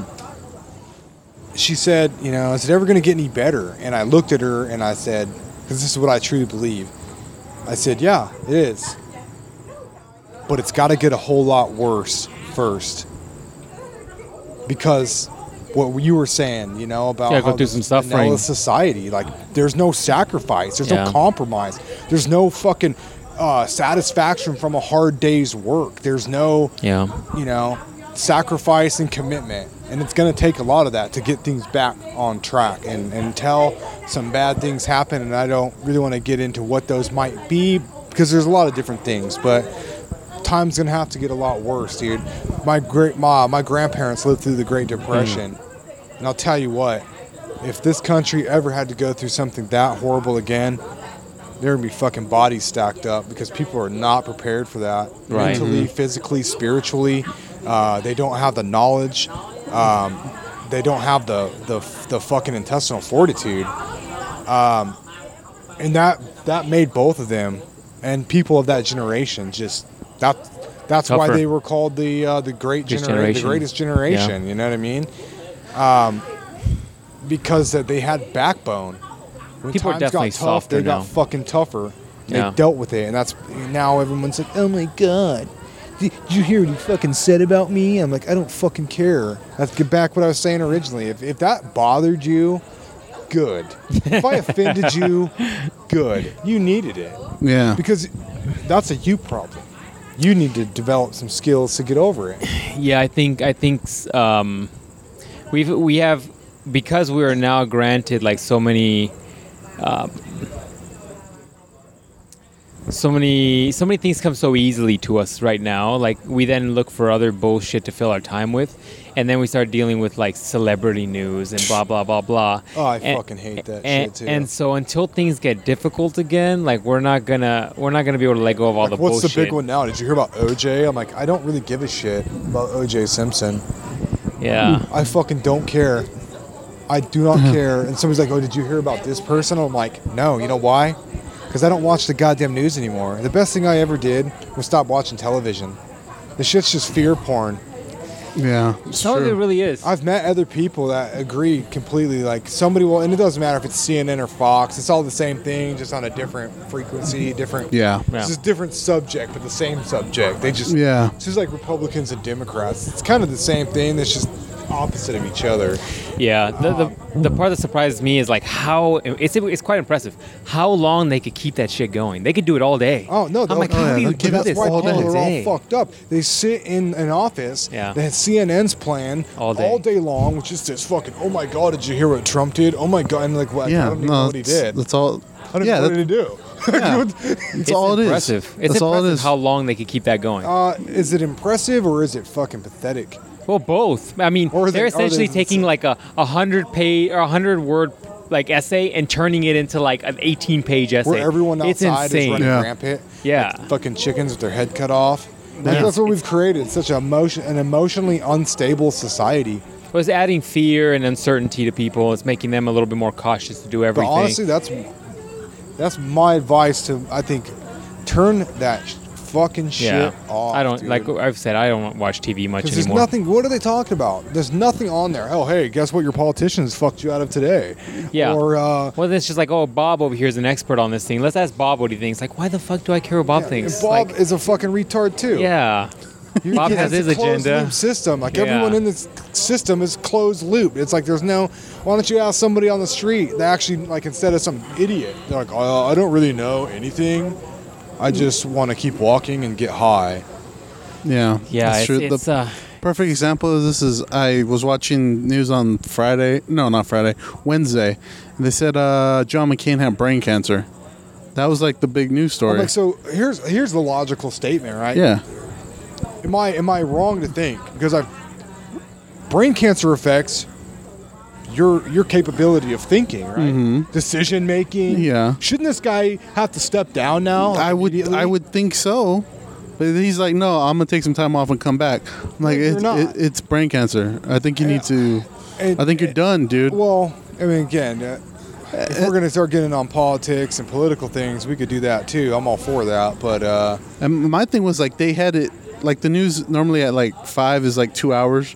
she said, you know, is it ever going to get any better? And I looked at her and I said, because this is what I truly believe. I said, yeah, it is. But it's got to get a whole lot worse first. Because what you were saying, you know, about Yeah, go through some the society, like, there's no sacrifice, there's Yeah. no compromise, there's no fucking uh, satisfaction from a hard day's work, there's no yeah. you know, sacrifice and commitment. And it's going to take a lot of that to get things back on track. And until some bad things happen, and I don't really want to get into what those might be because there's a lot of different things, but time's gonna have to get a lot worse, dude. My great ma, my grandparents lived through the Great Depression, and I'll tell you what, if this country ever had to go through something that horrible again, there would be fucking bodies stacked up because people are not prepared for that Right. mentally, physically, spiritually. Uh, they don't have the knowledge. Um, they don't have the, the the fucking intestinal fortitude. Um, and that that made both of them and people of that generation just that that's why they were called the uh, the great genera- the generation. greatest generation. You know what I mean? Um, because that they had backbone. When People are times definitely got tough, softer they got fucking tougher. They Yeah. dealt with it, and that's now everyone's like, "Oh my god, did, did you hear what he fucking said about me?" I'm like, "I don't fucking care." Let's get back what I was saying originally. If if that bothered you, good. if I offended you, good. You needed it Yeah. because that's a you problem. You need to develop some skills to get over it. [SIGHS] Yeah, I think I think um, we've we have because we are now granted like so many, um, so many so many things come so easily to us right now. Like we then look for other bullshit to fill our time with, and then we start dealing with like celebrity news and blah blah blah blah. Oh, I And- fucking hate that and, shit too. and so until things get difficult again, like we're not gonna we're not gonna be able to let go of all Like, the what's bullshit. the big one now? Did you hear about OJ? I'm like, I don't really give a shit about OJ Simpson. Yeah. I fucking don't care. I do not mm-hmm. care. And somebody's like, "Oh, did you hear about this person?" I'm like, "No." You know why? Because I don't watch the goddamn news anymore. The best thing I ever did was stop watching television. The shit's just fear porn. Yeah. It's Some of it really is. I've met other people that agree completely. Like somebody will, and it doesn't matter if it's CNN or Fox. It's all the same thing, just on a different frequency, different. Yeah. Yeah. It's just different subject, but the same subject. They just Yeah. It's just like Republicans and Democrats. It's kind of the same thing. It's just opposite of each other. Yeah, the, the the part that surprises me is like how it's it's quite impressive how long they could keep that shit going. They could do it all day. Oh no! I'm like, they'll- how yeah, do you they'll do give it this That's why all people are all fucked up. They sit in an office Yeah. that CNN's plan All day. long, which is just fucking. Oh my god! Did you hear what Trump did? Oh my god! And like, what? I don't even know what he did. that's all. I don't yeah. know what [LAUGHS] did he do? yeah. It's That's all it is. impressive. It's That's all it impressive how long they could keep that going. uh, is it impressive or is it fucking pathetic? Well, both. I mean, Or they're they- or they- essentially taking like a a hundred page or a hundred word like essay and turning it into like an 18 page essay. Where everyone it's outside is running Yeah. rampant. Yeah. like fucking chickens with their head cut off. Like, Yeah. That's what we've created. Such a emotion, an emotionally unstable society. Well, it's adding fear and uncertainty to people. It's making them a little bit more cautious to do But everything. honestly, that's that's my advice to I think turn that sh- fucking shit yeah, off. I don't dude. like I've said I don't watch TV much Because there's nothing. What are they talking about? There's nothing on there. Oh, hey, guess what? Your politicians fucked you out of today. Yeah. Or uh, Well, then it's just like, oh, Bob over here is an expert on this thing. Let's ask Bob what he thinks. Like, why the fuck do I care what Bob yeah, thinks? Bob Like, is a fucking retard too. yeah. You Bob has his agenda. System. Like Yeah. everyone in this system is closed loop. It's like there's no. Why don't you ask somebody on the street? They actually like instead of some idiot, they're like, oh, I don't really know anything. I just want to keep walking and get high. Yeah. Yeah, That's it's, true. it's the uh, perfect example of this is I was watching news on Friday. No, not Friday. Wednesday. And they said uh, John McCain had brain cancer. That was like the big news I'm story. like, so here's here's the logical statement, right? yeah. Am I am I wrong to think because I've brain cancer affects your your capability of thinking, right? Decision making. Mm-hmm. Yeah. Shouldn't this guy have to step down now? I would? I would think so. But he's like, no, I'm gonna take some time off and come back. I'm like, You're it, it's brain cancer. I think you need to. And- I think you're done, dude. Well, I mean, again, uh, if we're gonna start getting on politics and political things, we could do that too. I'm all for that. But uh, And my thing was like they had it like the news normally at like five is like two hours.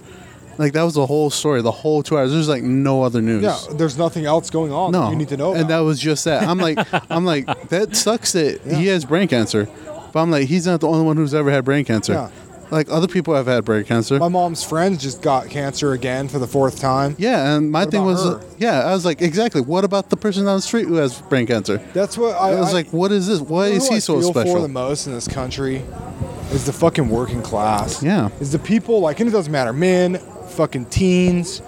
Like that was the whole story, the whole two hours. There's like no other news. yeah, there's nothing else going on no, that you need to know. And that was just that. I'm like, [LAUGHS] I'm like, that sucks that he has brain cancer, but I'm like, he's not the only one who's ever had brain cancer. Yeah. Like other people have had brain cancer. my mom's friend just got cancer again for the fourth time. yeah, and my What thing was, her? yeah, I was like, exactly. What about the person down the street who has brain cancer? That's what I, I was I- like, what is this? Why is he I so feel for special? the most in this country is the fucking working class. Yeah. Is the people like, and it doesn't matter, men, fucking teens,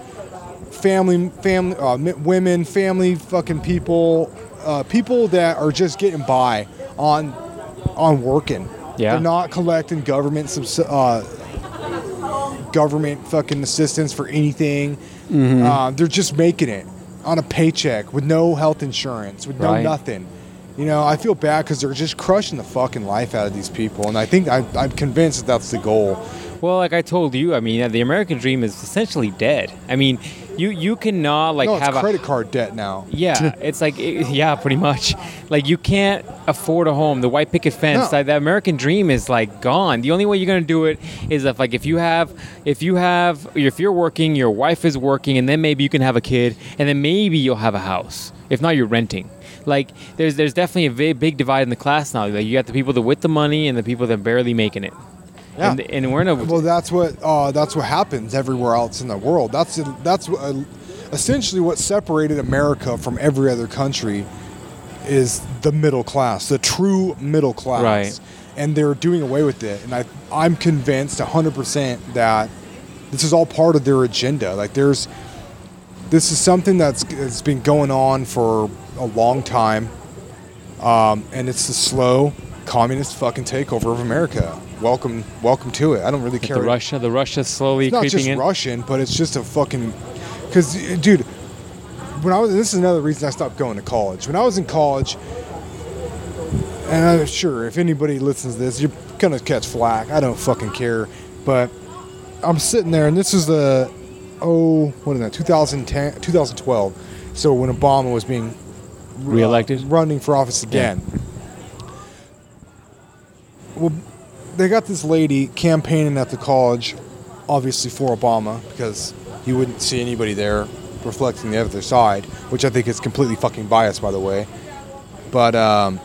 family, family, uh, women, family, fucking people, uh, people that are just getting by on on working. Yeah. They're not collecting government subs- uh, government fucking assistance for anything. Uh, they're just making it on a paycheck with no health insurance, with no Right. nothing. You know, I feel bad because they're just crushing the fucking life out of these people, and I think I, I'm convinced that that's the goal. Well, like I told you, I mean, uh, the American dream is essentially dead. I mean, you you cannot like no, have a credit card debt now. Yeah, [LAUGHS] it's like it- [LAUGHS] yeah, pretty much. Like you can't afford a home. The white picket fence, No. like the American dream is like gone. The only way you're gonna do it is if like if you have if you have if you're working, your wife is working, and then maybe you can have a kid, and then maybe you'll have a house. If not, you're renting. Like there's there's definitely a very big divide in the class now. Like you got the people that with the money and the people that are barely making it. Yeah. And, and we're in a Well, that's what uh, that's what happens everywhere else in the world. That's that's what, uh, essentially what separated America from every other country is the middle class, the true middle class, Right. and they're doing away with it. And I I'm convinced 100% that this is all part of their agenda. Like there's this is something that's that's been going on for a long time, um, and it's the slow communist fucking takeover of America. Welcome, welcome to it. I don't really care. the Russia, the Russia slowly It's not creeping just in. Russian, but it's just a fucking. Because, dude, when I was, this is another reason I stopped going to college. When I was in college, and I'm sure if anybody listens to this, you're gonna catch flack. I don't fucking care. But I'm sitting there, and this is the, oh, what is that? 2010, 2012. So when Obama was being uh, Reelected? running for office again. Well, they got this lady campaigning at the college, obviously for Obama, because you wouldn't see anybody there reflecting the other side, which I think is completely fucking biased, by the way. But, um,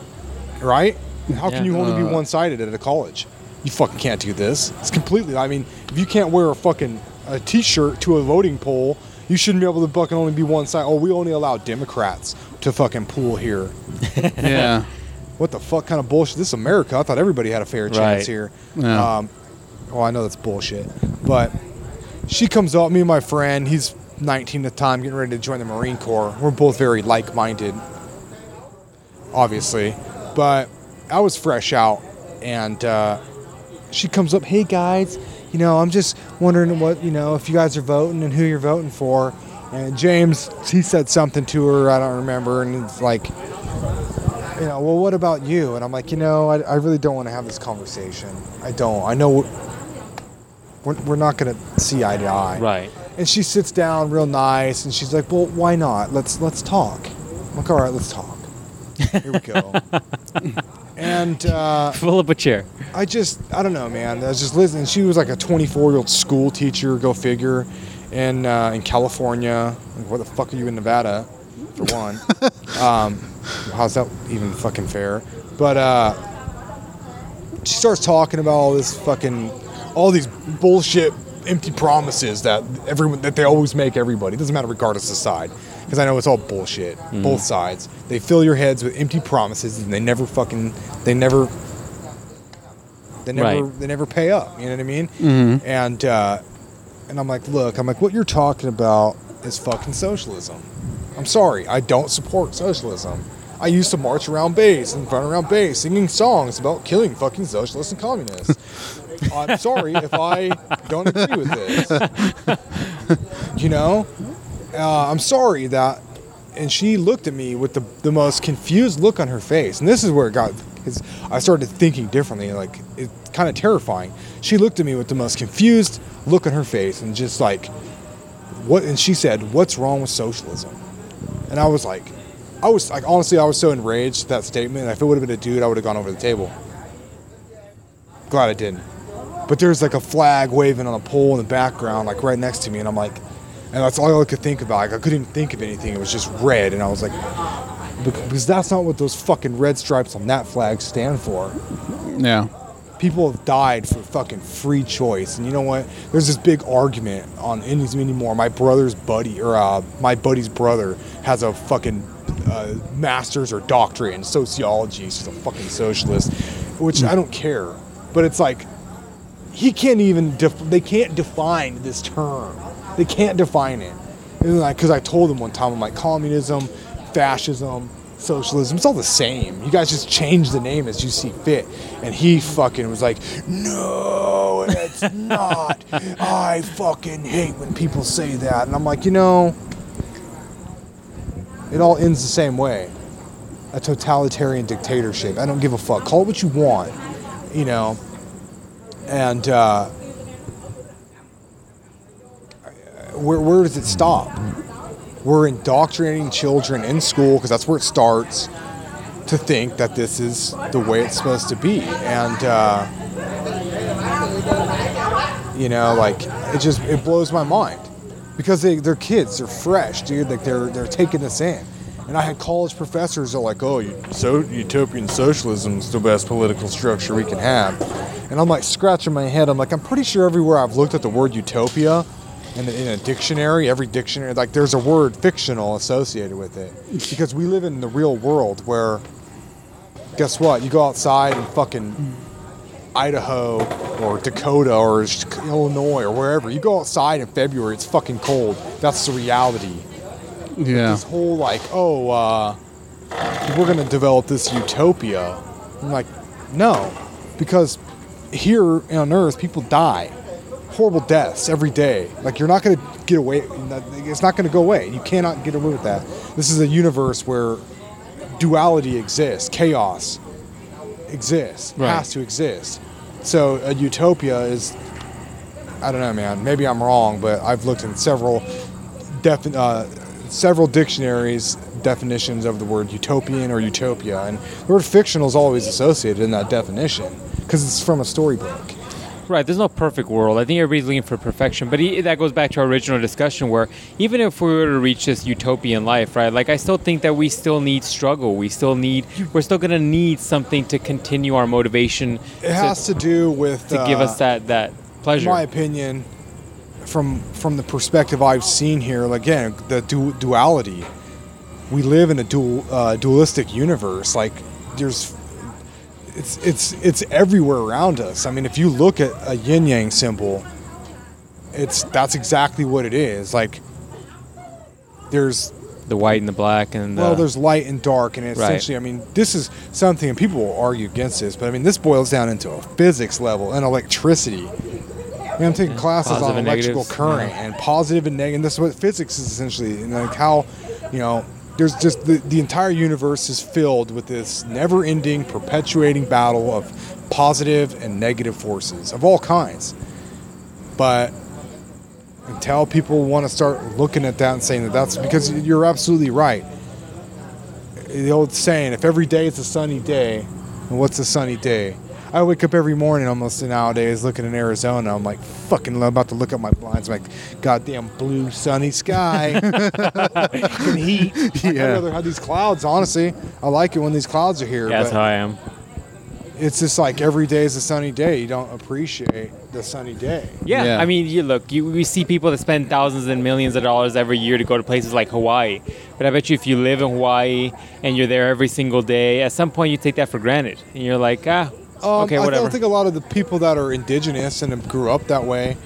right? How can Yeah. you only be Uh, one sided at a college? You fucking can't do this. It's completely, I mean, if you can't wear a fucking a t shirt to a voting poll, you shouldn't be able to fucking only be one side. Oh, we only allow Democrats to fucking pool here. [LAUGHS] yeah. What the fuck kind of bullshit? This is America. I thought everybody had a fair chance Right. here. Yeah. Um, well, I know that's bullshit. But she comes up, me and my friend, he's 19 at the time, getting ready to join the Marine Corps. We're both very like minded, obviously. But I was fresh out, and uh, she comes up, hey guys, you know, I'm just wondering what, you know, if you guys are voting and who you're voting for. And James, he said something to her, I don't remember, and it's like, you know, well, what about you? And I'm like, you know, I, I really don't want to have this conversation. I don't. I know we're, we're not going to see eye to eye. Right. And she sits down real nice, and she's like, well, why not? Let's let's talk. I'm like, all right, let's talk. Here we go. [LAUGHS] and uh, Pull up a chair. I just, I don't know, man. I was just listening. She was like a 24 year old school teacher, go figure, in uh, in California. Like, what the fuck are you in Nevada, for one? [LAUGHS] um, how's that even fucking fair? But uh, she starts talking about all this fucking, all these bullshit, empty promises that everyone that they always make everybody. It doesn't matter regardless of side, because I know it's all bullshit. Both sides. They fill your heads with empty promises, and they never fucking, they never they never Right. they never pay up. You know what I mean? Mm-hmm. And uh, and I'm like, look, I'm like, what you're talking about is fucking socialism. I'm sorry, I don't support socialism. I used to march around base and run around base singing songs about killing fucking socialists and communists. [LAUGHS] I'm sorry if I don't agree with this. you know, uh, I'm sorry that. And she looked at me with the, the most confused look on her face. And this is where it got, cause I started thinking differently. Like, it's kind of terrifying. She looked at me with the most confused look on her face and just like, what? And she said, What's wrong with socialism? And I was like, I was like, honestly, I was so enraged at that statement. If it would have been a dude, I would have gone over the table. Glad I didn't. But there's like a flag waving on a pole in the background, like right next to me, and I'm like, and that's all I could think about. Like I couldn't even think of anything. It was just red, and I was like, because that's not what those fucking red stripes on that flag stand for. Yeah. People have died for fucking free choice, and you know what? There's this big argument on Indies anymore. My brother's buddy, or uh, my buddy's brother, has a fucking uh, master's or doctorate in sociology. He's just a fucking socialist, which I don't care. But it's like he can't even. Def- they can't define this term. They can't define it. And like, because I told them one time, I'm like, communism, fascism, socialism, it's all the same. You guys just change the name as you see fit. And he fucking was like, no, it's [LAUGHS] not. I fucking hate when people say that. And I'm like, you know, it all ends the same way a totalitarian dictatorship. I don't give a fuck. Call it what you want, you know. And uh, where, where does it stop? We're indoctrinating children in school because that's where it starts to think that this is the way it's supposed to be. And, uh, you know, like, it just, it blows my mind because they, they're kids, they're fresh, dude. Like, they're, they're taking this in. And I had college professors that are like, oh, so utopian socialism is the best political structure we can have. And I'm like scratching my head. I'm like, I'm pretty sure everywhere I've looked at the word utopia in, in a dictionary, every dictionary, like there's a word fictional associated with it. Because we live in the real world where, guess what? You go outside in fucking Idaho or Dakota or Illinois or wherever. You go outside in February, it's fucking cold. That's the reality Yeah. this whole like, oh, uh, we're gonna develop this utopia. I'm like, no, because here on Earth, people die, horrible deaths every day. Like you're not gonna get away. It's not gonna go away. You cannot get away with that. This is a universe where duality exists, chaos exists, Right. has to exist. So a utopia is, I don't know, man. Maybe I'm wrong, but I've looked in several defi- uh, several dictionaries definitions of the word utopian or utopia, and the word fictional is always associated in that definition because it's from a storybook. Right, there's no perfect world. I think everybody's looking for perfection, but e- that goes back to our original discussion where even if we were to reach this utopian life, right? Like I still think that we still need struggle. We still need we're still going to need something to continue our motivation It has to do with to give uh, us that that pleasure. my opinion, from from the perspective I've seen here, like, again, the du- duality. We live in a dual uh, dualistic universe. Like, there's, it's it's it's everywhere around us. I mean, if you look at a yin yang symbol, it's that's exactly what it is. Like, there's the white and the black and the, well, there's light and dark, and Right. essentially, I mean, this is something, and people will argue against this, but I mean, this boils down into a physics level and electricity. I mean, I'm taking mm-hmm. classes Positive on electrical negatives, current yeah. and positive and negative. And this is what physics is essentially, and like how, you know, there's just the, the entire universe is filled with this never-ending, perpetuating battle of positive and negative forces of all kinds. But until people want to start looking at that and saying that that's because you're absolutely right. The old saying, if every day is a sunny day, then what's a sunny day? I wake up every morning almost nowadays looking in Arizona. I'm like, fucking I'm about to look at my blinds. I'm like, goddamn blue sunny sky. [LAUGHS] and heat. Like, I'd Yeah. rather have these clouds, honestly. I like it when these clouds are here. yeah, that's how I am. it's just like every day is a sunny day. You don't appreciate the sunny day. Yeah, Yeah. I mean, you look, you, we see people that spend thousands and millions of dollars every year to go to places like Hawaii. But I bet you if you live in Hawaii and you're there every single day, at some point you take that for granted. And you're like, ah, Um, okay, I, th- whatever. I think a lot of the people that are indigenous and grew up that way,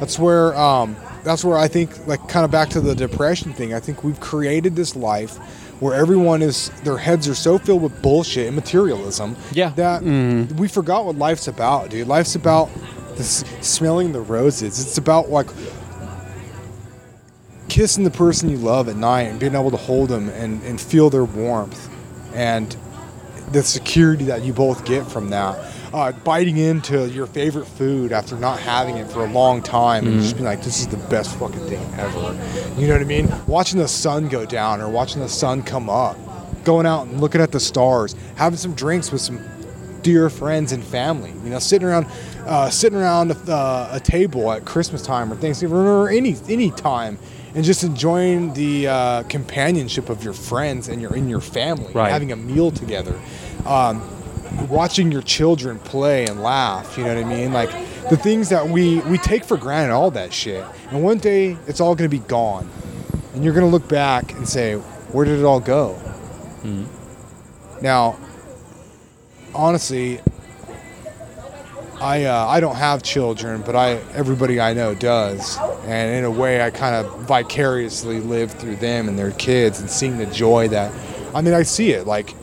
that's where um, that's where I think like kind of back to the depression thing. I think we've created this life where everyone is their heads are so filled with bullshit and materialism. Yeah. That we forgot what life's about, dude. Life's about this smelling the roses. It's about like kissing the person you love at night and being able to hold them and, and feel their warmth and the security that you both get from that. Uh, biting into your favorite food after not having it for a long time and just being like, this is the best fucking thing ever. You know what I mean? Watching the sun go down or watching the sun come up, going out and looking at the stars, having some drinks with some dear friends and family. You know, sitting around, uh, sitting around a, uh, a table at Christmas time or Thanksgiving or any any time, and just enjoying the uh, companionship of your friends and your in your family, Right. having a meal together, um, watching your children play and laugh. You know what I mean? Like the things that we we take for granted, all that shit, and one day it's all gonna be gone, and you're gonna look back and say, where did it all go? Now, honestly, I uh, I don't have children, but I everybody I know does, and in a way, I kind of vicariously live through them and their kids, and seeing the joy that, I mean, I see it. Like,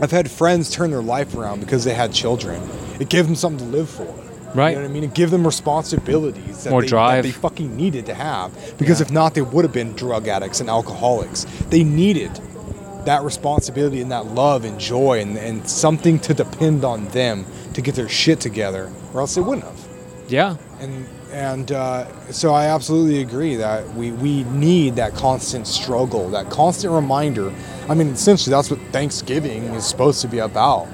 I've had friends turn their life around because they had children. It gave them something to live for. Right. You know what I mean? It give them responsibilities that More they, that drive. they fucking needed to have. Because if not, they would have been drug addicts and alcoholics. They needed that responsibility and that love and joy and, and something to depend on them to get their shit together, or else they wouldn't have. Yeah. And and uh, so I absolutely agree that we, we need that constant struggle, that constant reminder. I mean, essentially, that's what Thanksgiving is supposed to be about.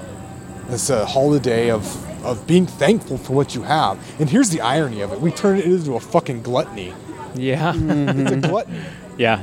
It's a holiday of of being thankful for what you have. And here's the irony of it: we turn it into a fucking gluttony. Yeah. [LAUGHS] It's a gluttony. yeah.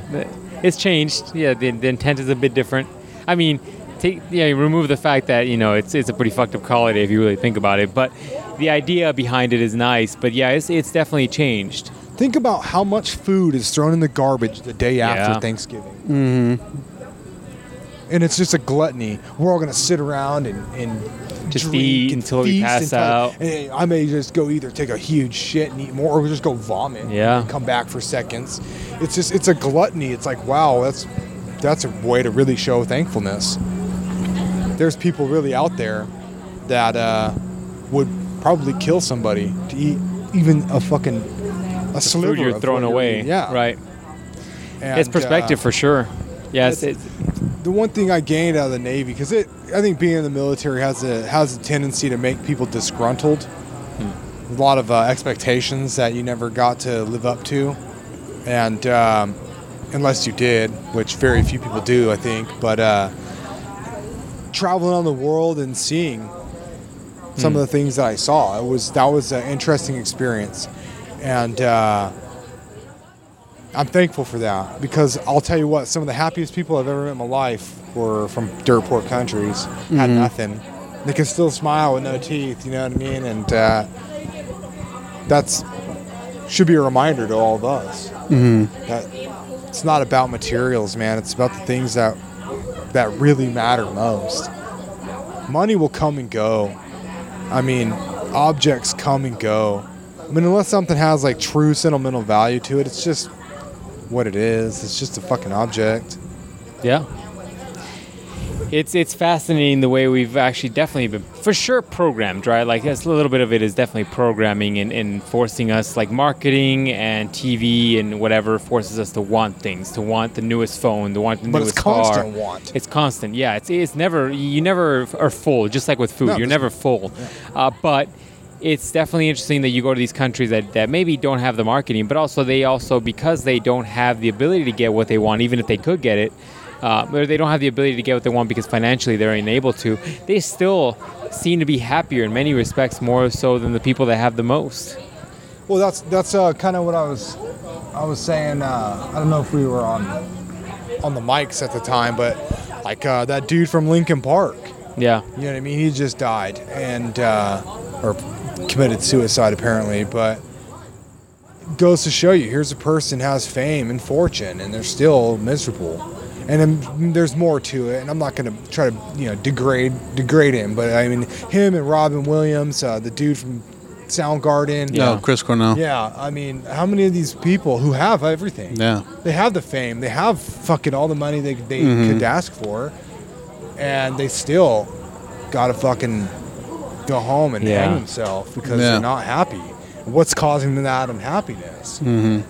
It's changed. Yeah. The, the intent is a bit different. I mean, take yeah, you remove the fact that you know it's it's a pretty fucked up holiday if you really think about it. But the idea behind it is nice. But yeah, it's it's definitely changed. Think about how much food is thrown in the garbage the day after Yeah. Thanksgiving. Mm-hmm. And it's just a gluttony. We're all gonna sit around and, and Just drink eat and until we pass until- out. And I may just go either take a huge shit and eat more, or just go vomit. Yeah. And come back for seconds. It's just it's a gluttony. It's like wow, that's that's a way to really show thankfulness. There's people really out there that uh, would probably kill somebody to eat even a fucking a The sliver food you're throwing what you're away. Yeah, Right. And, it's perspective uh, for sure. Yes. it's- It's, the one thing I gained out of the Navy, because it, I think being in the military has a has a tendency to make people disgruntled. A lot of uh, expectations that you never got to live up to, and um, unless you did, which very few people do, I think. But uh, traveling on the world and seeing some of the things that I saw, it was that was an interesting experience, and. Uh, I'm thankful for that because I'll tell you what, some of the happiest people I've ever met in my life were from dirt poor countries, had nothing. They can still smile with no teeth, you know what I mean? And uh, that's should be a reminder to all of us that it's not about materials, man. It's about the things that that really matter most. Money will come and go. I mean, objects come and go. I mean, unless something has like true sentimental value to it, it's just what it is. It's just a fucking object. Yeah. It's it's fascinating the way we've actually definitely been for sure programmed, right? Like that's a little bit of it is definitely programming and, and forcing us like marketing and TV and whatever forces us to want things, to want the newest phone, to want the But newest it's constant car. want. It's constant, yeah. It's it's never you never are full, just like with food. No, You're never full. Uh, but it's definitely interesting that you go to these countries that, that maybe don't have the marketing, but also they also because they don't have the ability to get what they want, even if they could get it, uh, or they don't have the ability to get what they want because financially they're unable to. They still seem to be happier in many respects, more so than the people that have the most. Well, that's that's uh, kind of what I was I was saying. Uh, I don't know if we were on on the mics at the time, but like uh, that dude from Linkin Park. Yeah, You know what I mean? He just died and uh, or committed suicide apparently, but goes to show you here's a person has fame and fortune and they're still miserable. And then there's more to it, and I'm not gonna try to you know degrade degrade him, but I mean him and Robin Williams, uh, the dude from Soundgarden. No, Chris Cornell. Yeah, I mean, how many of these people who have everything? Yeah. They have the fame, they have fucking all the money they, they could ask for, and they still gotta fucking go home and Yeah. hang themselves because Yeah. they're not happy. What's causing them that unhappiness? Mm-hmm.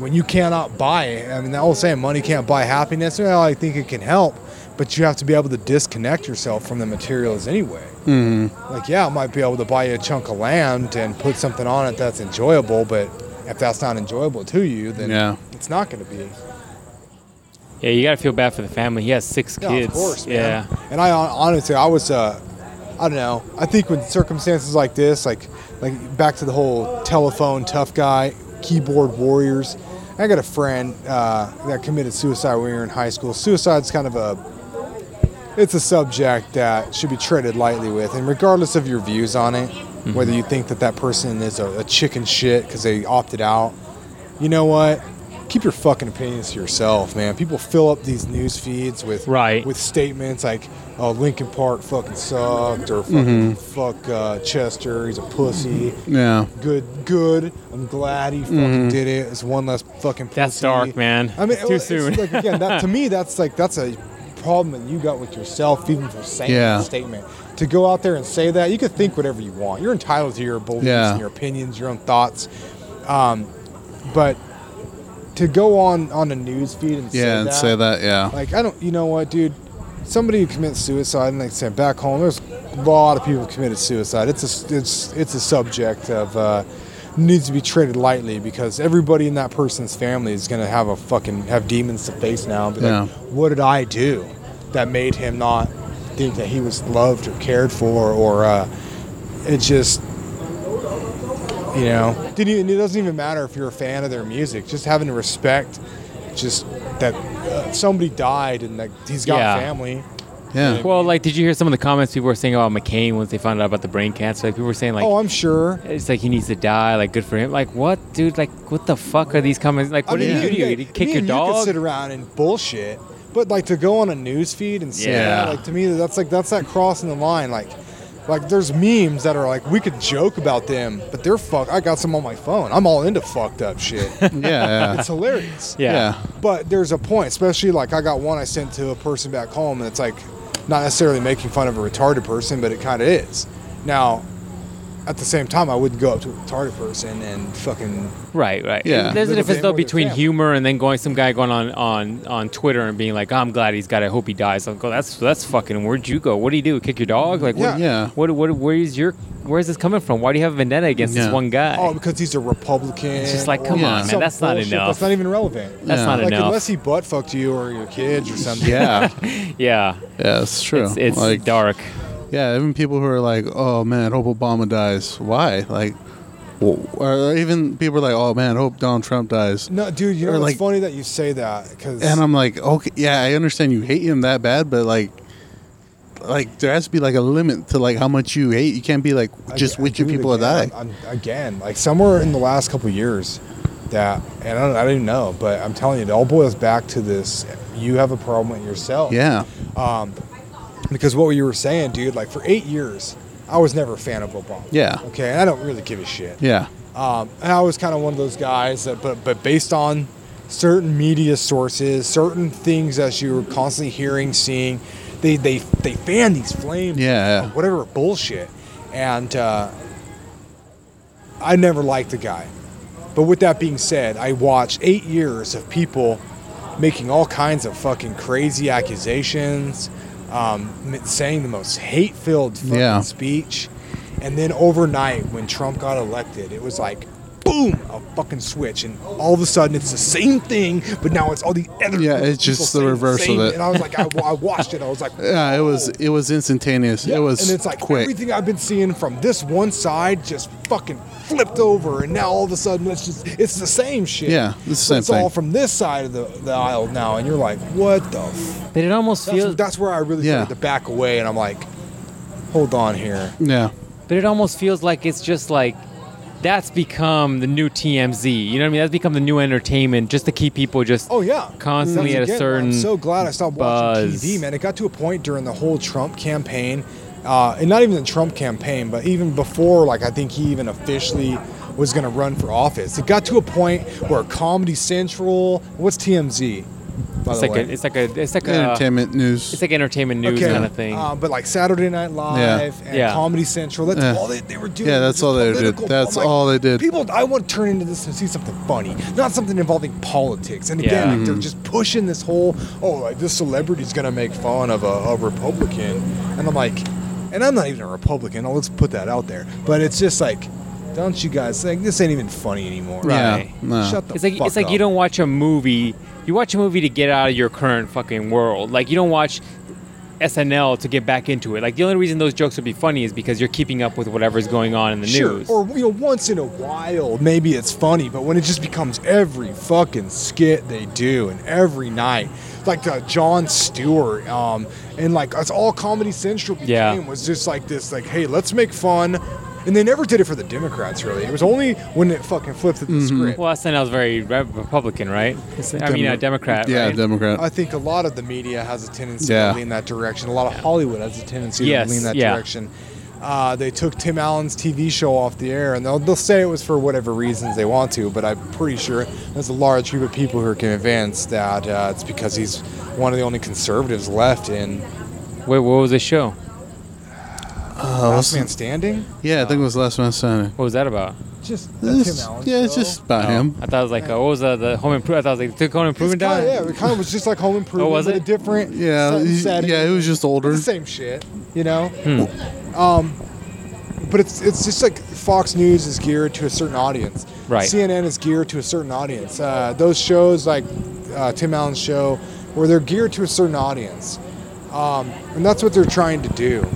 When you cannot buy it, I mean, the old saying, money can't buy happiness. Well, I think it can help, but you have to be able to disconnect yourself from the materials anyway. Mm-hmm. Like, yeah, it might be able to buy you a chunk of land and put something on it that's enjoyable, but if that's not enjoyable to you, then Yeah. it's not going to be. yeah. You gotta feel bad for the family. He has six Yeah, kids. of course, man. Yeah, And I honestly, I was, uh, I don't know. I think with circumstances like this, like, like back to the whole telephone tough guy, keyboard warriors. I got a friend uh, that committed suicide when we were in high school. Suicide's kind of a, it's a subject that should be treated lightly with, and regardless of your views on it, whether Mm-hmm. you think that that person is a, a chicken shit because they opted out, you know what? Keep your fucking opinions to yourself, man. People fill up these news feeds with Right. with statements like, "Oh, Linkin Park fucking sucked," or "Fucking fuck uh, Chester, he's a pussy." Yeah. Good, good. I'm glad he fucking did it. It's one less fucking. Pussy. That's dark, man. I mean, it's Too it's soon. Like again, that to me, [LAUGHS] that's like that's a problem that you got with yourself, even for saying Yeah. that statement. To go out there and say that, you could think whatever you want. You're entitled to your beliefs Yeah. and your opinions, your own thoughts. Um, but to go on on a news feed and Yeah, say and that, say that. Yeah. like I don't, you know what, dude? Somebody who commits suicide, and like I said, back home, there's a lot of people who committed suicide. It's a, it's, it's a subject of uh, needs to be treated lightly because everybody in that person's family is gonna have a fucking have demons to face now. Yeah. like, what did I do that made him not think that he was loved or cared for, or uh, it just. You know, didn't even, it doesn't even matter if you're a fan of their music. Just having to respect, just that uh, somebody died and that he's got Yeah. family. Yeah. Well, like, did you hear some of the comments people were saying about McCain once they found out about the brain cancer? Like, people were saying like, oh, I'm sure. it's like he needs to die. Like, good for him. Like, what, dude? Like, what the fuck are these comments? Like, what I did mean, you do? me You and- did you kick me your and You could dog? sit around and bullshit, but like to go on a news feed and say Yeah. that, like to me, that's like that's that crossing the line. Like, like there's memes that are like we could joke about them, but they're fuck. I got some on my phone. I'm all into fucked up shit. [LAUGHS] Yeah. Yeah. it's hilarious. yeah. yeah. But there's a point, especially like I got one I sent to a person back home, and it's like not necessarily making fun of a retarded person, but it kind of is. Now, at the same time, I wouldn't go up to a retarded person and fucking. Right, right. Yeah. There's a difference though between humor and then going some guy going on on on Twitter and being like, oh, "I'm glad he's got. it. I hope he dies." I'll go. That's that's fucking. Where'd you go? What do you do? Kick your dog? Like, what? Yeah. What? What? Where's your? Where's this coming from? Why do you have a vendetta against Yeah. this one guy? Oh, because he's a Republican. It's just like, or come on, man, some that's not enough. That's not even relevant. that's Yeah. not Like enough. unless he butt fucked you or your kids or something. Yeah. [LAUGHS] yeah, Yeah. It's true. it's, it's like, dark. Yeah, even people who are like, "Oh man, hope Obama dies." Why? Like, or even people are like, "Oh man, hope Donald Trump dies." No, dude, you know it's like- funny that you say that because And I'm like, okay, yeah, I understand you hate him that bad, but like, like there has to be like a limit to like how much you hate. You can't be like just wishing people to die. I'm, again, like somewhere in the last couple of years, that and I don't, I don't even know, but I'm telling you, it all boils back to this: you have a problem with yourself. Yeah, um, Because what you were saying, dude, like for eight years, I was never a fan of Obama. yeah, Okay, and I don't really give a shit. yeah, Um, and I was kind of one of those guys that, but but based on certain media sources, certain things that you were constantly hearing, seeing, they they they fan these flames, Yeah, yeah. whatever bullshit, and uh, I never liked the guy. But with that being said, I watched eight years of people making all kinds of fucking crazy accusations, um, saying the most hate-filled fucking Yeah. speech, and then overnight when Trump got elected, it was like, boom, a fucking switch, and all of a sudden it's the same thing, but now it's all the other. Yeah, it's just the saying reverse of it. And I was like, I, I watched it, I was like, [LAUGHS] yeah. It was it was instantaneous. Yeah, It was and it's like quick. everything I've been seeing from this one side just fucking flipped over, and now all of a sudden it's just it's the same shit. Yeah, it's the But same It's all from this side of the, the aisle now, and you're like, what the? F-? But it almost That's, feels. that's where I really Yeah. started to back away, and I'm like, hold on here. Yeah, But it almost feels like it's just like that's become the new TMZ. You know what I mean? That's become the new entertainment just to keep people just. Oh yeah, Constantly at a certain I'm so glad I stopped watching buzz. TV, man. It got to a point during the whole Trump campaign, uh, and not even the Trump campaign, but even before, like I think he even officially was going to run for office. It got to a point where Comedy Central, what's TMZ? By It's the like way? a, it's like a, it's like a, entertainment news. it's like entertainment news kind of thing. Uh, but like Saturday Night Live and Yeah. Comedy Central, that's Yeah. all they, they were doing. Yeah, that's just all they did. That's like, all they did. People, I want to turn into this and see something funny, not something involving politics. And again, Yeah. like, they're Mm-hmm. just pushing this whole, oh, like this celebrity's gonna make fun of a, a Republican, and I'm like, and I'm not even a Republican. Oh, let's put that out there. But it's just like, don't you guys think this ain't even funny anymore? yeah, Right. no. Shut the it's like fuck it's like up. you don't watch a movie. You watch a movie to get out of your current fucking world. Like you don't watch SNL to get back into it. Like the only reason those jokes would be funny is because you're keeping up with whatever's going on in the Sure. news. Or you know, once in a while, maybe it's funny, but when it just becomes every fucking skit they do and every night, like uh, Jon Stewart, um, and like it's all Comedy Central became Yeah. was just like this, like, hey, let's make fun and they never did it for the Democrats. Really, it was only when it fucking flipped the script. Well, SNL is very re- Republican, right? It's- I mean, a Democrat. Yeah, right? Democrat. I think a lot of the media has a tendency Yeah. to lean that direction. A lot of Hollywood has a tendency Yes, to lean that yeah. direction. Uh, they took Tim Allen's TV show off the air, and they'll, they'll say it was for whatever reasons they want to, but I'm pretty sure there's a large group of people who are convinced that uh, it's because he's one of the only conservatives left in Wait, what was the show? Oh, Last what's- Man Standing. yeah, I think it was Last Man Standing. What was that about? Just the Tim Allen yeah, it's show. just about Oh, him. I thought it was like, uh, what was uh, the home improvement? I thought it was like, took home It's improvement kinda, down? yeah, it kind of was just like Home [LAUGHS] Improvement, was but it? a different Yeah, set- he- setting. yeah, it was just older. It's the same shit, you know. Hmm. Um, but it's it's just like Fox News is geared to a certain audience. Right. CNN is geared to a certain audience. Uh, those shows like uh, Tim Allen's show, where they're geared to a certain audience, um, and that's what they're trying to do.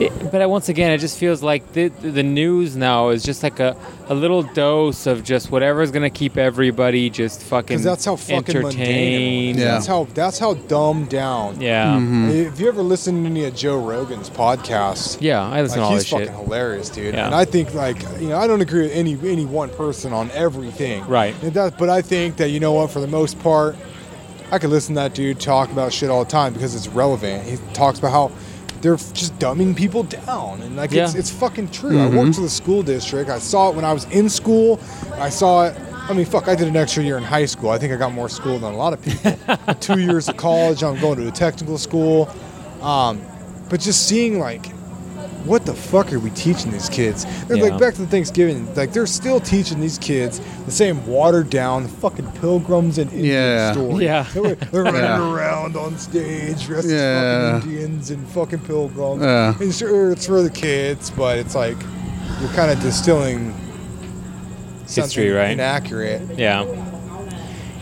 It, but once again, it just feels like the, the news now is just like a, a little dose of just whatever's gonna keep everybody just fucking Because that's how fucking mundane. entertained. is. Yeah. That's how that's how dumbed down. Yeah. Mm-hmm. If you ever listen to any of Joe Rogan's podcasts, Yeah, I listen to like all he's this fucking shit. hilarious, dude. Yeah. And I think like you know I don't agree with any any one person on everything. Right. It does, but I think that you know what, for the most part, I could listen to that dude talk about shit all the time because it's relevant. He talks about how they're just dumbing people down, and like it's Yeah. it's fucking true. I worked for the school district. I saw it when I was in school. I saw it. I mean, fuck, I did an extra year in high school. I think I got more school than a lot of people. [LAUGHS] Two years of college. I'm going to a technical school. Um, but just seeing like what the fuck are we teaching these kids? They're Yeah. like back to the Thanksgiving, like they're still teaching these kids the same watered down fucking pilgrims and Indian Yeah. story. Yeah. They're, [LAUGHS] they're running Yeah. around on stage dressed Yeah. as fucking Indians and fucking pilgrims. Yeah. And sure, it's for the kids, but it's like you're kind of distilling History, something right? Inaccurate. Yeah.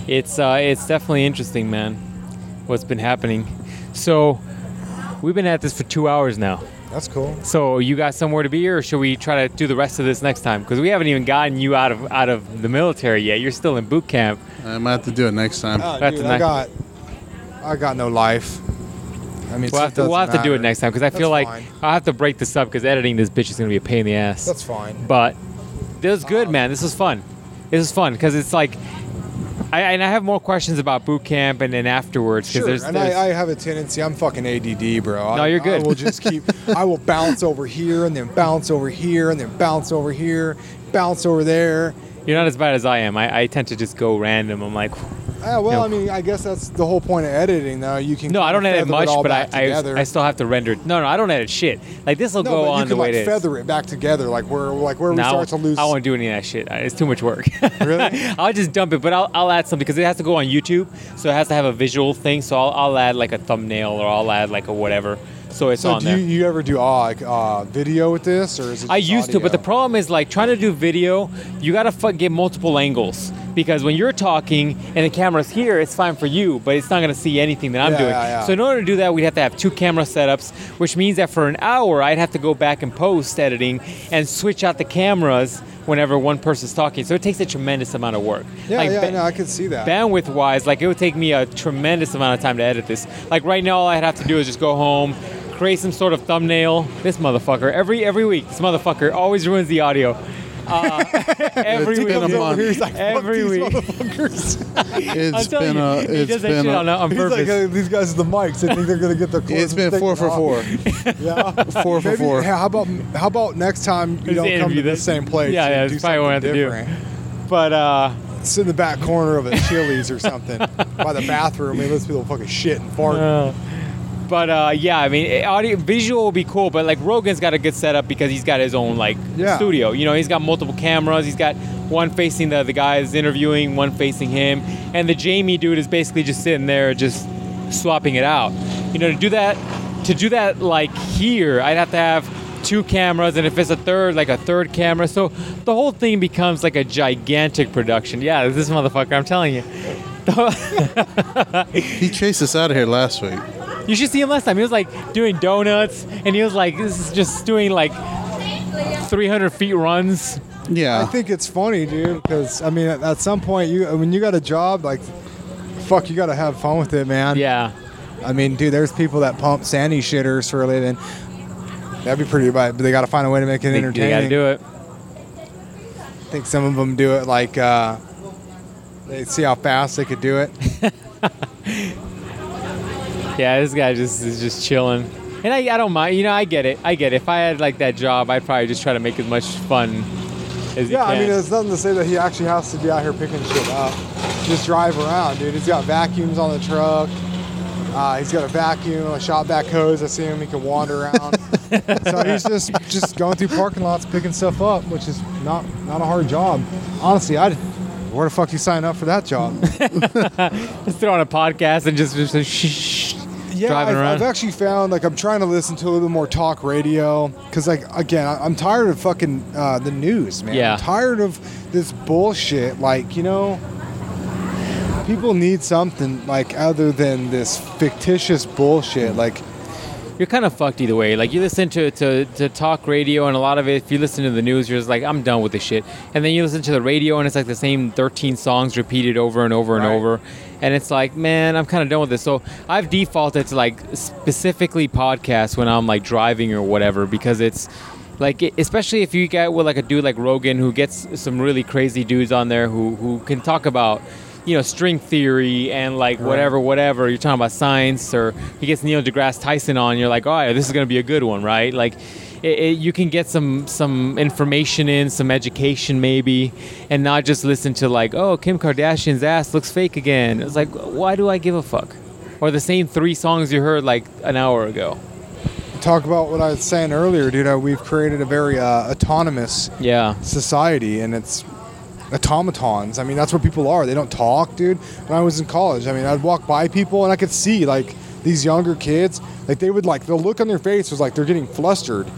It's uh, it's definitely interesting, man. What's been happening? So, we've been at this for two hours now. That's cool. So you got somewhere to be, or should we try to do the rest of this next time? Because we haven't even gotten you out of out of the military yet. You're still in boot camp. I might have to do it next time. Oh, dude, nice. I got, I got no life. I mean, We'll have to, we'll have to do it next time because I feel That's like fine. I'll have to break this up because editing this bitch is gonna be a pain in the ass. That's fine. but this was good, Um, man. This was fun. This is fun because it's like, I and I have more questions about boot camp and then afterwards because Sure, there's, and there's I, I have a tendency. I'm fucking ADD, bro. No, I, you're good. I will just keep. I will bounce over here and then bounce over here and then bounce over here, bounce over there. you're not as bad as I am. I, I tend to just go random. I'm like, Uh, well, Yeah. I mean, I guess that's the whole point of editing. Though you can. no, I don't edit much, but I, I. I still have to render. No, no, I don't edit shit. Like this will no, go but on you the can way like it is. feather it back together, like where like where we start to lose. I won't do any of that shit. It's too much work. [LAUGHS] Really? I'll just dump it, but I'll, I'll add something because it has to go on YouTube, so it has to have a visual thing. So I'll, I'll add like a thumbnail or I'll add like a whatever, so it's so on do there. you, you ever do uh, like uh, video with this, or is it? I used to, but the problem is like trying to do video, you gotta get multiple angles because when you're talking and the camera's here, it's fine for you, but it's not gonna see anything that I'm Yeah, doing. yeah, yeah. So in order to do that, we'd have to have two camera setups, which means that for an hour, I'd have to go back and post editing and switch out the cameras whenever one person's talking. So it takes a tremendous amount of work. Yeah, Like, yeah, ba- no, I can see that. bandwidth wise, like it would take me a tremendous amount of time to edit this. Like right now, all I'd have to do is just go home, create some sort of thumbnail. This motherfucker every every week, this motherfucker always ruins the audio. Uh, every It's week, been a month. he's like, every these week. motherfuckers." [LAUGHS] It's I'm telling been you, a. he It's does that been shit a. on, on He's purpose. like, uh, these guys are the mics. They think they're gonna get their. [LAUGHS] It's been taken four for off. four. [LAUGHS] Yeah, Four for Maybe- four. hey, how about how about next time you Just don't come interview to the this. same place? Yeah, yeah, do that's probably what I have to do. different? but uh, Sit in the back corner of a Chili's or something by the bathroom. and lets people fucking shit and fart. uh, but uh, yeah, I mean, eh, audio visual will be cool, but like Rogan's got a good setup because he's got his own like Yeah. studio. You know, he's got multiple cameras. He's got one facing the the guys interviewing, one facing him, and the Jamie dude is basically just sitting there just swapping it out. You know, to do that, to do that like here, I'd have to have two cameras, and if it's a third, like a third camera. So the whole thing becomes like a gigantic production. Yeah, this motherfucker, I'm telling you. [LAUGHS] He chased us out of here last week. You should see him last time. He was like doing donuts, and he was like, this is just doing like 300 feet runs. Yeah. I think it's funny, dude, because I mean, at, at some point, you when you got a job, like, fuck, you got to have fun with it, man. Yeah. I mean, dude, there's people that pump sandy shitters for a living. That'd be pretty. But they got to find a way to make it They, entertaining. got to do it. I think some of them do it like uh, they see how fast they could do it. [LAUGHS] Yeah, this guy just is just chilling. And I, I don't mind. You know, I get it. I get it. If I had like that job, I'd probably just try to make as much fun as Yeah, can. I mean, there's nothing to say that he actually has to be out here picking shit up. Just drive around, dude. He's got vacuums on the truck. Uh, he's got a vacuum, a shop vac hose. I see him. He can wander around. so [LAUGHS] he's just just going through parking lots, picking stuff up, which is not not a hard job. Honestly, I'd. Where the fuck you sign up for that job? [LAUGHS] just throw on a podcast and just just shh, Yeah, driving I've, around. I've actually found like I'm trying to listen to a little bit more talk radio because like again I'm tired of fucking uh, the news, man. Yeah. I'm tired of this bullshit. Like you know, people need something like other than this fictitious bullshit. Like you're kind of fucked either way. Like you listen to, to, to talk radio and a lot of it, if you listen to the news, you're just like, I'm done with this shit. And then you listen to the radio and it's like the same 13 songs repeated over and over and Right. over. And it's like, man, I'm kind of done with this. So I've defaulted to like specifically podcasts when I'm like driving or whatever because it's like especially if you get with like a dude like Rogan who gets some really crazy dudes on there who who can talk about you know string theory and like whatever whatever. You're talking about science or he gets Neil deGrasse Tyson on you're like all right this is gonna be a good one right? Like it, it, you can get some some information in some education maybe and not just listen to like oh Kim Kardashian's ass looks fake again. It's like why do I give a fuck? Or the same three songs you heard like an hour ago. Talk about what I was saying earlier, dude. Uh, we've created a very uh, autonomous yeah. society, and it's automatons. I mean, that's what people are. They don't talk, dude. When I was in college, I mean, I'd walk by people and I could see like these younger kids, like they would like the look on their face was like they're getting flustered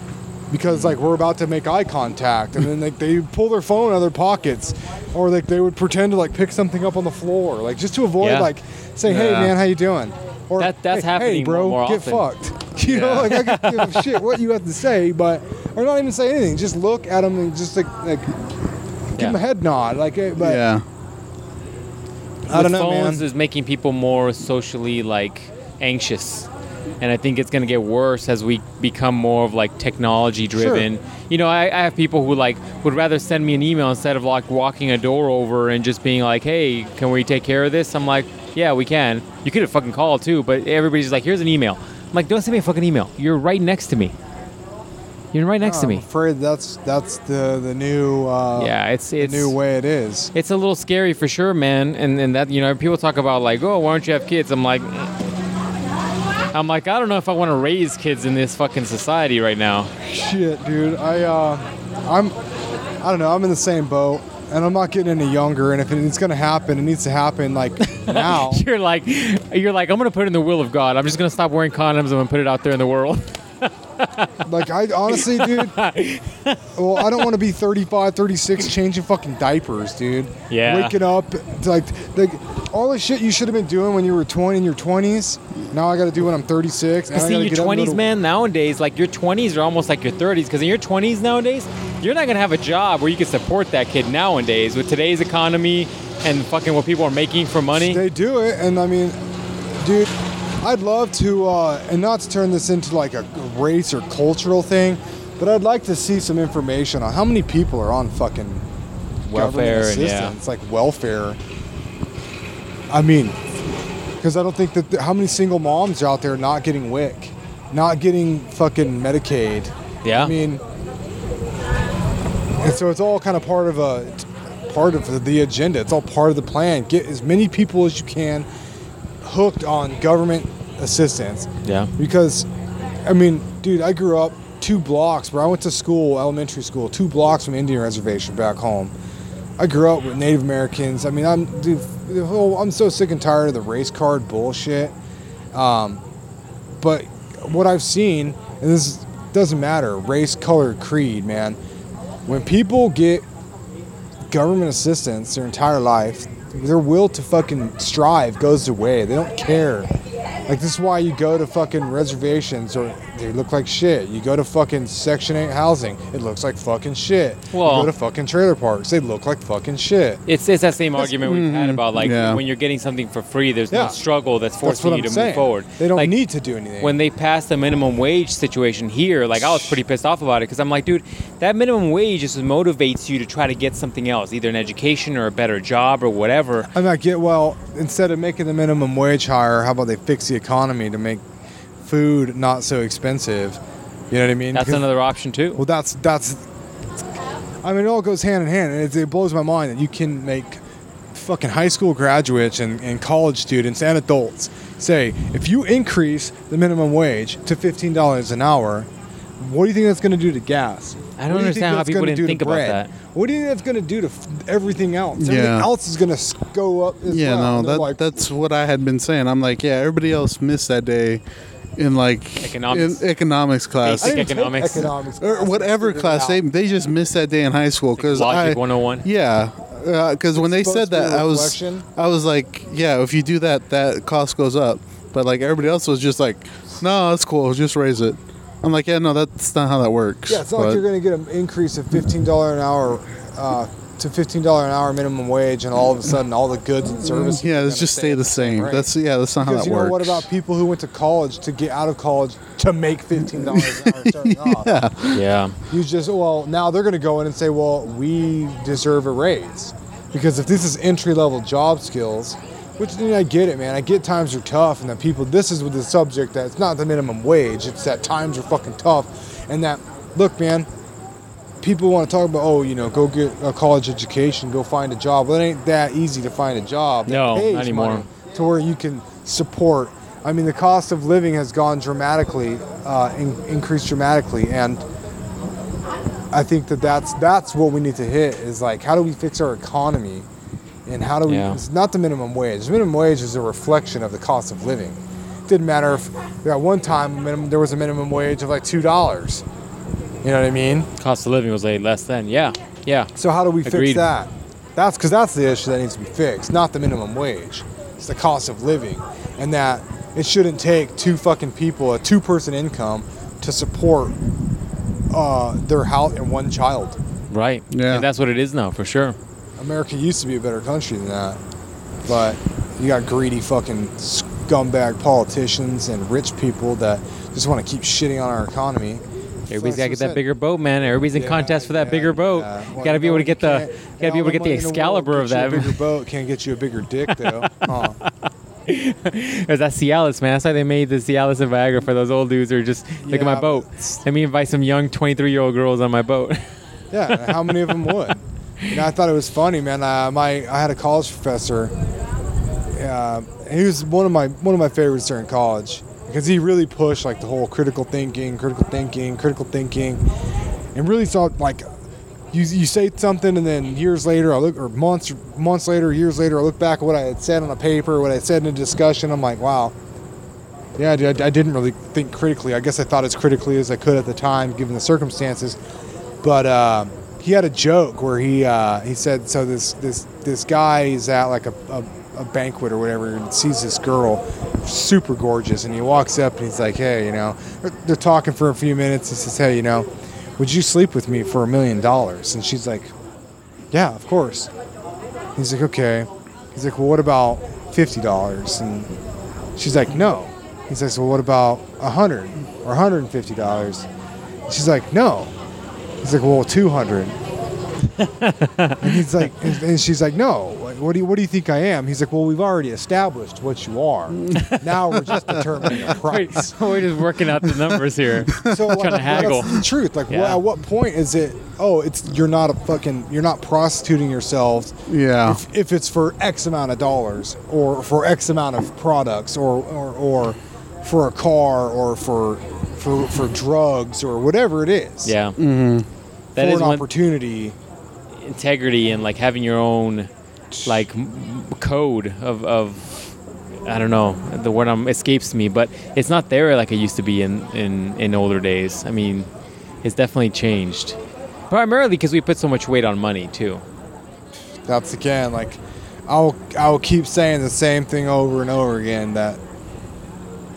because like we're about to make eye contact, and then like they pull their phone out of their pockets, or like they would pretend to like pick something up on the floor, like just to avoid Yeah. like say, "Hey Yeah. man, how you doing?" Or That- that's "Hey, hey, happening bro, more get often." fucked. [LAUGHS] You know, like I could give a shit what you have to say, but or not even say anything. Just look at them and just like like give Yeah. him a head nod, like. eh, But yeah. I don't know, phones man. is making people more socially like anxious and i think it's going to get worse as we become more of like technology driven you know I, I have people who like would rather send me an email instead of like walking a door over and just being like hey can we take care of this i'm like yeah we can you could have fucking called too but everybody's like here's an email i'm like don't send me a fucking email you're right next to me you're right next to me. I'm afraid that's that's the the new uh, yeah it's the it's new way it is. it's a little scary for sure, man. And and that you know, people talk about like, oh, why don't you have kids? I'm like, I'm like, I don't know if I want to raise kids in this fucking society right now. Shit, dude. I uh, I'm I don't know. I'm in the same boat, and I'm not getting any younger. And if it's gonna happen, it needs to happen like [LAUGHS] now. You're like, you're like, I'm gonna put it in the will of God. I'm just gonna stop wearing condoms. I'm gonna put it out there in the world. [LAUGHS] Like I honestly, dude. Well, I don't want to be 35, 36 changing fucking diapers, dude. Yeah. Waking up like like all the shit you should have been doing when you were 20 in your 20s. Now I got to do when I'm 36. and I See, your get up and go 20s, to- man, nowadays, like your 20s are almost like your 30s. Because in your 20s nowadays, you're not gonna have a job where you can support that kid nowadays with today's economy and fucking what people are making for money. They do it, and I mean, dude, I'd love to, uh, and not to turn this into like a race or cultural thing, but I'd like to see some information on how many people are on fucking Welfare and yeah. assistance, like welfare. I mean, because I don't think that how many single moms are out there not getting WIC, not getting fucking Medicaid. Yeah. I mean, and so it's all kind of part of a part of the agenda. It's all part of the plan. Get as many people as you can hooked on government assistance Yeah. because I mean, dude, I grew up two blocks where I went to school, elementary school, two blocks from Indian reservation back home. I grew up with Native Americans. I mean, I'm dude, the whole, I'm so sick and tired of the race card bullshit. Um, but what I've seen, and this doesn't matter, race, color, creed, man. When people get government assistance their entire life, their will to fucking strive goes away. They don't care. Like this is why you go to fucking reservations or they look like shit. You go to fucking Section 8 housing, it looks like fucking shit. Well- you go to fucking trailer parks, they look like fucking shit. It's, it's that same argument we've had mm-hmm. about like Yeah. when you're getting something for free, there's Yeah. no struggle that's That's forcing what you I'm to saying. move forward. They don't Like, need to do anything. when they passed the minimum wage situation here, like I was pretty pissed off about it because I'm like, dude, that minimum wage just motivates you to try to get something else, either an education or a better job or whatever. I might get well instead of making the minimum wage higher. How about they fix the economy to make food not so expensive? You know what I mean? That's another option too. Well, that's that's. I mean, it all goes hand in hand, and it, it blows my mind that you can make fucking high school graduates and, and college students and adults say if you increase the minimum wage to fifteen dollars an hour, what do you think that's going to do to gas? I don't What do you understand think how that's people gonna didn't do to think about bread? that. What do you think that's going to do to f- everything else? Everything Yeah. else is going to go up. As well. Yeah, well. no, that like, that's what I had been saying. I'm like, yeah, everybody else missed that day in like Economics. in economics class I didn't take economics. economics or class. whatever figured it class. They out. they just missed that day in high school because Logic I 101. yeah. Because when they supposed said to be that, I was reflection. I was like, yeah, if you do that, that cost goes up. But like everybody else was just like, no, that's cool, just raise it. I'm like, yeah, no, that's not how that works. Yeah, it's not But- like you're going to get an increase of fifteen dollar an hour uh, to fifteen dollar an hour minimum wage, and all of a sudden all the goods and mm, services. yeah, are just stay at the same. rate. That's yeah, that's not how because that you know works. what about people who went to college to get out of college to make fifteen dollars an hour [LAUGHS] starting off? Yeah, Yeah. You just well now they're going to go in and say, well, we deserve a raise because if this is entry level job skills. Which I, mean, I get it, man. I get times are tough, and that people. This is with the subject that it's not the minimum wage. It's that times are fucking tough, and that look, man. People want to talk about, oh, you know, go get a college education, go find a job. Well, it ain't that easy to find a job. that No, not anymore. To where you can support. I mean, the cost of living has gone dramatically, uh, in, increased dramatically, and I think that that's that's what we need to hit is like how do we fix our economy, and how do we? Yeah. It's not the minimum wage. The minimum wage is a reflection of the cost of living. It Didn't matter if at one time minimum, there was a minimum wage of like two dollars. You know what I mean? Cost of living was like less than. Yeah. Yeah. So how do we fix that? That's because that's the issue that needs to be fixed, not the minimum wage. It's the cost of living, and that it shouldn't take two fucking people, a two-person income, to support uh, their house and one child. Right. Yeah. And that's what it is now, for sure. America used to be a better country than that, but you got greedy fucking scumbag politicians and rich people that just want to keep shitting on our economy. Everybody's got to get that bigger boat, man. Everybody's in Yeah, contest for that yeah, bigger boat. yeah. Well, got to be able to get the. got to be able to get the money in world Excalibur of that. A bigger [LAUGHS] boat can't get you a bigger dick though. Huh. [LAUGHS] There's that Cialis, man. That's why they made the Cialis and Viagra for those old dudes who are just look at my boat. Let me invite some young 23 year old girls on my boat. [LAUGHS] Yeah, how many of them would? You know, I thought it was funny, man. Uh, my I had a college professor. Uh, he was one of my one of my favorites during college because he really pushed like the whole critical thinking, critical thinking, critical thinking, and really thought like you you say something and then years later I look or months months later, years later I look back at what I had said on a paper, what I said in a discussion. I'm like, wow. Yeah, I, I didn't really think critically. I guess I thought as critically as I could at the time, given the circumstances but uh, he had a joke where he uh, he said so this this this guy is at like a, a, a banquet or whatever and sees this girl super gorgeous and he walks up and he's like hey you know they're, talking for a few minutes he says hey you know would you sleep with me for a million dollars? And she's like yeah of course. He's like okay. He's like well what about fifty dollars? And she's like no. He says well what about a hundred or hundred and fifty dollars? She's like no. He's like, well, two hundred. [LAUGHS] and he's like, and she's like, no. Like, what do you what do you think I am? He's like, well, we've already established what you are. [LAUGHS] now we're just determining a price. We're just working out the numbers here. [LAUGHS] So like, Trying to haggle. That's the truth. Like, Yeah. what, at what point is it? Oh, it's you're not a fucking you're not prostituting yourselves. Yeah. If, if it's for X amount of dollars or for X amount of products or or, or for a car or for for for drugs or whatever it is. Yeah. Mm-hmm. That for is an opportunity. integrity and like having your own like code of, of I don't know the word um, escapes me, but it's not there like it used to be in in, in older days. I mean, it's definitely changed. Primarily because we put so much weight on money too. That's again like I'll I'll keep saying the same thing over and over again that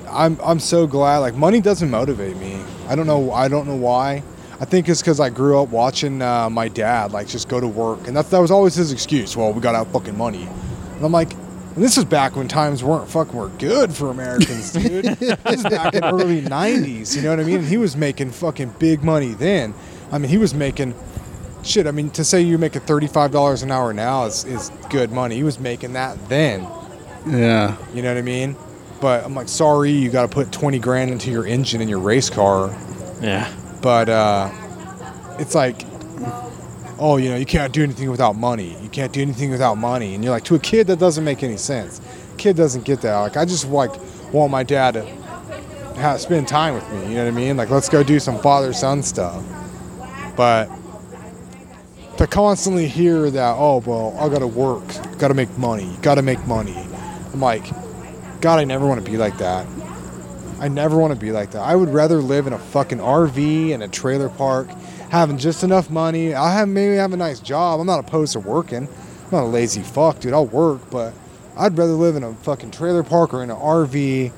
I'm I'm so glad. Like money doesn't motivate me. I don't know. I don't know why. I think it's because I grew up watching uh, my dad like just go to work, and that that was always his excuse. Well, we got to have fucking money, and I'm like. And this is back when times weren't fucking were good for Americans, [LAUGHS] dude. this was back in early '90s. You know what I mean? And he was making fucking big money then. I mean, he was making shit. I mean, to say you're making thirty-five dollars an hour now is is good money. He was making that then. Yeah. You know what I mean? But I'm like, sorry, you got to put 20 grand into your engine in your race car. Yeah. But uh, it's like, oh, you know, you can't do anything without money. You can't do anything without money. And you're like, to a kid, that doesn't make any sense. Kid doesn't get that. Like, I just like want my dad to have, spend time with me. You know what I mean? Like, let's go do some father son stuff. But to constantly hear that, oh, well, I got to work, got to make money, got to make money. I'm like, God, I never want to be like that. I never want to be like that. I would rather live in a fucking RV in a trailer park, having just enough money. I have maybe have a nice job. I'm not opposed to working. I'm not a lazy fuck, dude. I'll work, but I'd rather live in a fucking trailer park or in an RV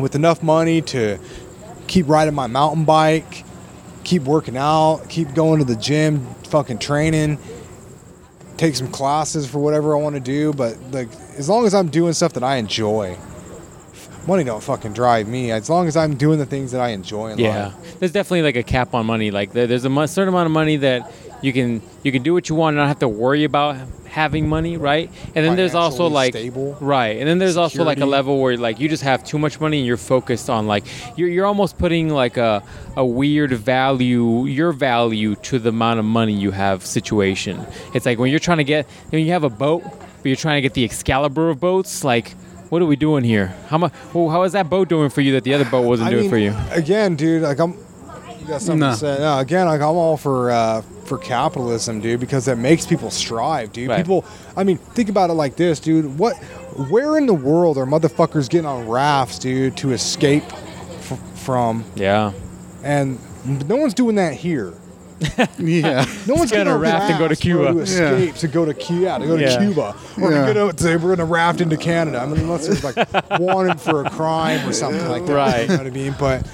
with enough money to keep riding my mountain bike, keep working out, keep going to the gym, fucking training, take some classes for whatever I want to do. But like, as long as I'm doing stuff that I enjoy, money don't fucking drive me. As long as I'm doing the things that I enjoy in Yeah, life. there's definitely like a cap on money. Like there's a certain amount of money that you can you can do what you want and not have to worry about having money, right? And then there's also like stable. right, and then there's also like a level where like you just have too much money and you're focused on like you're you're almost putting like a a weird value your value to the amount of money you have situation. It's like when you're trying to get when you have a boat, but you're trying to get the Excalibur of boats, like. What are we doing here? How much? Well, how is that boat doing for you that the other boat wasn't I doing mean, for you? Again, dude, like I'm. You got something No. to say? No, again, like I'm all for uh, for capitalism, dude, because it makes people strive, dude. Right. People, I mean, think about it like this, dude. What, where in the world are motherfuckers getting on rafts, dude, to escape f- from? Yeah. And no one's doing that here. [LAUGHS] Yeah. No one's getting a raft and go to Cuba. to escape to go to Cuba, yeah, to go Yeah. to Cuba, or Yeah. to go to, we're gonna raft into Canada. I mean, unless it's like [LAUGHS] wanted for a crime or something like that. Right. You know what I mean? But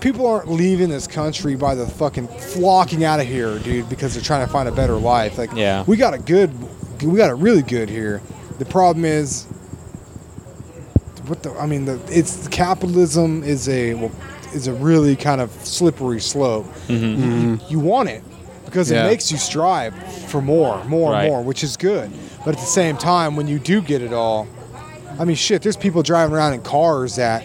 people aren't leaving this country by the fucking flocking out of here, dude, because they're trying to find a better life. Like, Yeah. we got a good, we got a really good here. The problem is, what the? I mean, the it's capitalism is a well, is a really kind of slippery slope. Mm-hmm. You, you want it because Yeah. it makes you strive for more, more, Right. and more, which is good. But at the same time, when you do get it all, I mean, shit, there's people driving around in cars that,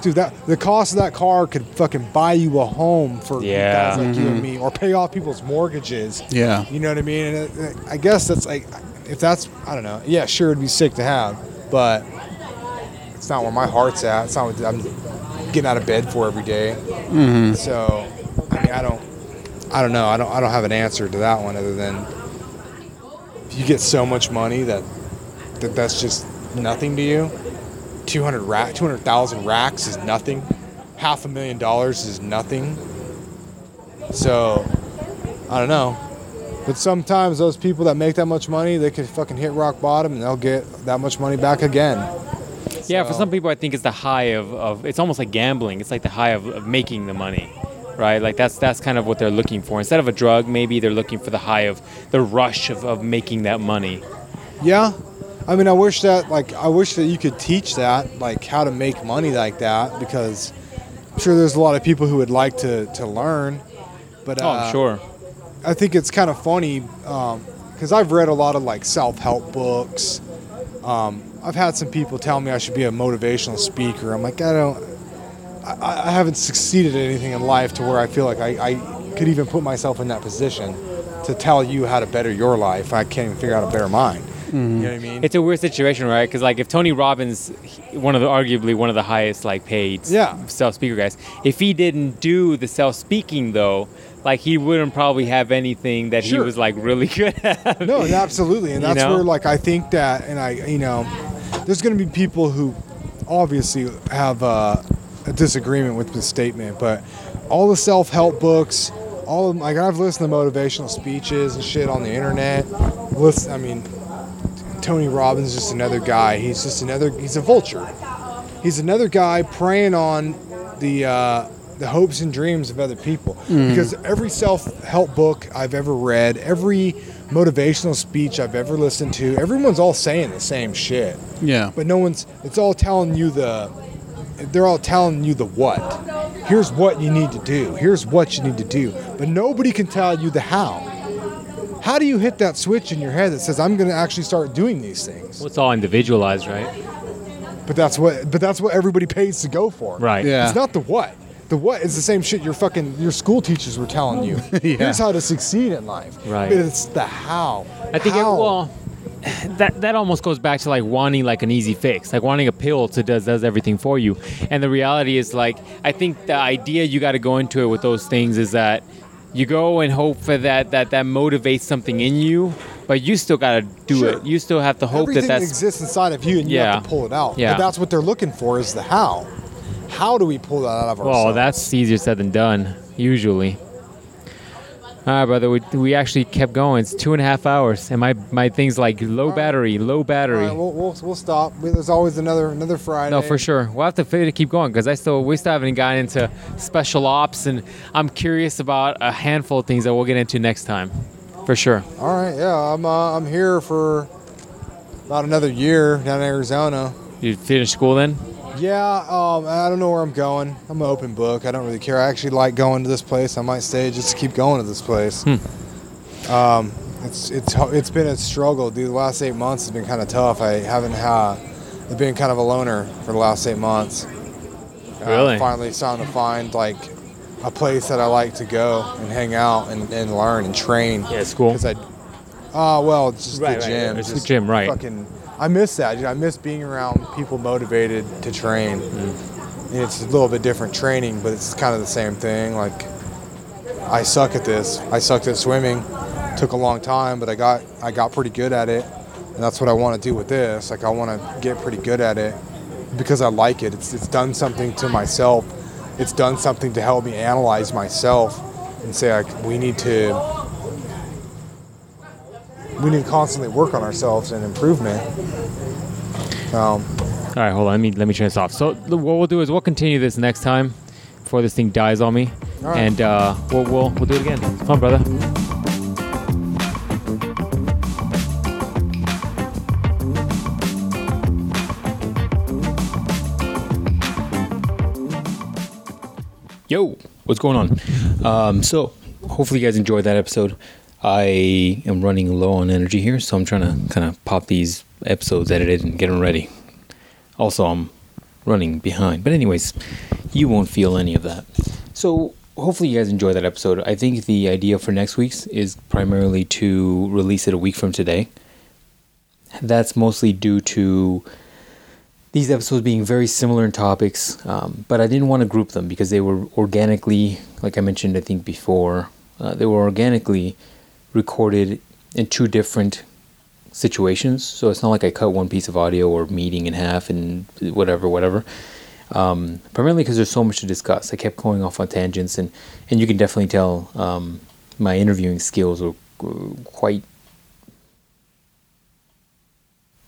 dude, that the cost of that car could fucking buy you a home for Yeah. guys like you and mm-hmm. me, or pay off people's mortgages. Yeah. You know what I mean? And it, it- I guess that's like, if that's, I don't know. Yeah, sure, it'd be sick to have, but it's not where my heart's at. It's not what I'm getting out of bed for every day. Mm-hmm. So, I mean, I don't, I don't know. I don't, I don't have an answer to that one other than if you get so much money that, that that's just nothing to you. 200 rack, 200,000 racks is nothing. Half a million dollars is nothing. So, I don't know. But sometimes those people that make that much money, they could fucking hit rock bottom and they'll get that much money back again. Yeah, for some people, I think it's the high of, of it's almost like gambling. It's like the high of, of making the money, right? Like that's that's kind of what they're looking for. Instead of a drug, maybe they're looking for the high of the rush of, of making that money. Yeah. I mean, I wish that, like, I wish that you could teach that, like, how to make money like that, because I'm sure there's a lot of people who would like to, to learn. But Oh, uh, I'm sure. I think it's kind of funny because I've read a lot of like self-help books. Um, I've had some people tell me I should be a motivational speaker. I'm like, I don't, I, I haven't succeeded at anything in life to where I feel like I, I could even put myself in that position to tell you how to better your life. I can't even figure out a better mind. Mm-hmm. You know what I mean? It's a weird situation, right? Because like if Tony Robbins, one of the arguably one of the highest like paid Yeah. self speaker guys, if he didn't do the self speaking though, like he wouldn't probably have anything that he was like really good at. No, absolutely, and [LAUGHS] You that's know? where like I think that, and I, you know, there's going to be people who obviously have uh, a disagreement with the statement, but all the self-help books, all of like I've listened to motivational speeches and shit on the internet. Listen, I mean, Tony Robbins is just another guy. He's just another. He's a vulture. he's another guy preying on the uh, the hopes and dreams of other people. Because every self help book I've ever read, every motivational speech I've ever listened to, everyone's all saying the same shit. Yeah. But no one's. It's all telling you the. They're all telling you the what. Here's what you need to do. Here's what you need to do. But nobody can tell you the how. How do you hit that switch in your head that says I'm going to actually start doing these things? Well, it's all individualized, right? But that's what. But that's what everybody pays to go for. Right. Yeah. It's not the what. The what is the same shit your fucking your school teachers were telling you. [LAUGHS] Here's how to succeed in life. Right. But it's the how. I think it, well, that that almost goes back to like wanting like an easy fix, like wanting a pill to does does everything for you. And the reality is like I think the idea you got to go into it with those things is that you go and hope for that that that motivates something in you, but you still got to do Sure. it. You still have to hope Everything that that's exists inside of you, and you Yeah. have to pull it out. Yeah. But that's what they're looking for is the how. How do we pull that out of ourselves? well, that's easier said than done usually. All right, brother. We, we actually kept going. It's two and a half hours, and my my thing's like low right. battery, low battery. right, we'll, we'll, we'll stop. There's always another another Friday. No, for sure. We'll have to figure to keep going because I still we still haven't gotten into special ops, and I'm curious about a handful of things that we'll get into next time, for sure. All right, yeah, I'm uh, I'm here for about another year down in Arizona. You finish school then? Yeah, um, I don't know where I'm going. I'm an open book. I don't really care. I actually like going to this place. I might stay just to keep going to this place. Um, it's it's it's been a struggle, dude. The last eight months has been kind of tough. I haven't had. I've been kind of a loner for the last eight months. Uh, Really? finally starting to find like a place that I like to go and hang out and, and learn and train. Yeah, school. Because I, uh, well, it's just Right, the right, gym. it's the gym, right. Fucking, I miss that. Dude. I miss being around people motivated to train. Mm. And it's a little bit different training, but it's kind of the same thing. Like, I suck at this. I sucked at swimming. Took a long time, but I got I got pretty good at it, and that's what I want to do with this. Like, I want to get pretty good at it because I like it. It's it's done something to myself. It's done something to help me analyze myself and say like we need to we need to constantly work on ourselves and improvement. Um, All right, hold on. Let me let me turn this off. So the- what we'll do is we'll continue this next time before this thing dies on me, right. and uh, we'll, we'll we'll do it again. Come on, brother. Yo, what's going on? Um, so, hopefully, you guys enjoyed that episode. I am running low on energy here, so I'm trying to kind of pop these episodes edited and get them ready. Also, I'm running behind. But, anyways, you won't feel any of that. So, hopefully, you guys enjoy that episode. I think the idea for next week's is primarily to release it a week from today. That's mostly due to these episodes being very similar in topics, um, but I didn't want to group them because they were organically, like I mentioned, I think before, uh, they were organically recorded in two different situations. So it's not like I cut one piece of audio or meeting in half and whatever, whatever. Um, primarily because there's so much to discuss. I kept going off on tangents, and, and you can definitely tell um, my interviewing skills were quite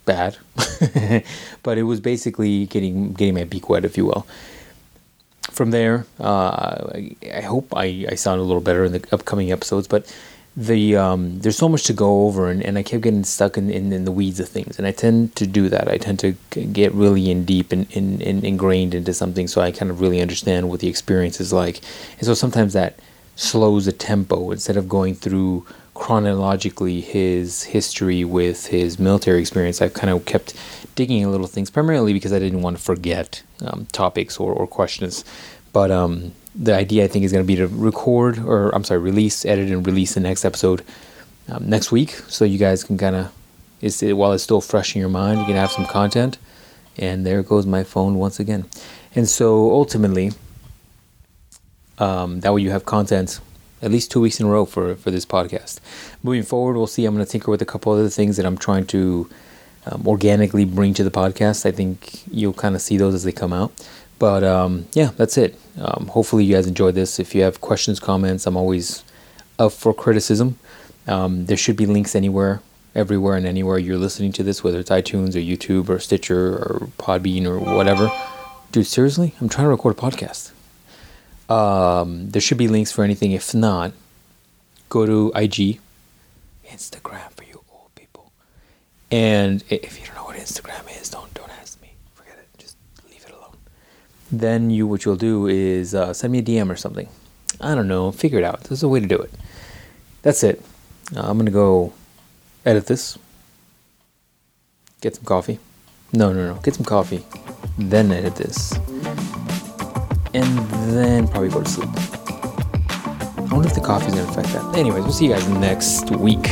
bad, [LAUGHS] but it was basically getting getting my beak wet, if you will. From there, uh, I, I hope I, I sound a little better in the upcoming episodes, but the um, there's so much to go over, and, and I kept getting stuck in, in, in the weeds of things, and I tend to do that. I tend to get really in deep and, and, and ingrained into something, so I kind of really understand what the experience is like, and so sometimes that slows the tempo instead of going through chronologically his history with his military experience. I've kind of kept digging in little things, primarily because I didn't want to forget um, topics or, or questions. But um, the idea, I think, is going to be to record, or I'm sorry, release, edit, and release the next episode um, next week, so you guys can kind of, it's while it's still fresh in your mind, you can have some content. And there goes my phone once again. And so ultimately, um, that way you have content at least two weeks in a row for, for this podcast. Moving forward, we'll see. I'm going to tinker with a couple other things that I'm trying to um, organically bring to the podcast. I think you'll kind of see those as they come out. But um, yeah, that's it. Um, hopefully, you guys enjoyed this. If you have questions, comments, I'm always up for criticism. Um, there should be links anywhere, everywhere, and anywhere you're listening to this, whether it's iTunes or YouTube or Stitcher or Podbean or whatever. Dude, seriously? I'm trying to record a podcast. Um, there should be links for anything. If not, go to IG, Instagram for you old people. And if you don't know what Instagram is, don't don't ask me. Forget it. Just leave it alone. Then you what you'll do is uh, send me a DM or something. I don't know. Figure it out. There's a way to do it. That's it. Uh, I'm gonna go edit this. Get some coffee. No, no, no. Get some coffee. Then edit this. And then probably go to sleep. I wonder if the coffee's gonna affect that. Anyways, we'll see you guys next week.